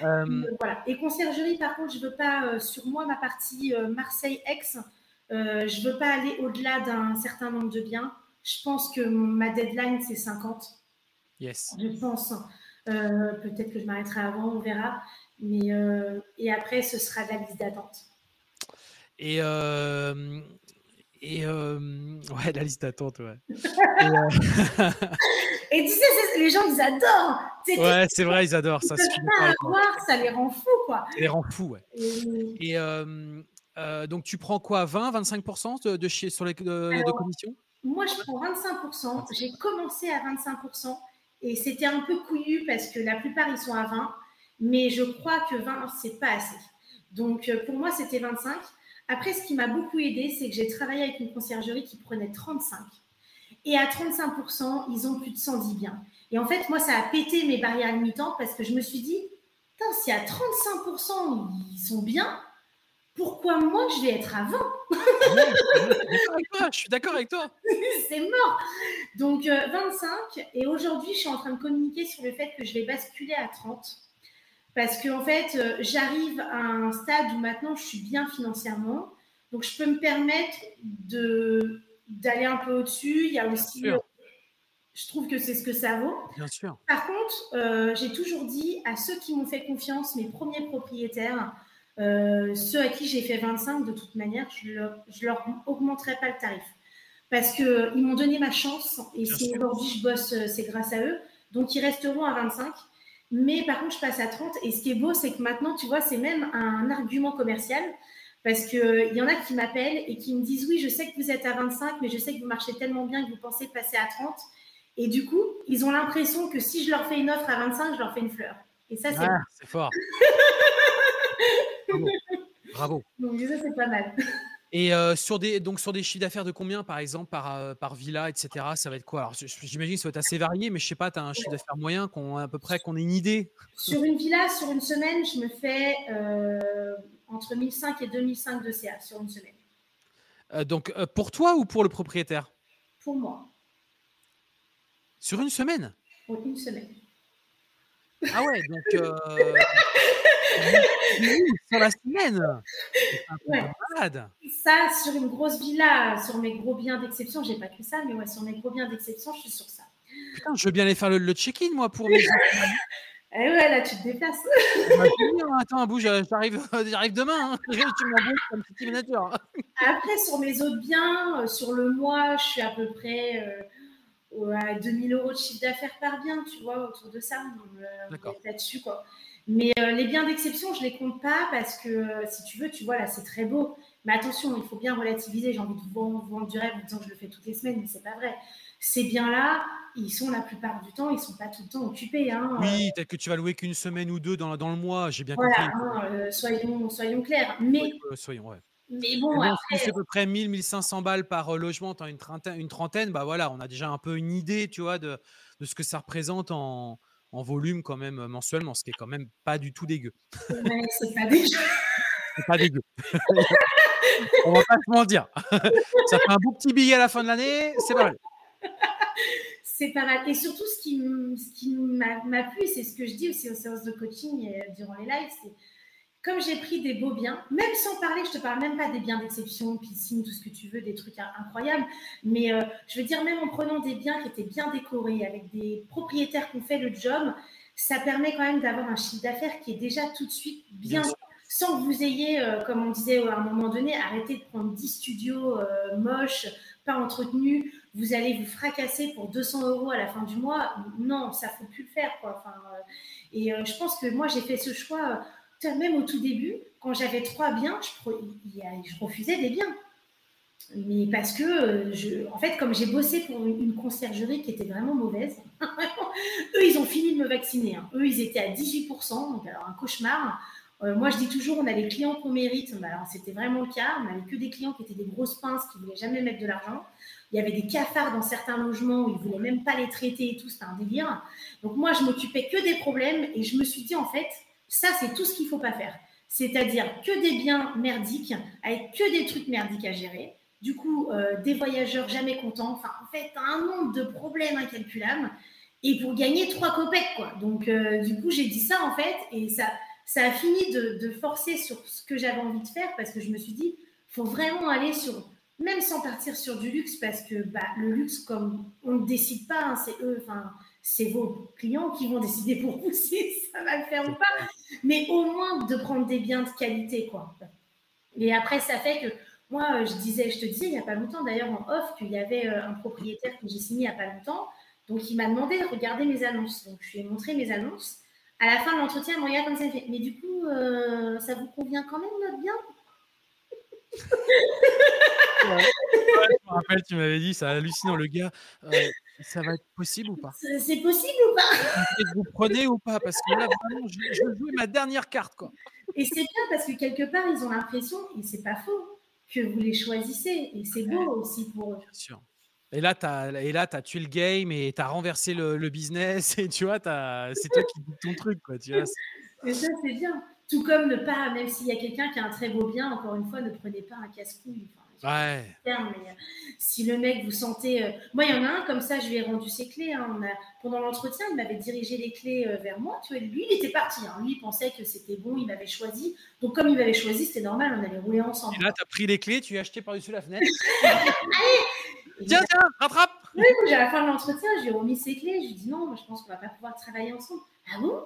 Euh, voilà. Et conciergerie, par contre, je ne veux pas, euh, sur moi, ma partie euh, Marseille-Aix, je ne veux pas aller au-delà d'un certain nombre de biens. Je pense que ma deadline, c'est 50. Yes. Je pense. Peut-être que je m'arrêterai avant, on verra. Mais, et après, ce sera la liste d'attente. Et, et *laughs* ouais, la liste d'attente, ouais. *laughs* *laughs* Et, tu sais, les gens, ils adorent. Ouais, c'est vrai, ils adorent ça. Pas avoir, ça les rend fous, quoi. Ça les rend fous, ouais. Et, euh, donc, tu prends quoi 20, 25% de, de, chez, sur les de, commission? Moi, je prends 25%. J'ai commencé à 25% et c'était un peu couillu parce que la plupart, ils sont à 20. Mais je crois que 20, c'est pas assez. Donc, pour moi, c'était 25. Après, ce qui m'a beaucoup aidé, c'est que j'ai travaillé avec une conciergerie qui prenait 35. Et à 35%, ils ont plus de 110 biens. Et en fait, moi, ça a pété mes barrières limitantes parce que je me suis dit, si à 35%, ils sont bien, pourquoi moi, je vais être à 20 Je suis d'accord avec toi. *laughs* c'est mort. Donc, 25. Euh, et aujourd'hui, je suis en train de communiquer sur le fait que je vais basculer à 30. Parce que en fait, euh, j'arrive à un stade où maintenant je suis bien financièrement. Donc, je peux me permettre de, d'aller un peu au-dessus. Il y a aussi. Euh, je trouve que c'est ce que ça vaut. Bien sûr. Par contre, euh, j'ai toujours dit à ceux qui m'ont fait confiance, mes premiers propriétaires, ceux à qui j'ai fait 25, de toute manière, je ne leur, leur augmenterai pas le tarif. Parce qu'ils m'ont donné ma chance. Et si aujourd'hui je bosse, c'est grâce à eux. Donc, ils resteront à 25. Mais par contre, je passe à 30. Et ce qui est beau, c'est que maintenant, tu vois, c'est même un argument commercial. Parce qu'il y en a qui m'appellent et qui me disent Oui, je sais que vous êtes à 25, mais je sais que vous marchez tellement bien que vous pensez passer à 30. Et du coup, ils ont l'impression que si je leur fais une offre à 25, je leur fais une fleur. Et ça, c'est ah, fort. *laughs* Bravo. Bravo. Donc, ça, c'est pas mal. Et euh, sur, des, donc sur des chiffres d'affaires de combien, par exemple, par, euh, par villa, etc., ça va être quoi? Alors, j'imagine que ça va être assez varié, mais je sais pas, tu as un chiffre d'affaires moyen, qu'on à peu près qu'on ait une idée? Sur une villa, sur une semaine, je me fais euh, entre 1005 et 2005 de CA sur une semaine. donc, pour toi ou pour le propriétaire? Pour moi. Sur une semaine? Pour une semaine. Ah ouais, donc sur la semaine? Malade. Ça, sur une grosse villa, sur mes gros biens d'exception, j'ai pas que ça, mais ouais, sur mes gros biens d'exception, je suis sur ça. Putain, je veux bien aller faire le, check-in, moi, pour mes. *laughs* Eh ouais, là, tu te déplaces. Hein, attends, bouge, j'arrive, j'arrive demain. Hein. *laughs* comme petit manager. Après, sur mes autres biens, euh, sur le mois, je suis à peu près euh, à 2000 euros de chiffre d'affaires par bien, tu vois, autour de ça. Euh, D'accord. Là-dessus, quoi. Mais euh, les biens d'exception, je ne les compte pas parce que euh, si tu veux, tu vois, là, c'est très beau. Mais attention, il faut bien relativiser. J'ai envie de vendre, vendre du rêve en disant que je le fais toutes les semaines, mais ce n'est pas vrai. ces biens-là, ils sont la plupart du temps, ils sont pas tout le temps occupés. Hein. Oui, peut-être que tu vas louer qu'une semaine ou deux dans, dans le mois, j'ai bien voilà, compris. hein, euh, soyons, soyons clairs. Mais, Euh, soyons, ouais. Mais bon, Mais bon, après, si c'est à peu près 1000, 1500 balles par euh, logement, tu as une trentaine, une trentaine, bah voilà, on a déjà un peu une idée, tu vois, de, de ce que ça représente en, en volume quand même euh, mensuellement, ce qui est quand même pas du tout dégueu. ouais, c'est pas déjà. *laughs* C'est pas dégueu. *laughs* on va pas se mentir. *laughs* ça fait un beau petit billet à la fin de l'année, c'est pas mal. C'est pas mal. Et surtout, ce qui, ce qui m'a m'a plu, c'est ce que je dis aussi aux séances de coaching et euh, durant les lives, c'est comme j'ai pris des beaux biens, même sans parler, je te parle même pas des biens d'exception, piscine, tout ce que tu veux, des trucs in- incroyables, mais euh, je veux dire, même en prenant des biens qui étaient bien décorés, avec des propriétaires qui ont fait le job, ça permet quand même d'avoir un chiffre d'affaires qui est déjà tout de suite bien, sans que vous ayez, euh, comme on disait à un moment donné, arrêté de prendre 10 studios euh, moches, pas entretenus, vous allez vous fracasser pour 200 euros à la fin du mois. Non, ça ne faut plus le faire. Quoi. Enfin, euh, et euh, je pense que moi, j'ai fait ce choix, euh, même au tout début, quand j'avais trois biens, je, refusais des biens. Mais parce que, euh, en fait, comme j'ai bossé pour une, une conciergerie qui était vraiment mauvaise, *laughs* eux, ils ont fini de me vacciner. hein. Eux, ils étaient à 18%, donc alors un cauchemar. Euh, moi, je dis toujours, on a les clients qu'on mérite. Bah, alors, c'était vraiment le cas. On n'avait que des clients qui étaient des grosses pinces, qui ne voulaient jamais mettre de l'argent. Il y avait des cafards dans certains logements où ils ne voulaient même pas les traiter et tout. C'était un délire. Donc, moi, je m'occupais que des problèmes et je me suis dit, en fait, ça, c'est tout ce qu'il ne faut pas faire. C'est-à-dire que des biens merdiques, avec que des trucs merdiques à gérer. Du coup, euh, des voyageurs jamais contents. Enfin, en fait, un nombre de problèmes incalculables. Et pour gagner trois copecs, quoi. Donc, euh, du coup, j'ai dit ça, en fait, et ça, ça a fini de, forcer sur ce que j'avais envie de faire parce que je me suis dit, faut vraiment aller sur, même sans partir sur du luxe, parce que bah, le luxe, comme on ne décide pas, hein, c'est eux, enfin, c'est vos clients qui vont décider pour vous *laughs* si ça va le faire ou pas, mais au moins de prendre des biens de qualité, quoi. Et après, ça fait que moi, euh, je disais, je te disais il n'y a pas longtemps d'ailleurs en off qu'il y avait euh, un propriétaire que j'ai signé il n'y a pas longtemps, donc il m'a demandé de regarder mes annonces. Donc je lui ai montré mes annonces. À la fin de l'entretien, il me regarde comme ça, il fait, mais du coup, euh, ça vous convient quand même notre bien? Ouais, je me rappelle, tu m'avais dit, c'est hallucinant, le gars. euh, ça va être possible ou pas? C'est possible ou pas? Vous prenez ou pas? Parce que là, vraiment, je, je jouer ma dernière carte, quoi. Et c'est bien parce que quelque part, ils ont l'impression, et c'est pas faux, que vous les choisissez. Et c'est beau aussi pour eux. Bien sûr. Et là, tu as, tué le game et tu as renversé le, le business *laughs* et tu vois, c'est toi qui dis ton truc, quoi. Tu vois, Et ça, c'est bien. Tout comme ne pas, même s'il y a quelqu'un qui a un très beau bien, encore une fois, ne prenez pas un casse-couille. Enfin, ouais. terme, mais euh, si le mec vous sentez. euh, Moi, il y en a un comme ça, je lui ai rendu ses clés. hein. On a... Pendant l'entretien, il m'avait dirigé les clés euh, vers moi. Tu vois, lui, il était parti. hein. Lui, il pensait que c'était bon, il m'avait choisi. Donc, comme il m'avait choisi, c'était normal, on allait rouler ensemble. Et là, tu as pris les clés, tu as acheté par-dessus la fenêtre. *laughs* *laughs* tiens, tiens, rattrape Oui, donc, à la fin de l'entretien, je lui ai remis ses clés. Je lui ai dit non, moi, je pense qu'on va pas pouvoir travailler ensemble. Ah bon?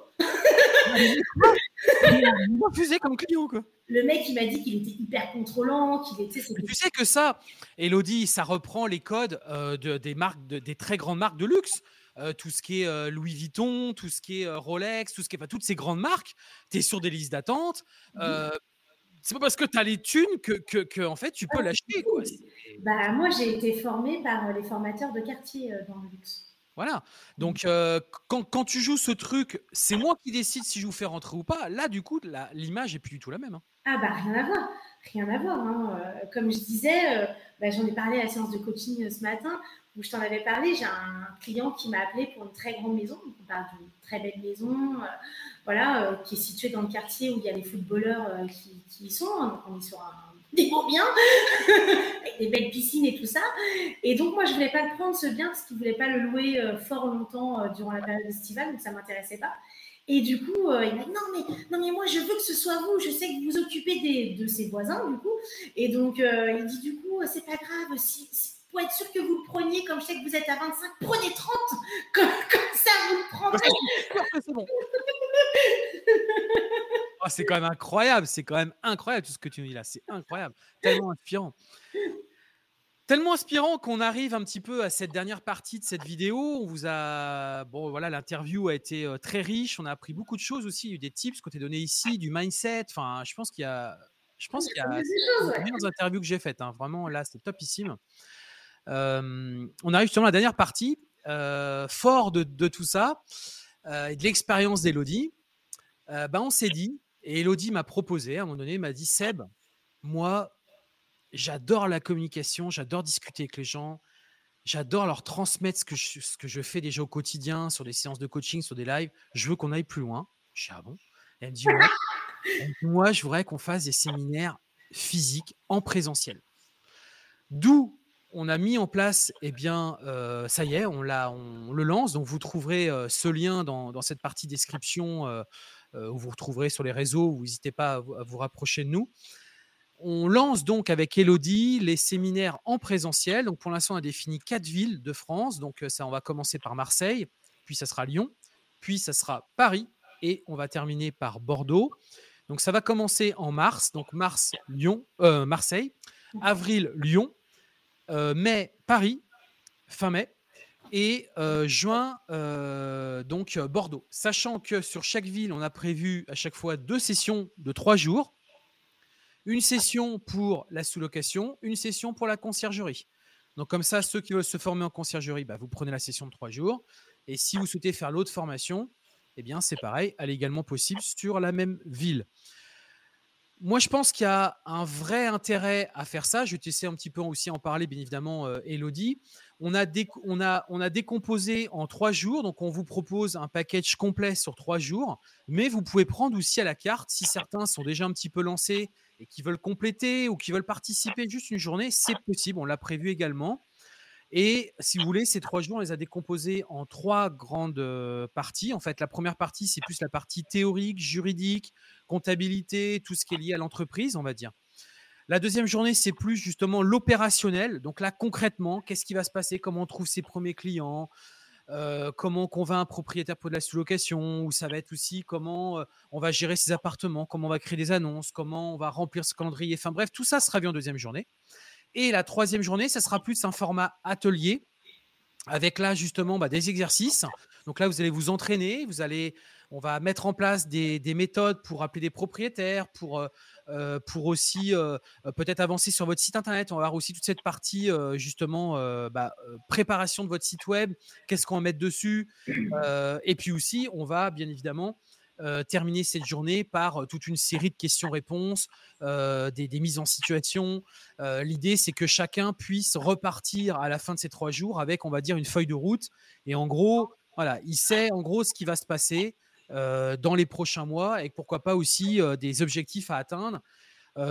Refusé comme client, quoi. Le mec, il m'a dit qu'il était hyper contrôlant, qu'il était. Tu sais que ça, Elodie, ça reprend les codes euh, de, des marques, de- des très grandes marques de luxe. Euh, tout ce qui est euh, Louis Vuitton, tout ce qui est Rolex, tout ce qui est, enfin, toutes ces grandes marques, tu es sur des listes d'attente. Euh, c'est pas parce que tu as les thunes que, que, que, en fait, tu peux Ah, l'acheter. Bah, moi, j'ai été formée par les formateurs de quartier dans le luxe. Voilà. Donc, euh, quand, quand tu joues ce truc, c'est moi qui décide si je vous fais rentrer ou pas. Là, du coup, l'image est plus du tout la même. hein. Ah bah rien à voir, rien à voir. hein. Euh, comme je disais, euh, bah, j'en ai parlé à la séance de coaching ce matin où je t'en avais parlé. J'ai un client qui m'a appelé pour une très grande maison. Donc, on parle d'une très belle maison, voilà, qui est située dans le quartier où il y a les footballeurs qui, qui y sont. hein. Donc on est sur un, des beaux biens *laughs* avec des belles piscines et tout ça. Et donc moi je voulais pas le prendre ce bien parce qu'il voulait pas le louer euh, fort longtemps euh, durant la période estivale, donc ça m'intéressait pas. Et du coup, euh, il m'a dit non mais, non mais moi je veux que ce soit vous, je sais que vous vous occupez des, de ses voisins du coup. Et donc il dit du coup, c'est pas grave, si, si- pour être sûr que vous le preniez, comme je sais que vous êtes à 25, prenez 30, *laughs* comme, comme ça vous le prendrez. C'est bon. *laughs* Ah, c'est quand même incroyable, c'est quand même incroyable tout ce que tu nous dis là, c'est incroyable, tellement inspirant. Tellement inspirant qu'on arrive un petit peu à cette dernière partie de cette vidéo. On vous a, bon voilà, l'interview a été euh, très riche. On a appris beaucoup de choses aussi. Il y a eu des tips qu'on t'a donné ici, du mindset. Enfin, je pense qu'il y a, je pense qu'il y a Des meilleures interviews que j'ai faites. hein. Vraiment, là, c'est topissime. on arrive justement à la dernière partie. fort de, tout ça et de l'expérience d'Elodie, ben on s'est dit, et Elodie m'a proposé, à un moment donné, m'a dit Seb, moi, j'adore la communication, j'adore discuter avec les gens, j'adore leur transmettre ce que, je, ce que je fais déjà au quotidien, sur des séances de coaching, sur des lives. Je veux qu'on aille plus loin. Je suis ah bon? Elle me dit *laughs* moi, je voudrais qu'on fasse des séminaires physiques en présentiel. D'où on a mis en place, eh bien, euh, ça y est, on, on, le lance. Donc, vous trouverez euh, ce lien dans, cette partie description euh, où vous retrouverez sur les réseaux. N'hésitez pas à vous, rapprocher de nous. On lance donc avec Elodie les séminaires en présentiel. Donc, pour l'instant, on a défini quatre villes de France. Donc, ça, on va commencer par Marseille, puis ça sera Lyon, puis ça sera Paris, et on va terminer par Bordeaux. Donc, ça va commencer en mars. Donc, mars, Lyon, Marseille, avril, Lyon euh, mai, Paris, fin mai, et euh, juin, euh, donc Bordeaux. Sachant que sur chaque ville, on a prévu à chaque fois deux sessions de trois jours. Une session pour la sous-location, une session pour la conciergerie. Donc comme ça, ceux qui veulent se former en conciergerie, bah, vous prenez la session de trois jours. Et si vous souhaitez faire l'autre formation, eh bien c'est pareil, elle est également possible sur la même ville. Moi, je pense qu'il y a un vrai intérêt à faire ça. Je vais essayer un petit peu aussi en parler, bien évidemment, euh, Elodie. On a, décomposé en trois jours, donc on vous propose un package complet sur trois jours, mais vous pouvez prendre aussi à la carte, si certains sont déjà un petit peu lancés et qui veulent compléter ou qui veulent participer juste une journée, c'est possible, on l'a prévu également. Et si vous voulez, ces trois jours, on les a décomposés en trois grandes euh, parties. En fait, la première partie, c'est plus la partie théorique, juridique, comptabilité, tout ce qui est lié à l'entreprise, on va dire. La deuxième journée, c'est plus justement l'opérationnel. Donc là, concrètement, qu'est-ce qui va se passer? Comment on trouve ses premiers clients? Euh, comment on convainc un propriétaire pour de la sous-location, ou ça va être aussi comment euh, on va gérer ses appartements, comment on va créer des annonces, comment on va remplir ce calendrier? Enfin bref, tout ça sera vu en deuxième journée. Et la troisième journée, ça sera plus un format atelier avec là justement bah, des exercices. Donc là, vous allez vous entraîner, vous allez, on va mettre en place des, méthodes pour appeler des propriétaires, pour, euh, euh, pour aussi euh, peut-être avancer sur votre site internet. On va voir aussi toute cette partie justement bah, préparation de votre site web, qu'est-ce qu'on va mettre dessus. *clears throat* et puis aussi, on va bien évidemment terminer cette journée par toute une série de questions-réponses, des, mises en situation. L'idée, c'est que chacun puisse repartir à la fin de ces trois jours avec, on va dire, une feuille de route. Et en gros, voilà, il sait en gros ce qui va se passer dans les prochains mois et pourquoi pas aussi des objectifs à atteindre.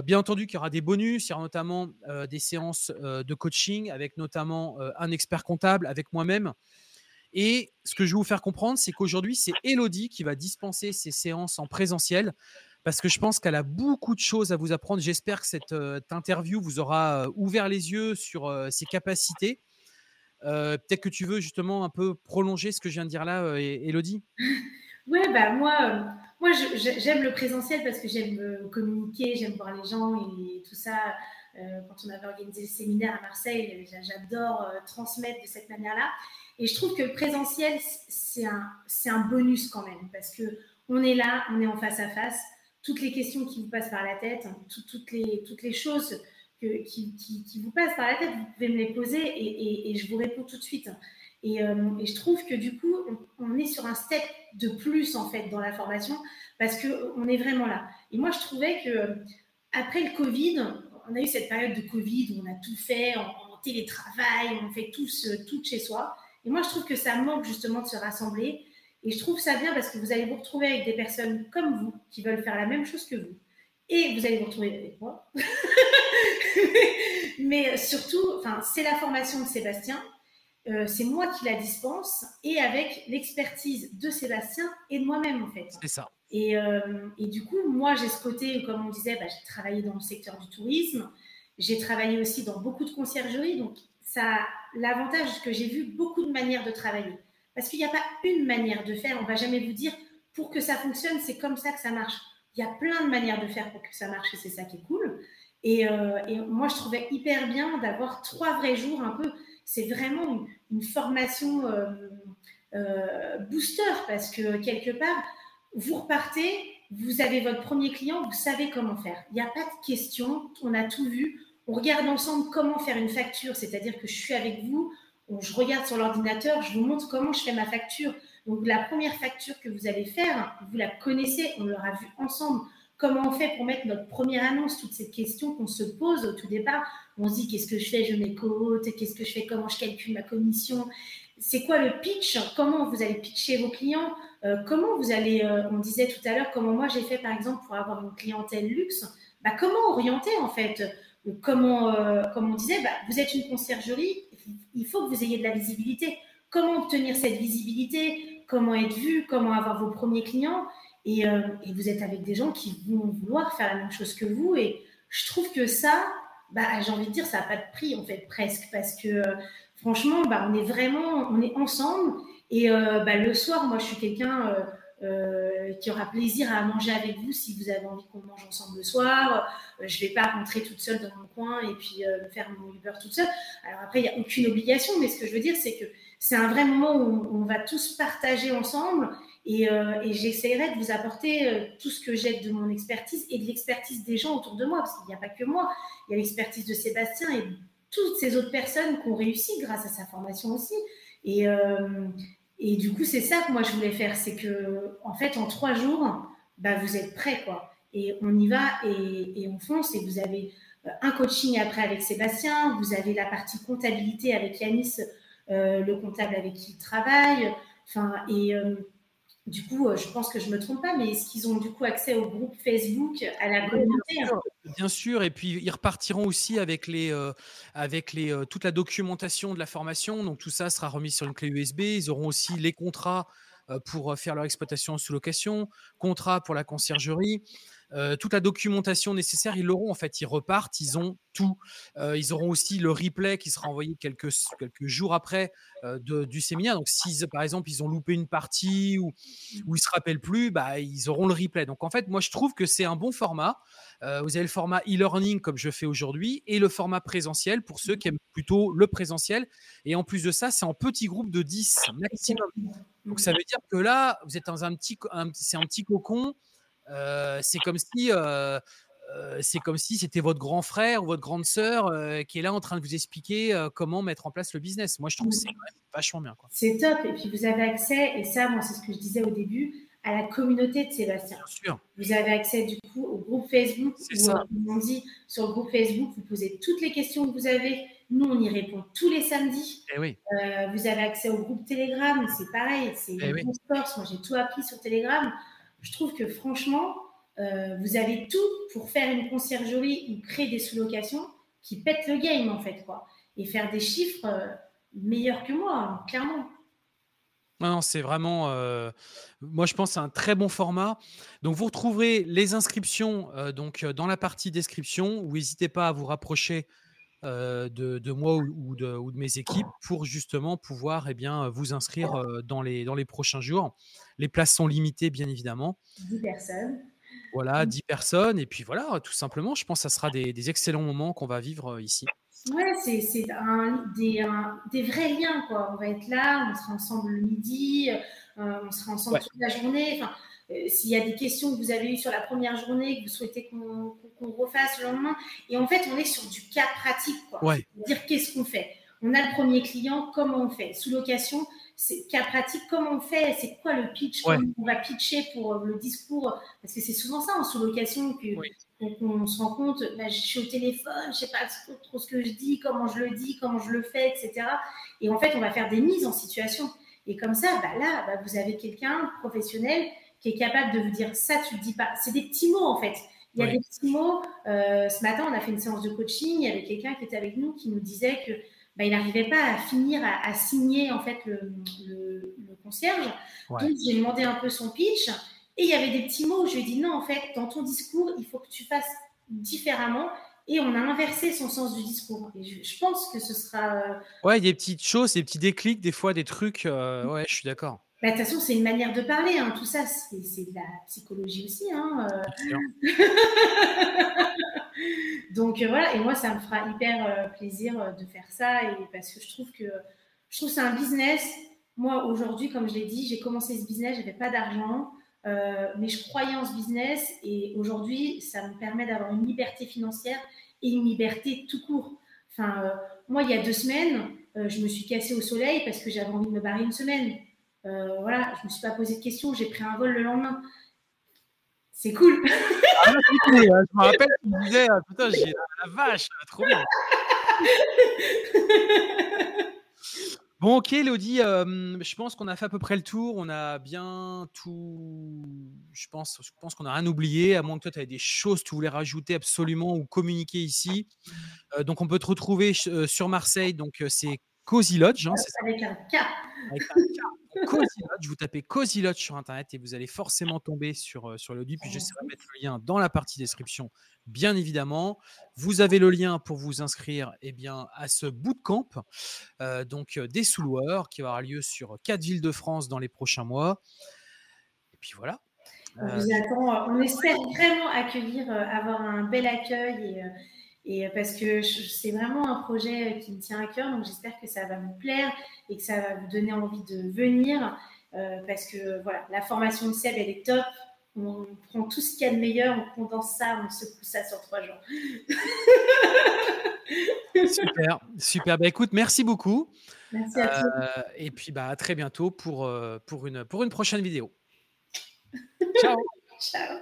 bien entendu qu'il y aura des bonus, il y aura notamment des séances de coaching avec notamment un expert comptable, avec moi-même. Et ce que je vais vous faire comprendre, c'est qu'aujourd'hui, c'est Elodie qui va dispenser ces séances en présentiel parce que je pense qu'elle a beaucoup de choses à vous apprendre. J'espère que cette, euh, interview vous aura euh, ouvert les yeux sur euh, ses capacités. Peut-être que tu veux justement un peu prolonger ce que je viens de dire là, Elodie? *laughs* Ouais, bah moi, moi j'aime le présentiel parce que j'aime communiquer, j'aime voir les gens et tout ça. quand on avait organisé le séminaire à Marseille, j'adore transmettre de cette manière-là. Et je trouve que le présentiel, c'est un, un bonus quand même, parce que on est là, on est en face à face. Toutes les questions qui vous passent par la tête, toutes, les, toutes les choses que, qui, qui, vous passent par la tête, vous pouvez me les poser et, et, je vous réponds tout de suite. Et, euh, et je trouve que du coup, on, est sur un step de plus en fait dans la formation parce qu'on est vraiment là. Et moi, je trouvais que après le Covid, on a eu cette période de Covid où on a tout fait en, télétravail, on fait tous tout chez soi. Et moi, je trouve que ça manque justement de se rassembler. Et je trouve ça bien parce que vous allez vous retrouver avec des personnes comme vous qui veulent faire la même chose que vous. Et vous allez vous retrouver avec moi. *laughs* Mais surtout, c'est la formation de Sébastien. Euh, c'est moi qui la dispense et avec l'expertise de Sébastien et de moi-même en fait. C'est ça. Et, euh, et, du coup, moi j'ai ce côté, comme on disait, bah, j'ai travaillé dans le secteur du tourisme, j'ai travaillé aussi dans beaucoup de conciergeries, donc ça l'avantage que j'ai vu beaucoup de manières de travailler. Parce qu'il n'y a pas une manière de faire. On ne va jamais vous dire pour que ça fonctionne, c'est comme ça que ça marche. Il y a plein de manières de faire pour que ça marche et c'est ça qui est cool. Et, euh, moi, je trouvais hyper bien d'avoir trois vrais jours un peu. C'est vraiment une, formation euh, euh, booster parce que quelque part, vous repartez, vous avez votre premier client, vous savez comment faire. Il n'y a pas de question, on a tout vu, on regarde ensemble comment faire une facture, c'est-à-dire que je suis avec vous, je regarde sur l'ordinateur, je vous montre comment je fais ma facture. Donc la première facture que vous allez faire, vous la connaissez, on l'aura vu ensemble. Comment on fait pour mettre notre première annonce? Toutes ces questions qu'on se pose au tout départ. On se dit qu'est-ce que je fais? Je co Qu'est-ce que je fais? Comment je calcule ma commission? C'est quoi le pitch? Comment vous allez pitcher vos clients? Euh, Comment vous allez euh, On disait tout à l'heure comment moi j'ai fait par exemple pour avoir une clientèle luxe. Bah, comment orienter en fait? Comment, euh, comme on disait, bah, vous êtes une conciergerie, il faut que vous ayez de la visibilité. Comment obtenir cette visibilité? Comment être vu? Comment avoir vos premiers clients? Et, vous êtes avec des gens qui vont vouloir faire la même chose que vous. Et je trouve que ça, bah, j'ai envie de dire, ça n'a pas de prix, en fait, presque. Parce que euh, franchement, bah, on est vraiment, on est ensemble. Et euh, bah, le soir, moi, je suis quelqu'un euh, qui aura plaisir à manger avec vous si vous avez envie qu'on mange ensemble le soir. Je ne vais pas rentrer toute seule dans mon coin et puis faire mon Uber toute seule. Alors après, il n'y a aucune obligation, mais ce que je veux dire, c'est que c'est un vrai moment où on, va tous partager ensemble et, et j'essaierai de vous apporter tout ce que j'ai de mon expertise et de l'expertise des gens autour de moi, parce qu'il n'y a pas que moi, il y a l'expertise de Sébastien et toutes ces autres personnes qui ont réussi grâce à sa formation aussi. Et, et du coup, c'est ça que moi je voulais faire, c'est que en fait, en trois jours, bah, vous êtes prêts, quoi. Et on y va et, on fonce. Et vous avez euh, un coaching après avec Sébastien, vous avez la partie comptabilité avec Yanis, euh, le comptable avec qui il travaille. Enfin, et, euh, du coup, euh, je pense que je ne me trompe pas, mais est-ce qu'ils ont du coup accès au groupe Facebook, à la communauté hein bien, sûr, et puis ils repartiront aussi avec, les, euh, avec les, euh, toute la documentation de la formation. Donc tout ça sera remis sur une clé USB. Ils auront aussi les contrats pour faire leur exploitation sous location, contrats pour la conciergerie. Euh, toute la documentation nécessaire, ils l'auront en fait. Ils repartent, ils ont tout. Euh, ils auront aussi le replay qui sera envoyé quelques, quelques jours après euh, du séminaire. Donc, si par exemple ils ont loupé une partie ou, ou ils se rappellent plus, bah, ils auront le replay. Donc, en fait, moi je trouve que c'est un bon format. vous avez le format e-learning comme je fais aujourd'hui et le format présentiel pour ceux qui aiment plutôt le présentiel. Et en plus de ça, c'est en petit groupe de 10 maximum. Donc, ça veut dire que là, vous êtes dans un petit, c'est un petit cocon c'est comme si c'est comme si c'était votre grand frère ou votre grande sœur qui est là en train de vous expliquer comment mettre en place le business. Moi, je trouve que c'est vachement bien. C'est top. Et puis, vous avez accès, et ça, moi, c'est ce que je disais au début, à la communauté de Sébastien. Bien sûr. Vous avez accès, du coup, au groupe Facebook. C'est ça. On dit sur le groupe Facebook, vous posez toutes les questions que vous avez. Nous, on y répond tous les samedis. Et eh vous avez accès au groupe Telegram. C'est pareil. C'est eh une oui. Moi, j'ai tout appris sur Telegram je trouve que franchement, euh, vous avez tout pour faire une conciergerie ou créer des sous-locations qui pètent le game, en fait, quoi. Et faire des chiffres euh, meilleurs que moi, clairement. Non, c'est vraiment, euh, moi je pense, un très bon format. Donc vous retrouverez les inscriptions donc dans la partie description. Ou n'hésitez pas à vous rapprocher de, moi ou, de, mes équipes pour justement pouvoir eh bien, vous inscrire dans les prochains jours. Les places sont limitées, bien évidemment. 10 personnes. Voilà, 10 personnes. Et puis voilà, tout simplement, je pense que ça sera des, excellents moments qu'on va vivre ici. Ouais, c'est des, des, vrais liens, quoi. On va être là, on sera ensemble le midi, on sera ensemble toute la journée. Enfin, euh, s'il y a des questions que vous avez eues sur la première journée, que vous souhaitez qu'on refasse le lendemain. Et en fait, on est sur du cas pratique. Quoi. Dire qu'est-ce qu'on fait? On a le premier client, comment on fait? Sous location, c'est cas pratique, comment on fait? C'est quoi le pitch On va pitcher pour euh, le discours? Parce que c'est souvent ça en sous-location qu'on se rend compte, bah, je suis au téléphone, je ne sais pas trop ce que je dis, comment je le dis, comment je le fais, etc. Et en fait, on va faire des mises en situation. Et comme ça, bah, là, bah, vous avez quelqu'un professionnel qui est capable de vous dire ça, tu le dis pas. C'est des petits mots en fait. Il y a des petits mots. Euh, ce matin, on a fait une séance de coaching. Il y avait quelqu'un qui était avec nous qui nous disait que bah, il n'arrivait pas à finir à, signer en fait le, le, concierge. Donc j'ai demandé un peu son pitch et il y avait des petits mots. je lui ai dit non, en fait, dans ton discours, il faut que tu fasses différemment. Et on a inversé son sens du discours. Et je, pense que ce sera. Euh, ouais, des petites choses, des petits déclics, des fois des trucs. Euh, ouais, je suis d'accord. Bah, de toute façon, c'est une manière de parler. Hein. Tout ça, c'est de la psychologie aussi. Hein. Euh. *laughs* Donc euh, voilà, et moi, ça me fera hyper euh, plaisir de faire ça, et parce que je trouve que je trouve c'est un business. Moi, aujourd'hui, comme je l'ai dit, j'ai commencé ce business, j'avais pas d'argent, mais je croyais en ce business, et aujourd'hui, ça me permet d'avoir une liberté financière et une liberté tout court. Enfin, moi, il y a deux semaines, je me suis cassée au soleil parce que j'avais envie de me barrer une semaine. Voilà, je ne me suis pas posé de questions, j'ai pris un vol le lendemain. C'est cool. Ah, je me rappelle tu me disais, putain, j'ai la vache, trop bien. Bon, ok, Elodie, je pense qu'on a fait à peu près le tour. On a bien tout. Je pense, je pense qu'on n'a rien oublié, à moins que toi, tu avais des choses que tu voulais rajouter absolument ou communiquer ici. donc, on peut te retrouver sur Marseille. Donc, c'est Cozy Lodge. Hein, avec un K. Avec un K. Cozy Lodge, vous tapez Cozy Lodge sur internet et vous allez forcément tomber sur, euh, sur Puis j'essaierai de mettre le lien dans la partie description, bien évidemment. Vous avez le lien pour vous inscrire eh bien, à ce bootcamp, euh, donc euh, des sous-loueurs, qui aura lieu sur quatre villes de France dans les prochains mois. Et puis voilà. On vous attend. On espère vraiment accueillir, avoir un bel accueil et et euh, parce que c'est vraiment un projet qui me tient à cœur, donc j'espère que ça va vous plaire et que ça va vous donner envie de venir. Euh, parce que voilà, la formation de Seb, elle est top. On prend tout ce qu'il y a de meilleur, on condense ça, on secoue ça sur trois jours. *laughs* super, super. Bah, écoute, merci beaucoup. Merci à toi. Euh, et puis bah, à très bientôt pour, pour, une, pour une prochaine vidéo. Ciao. *laughs* Ciao.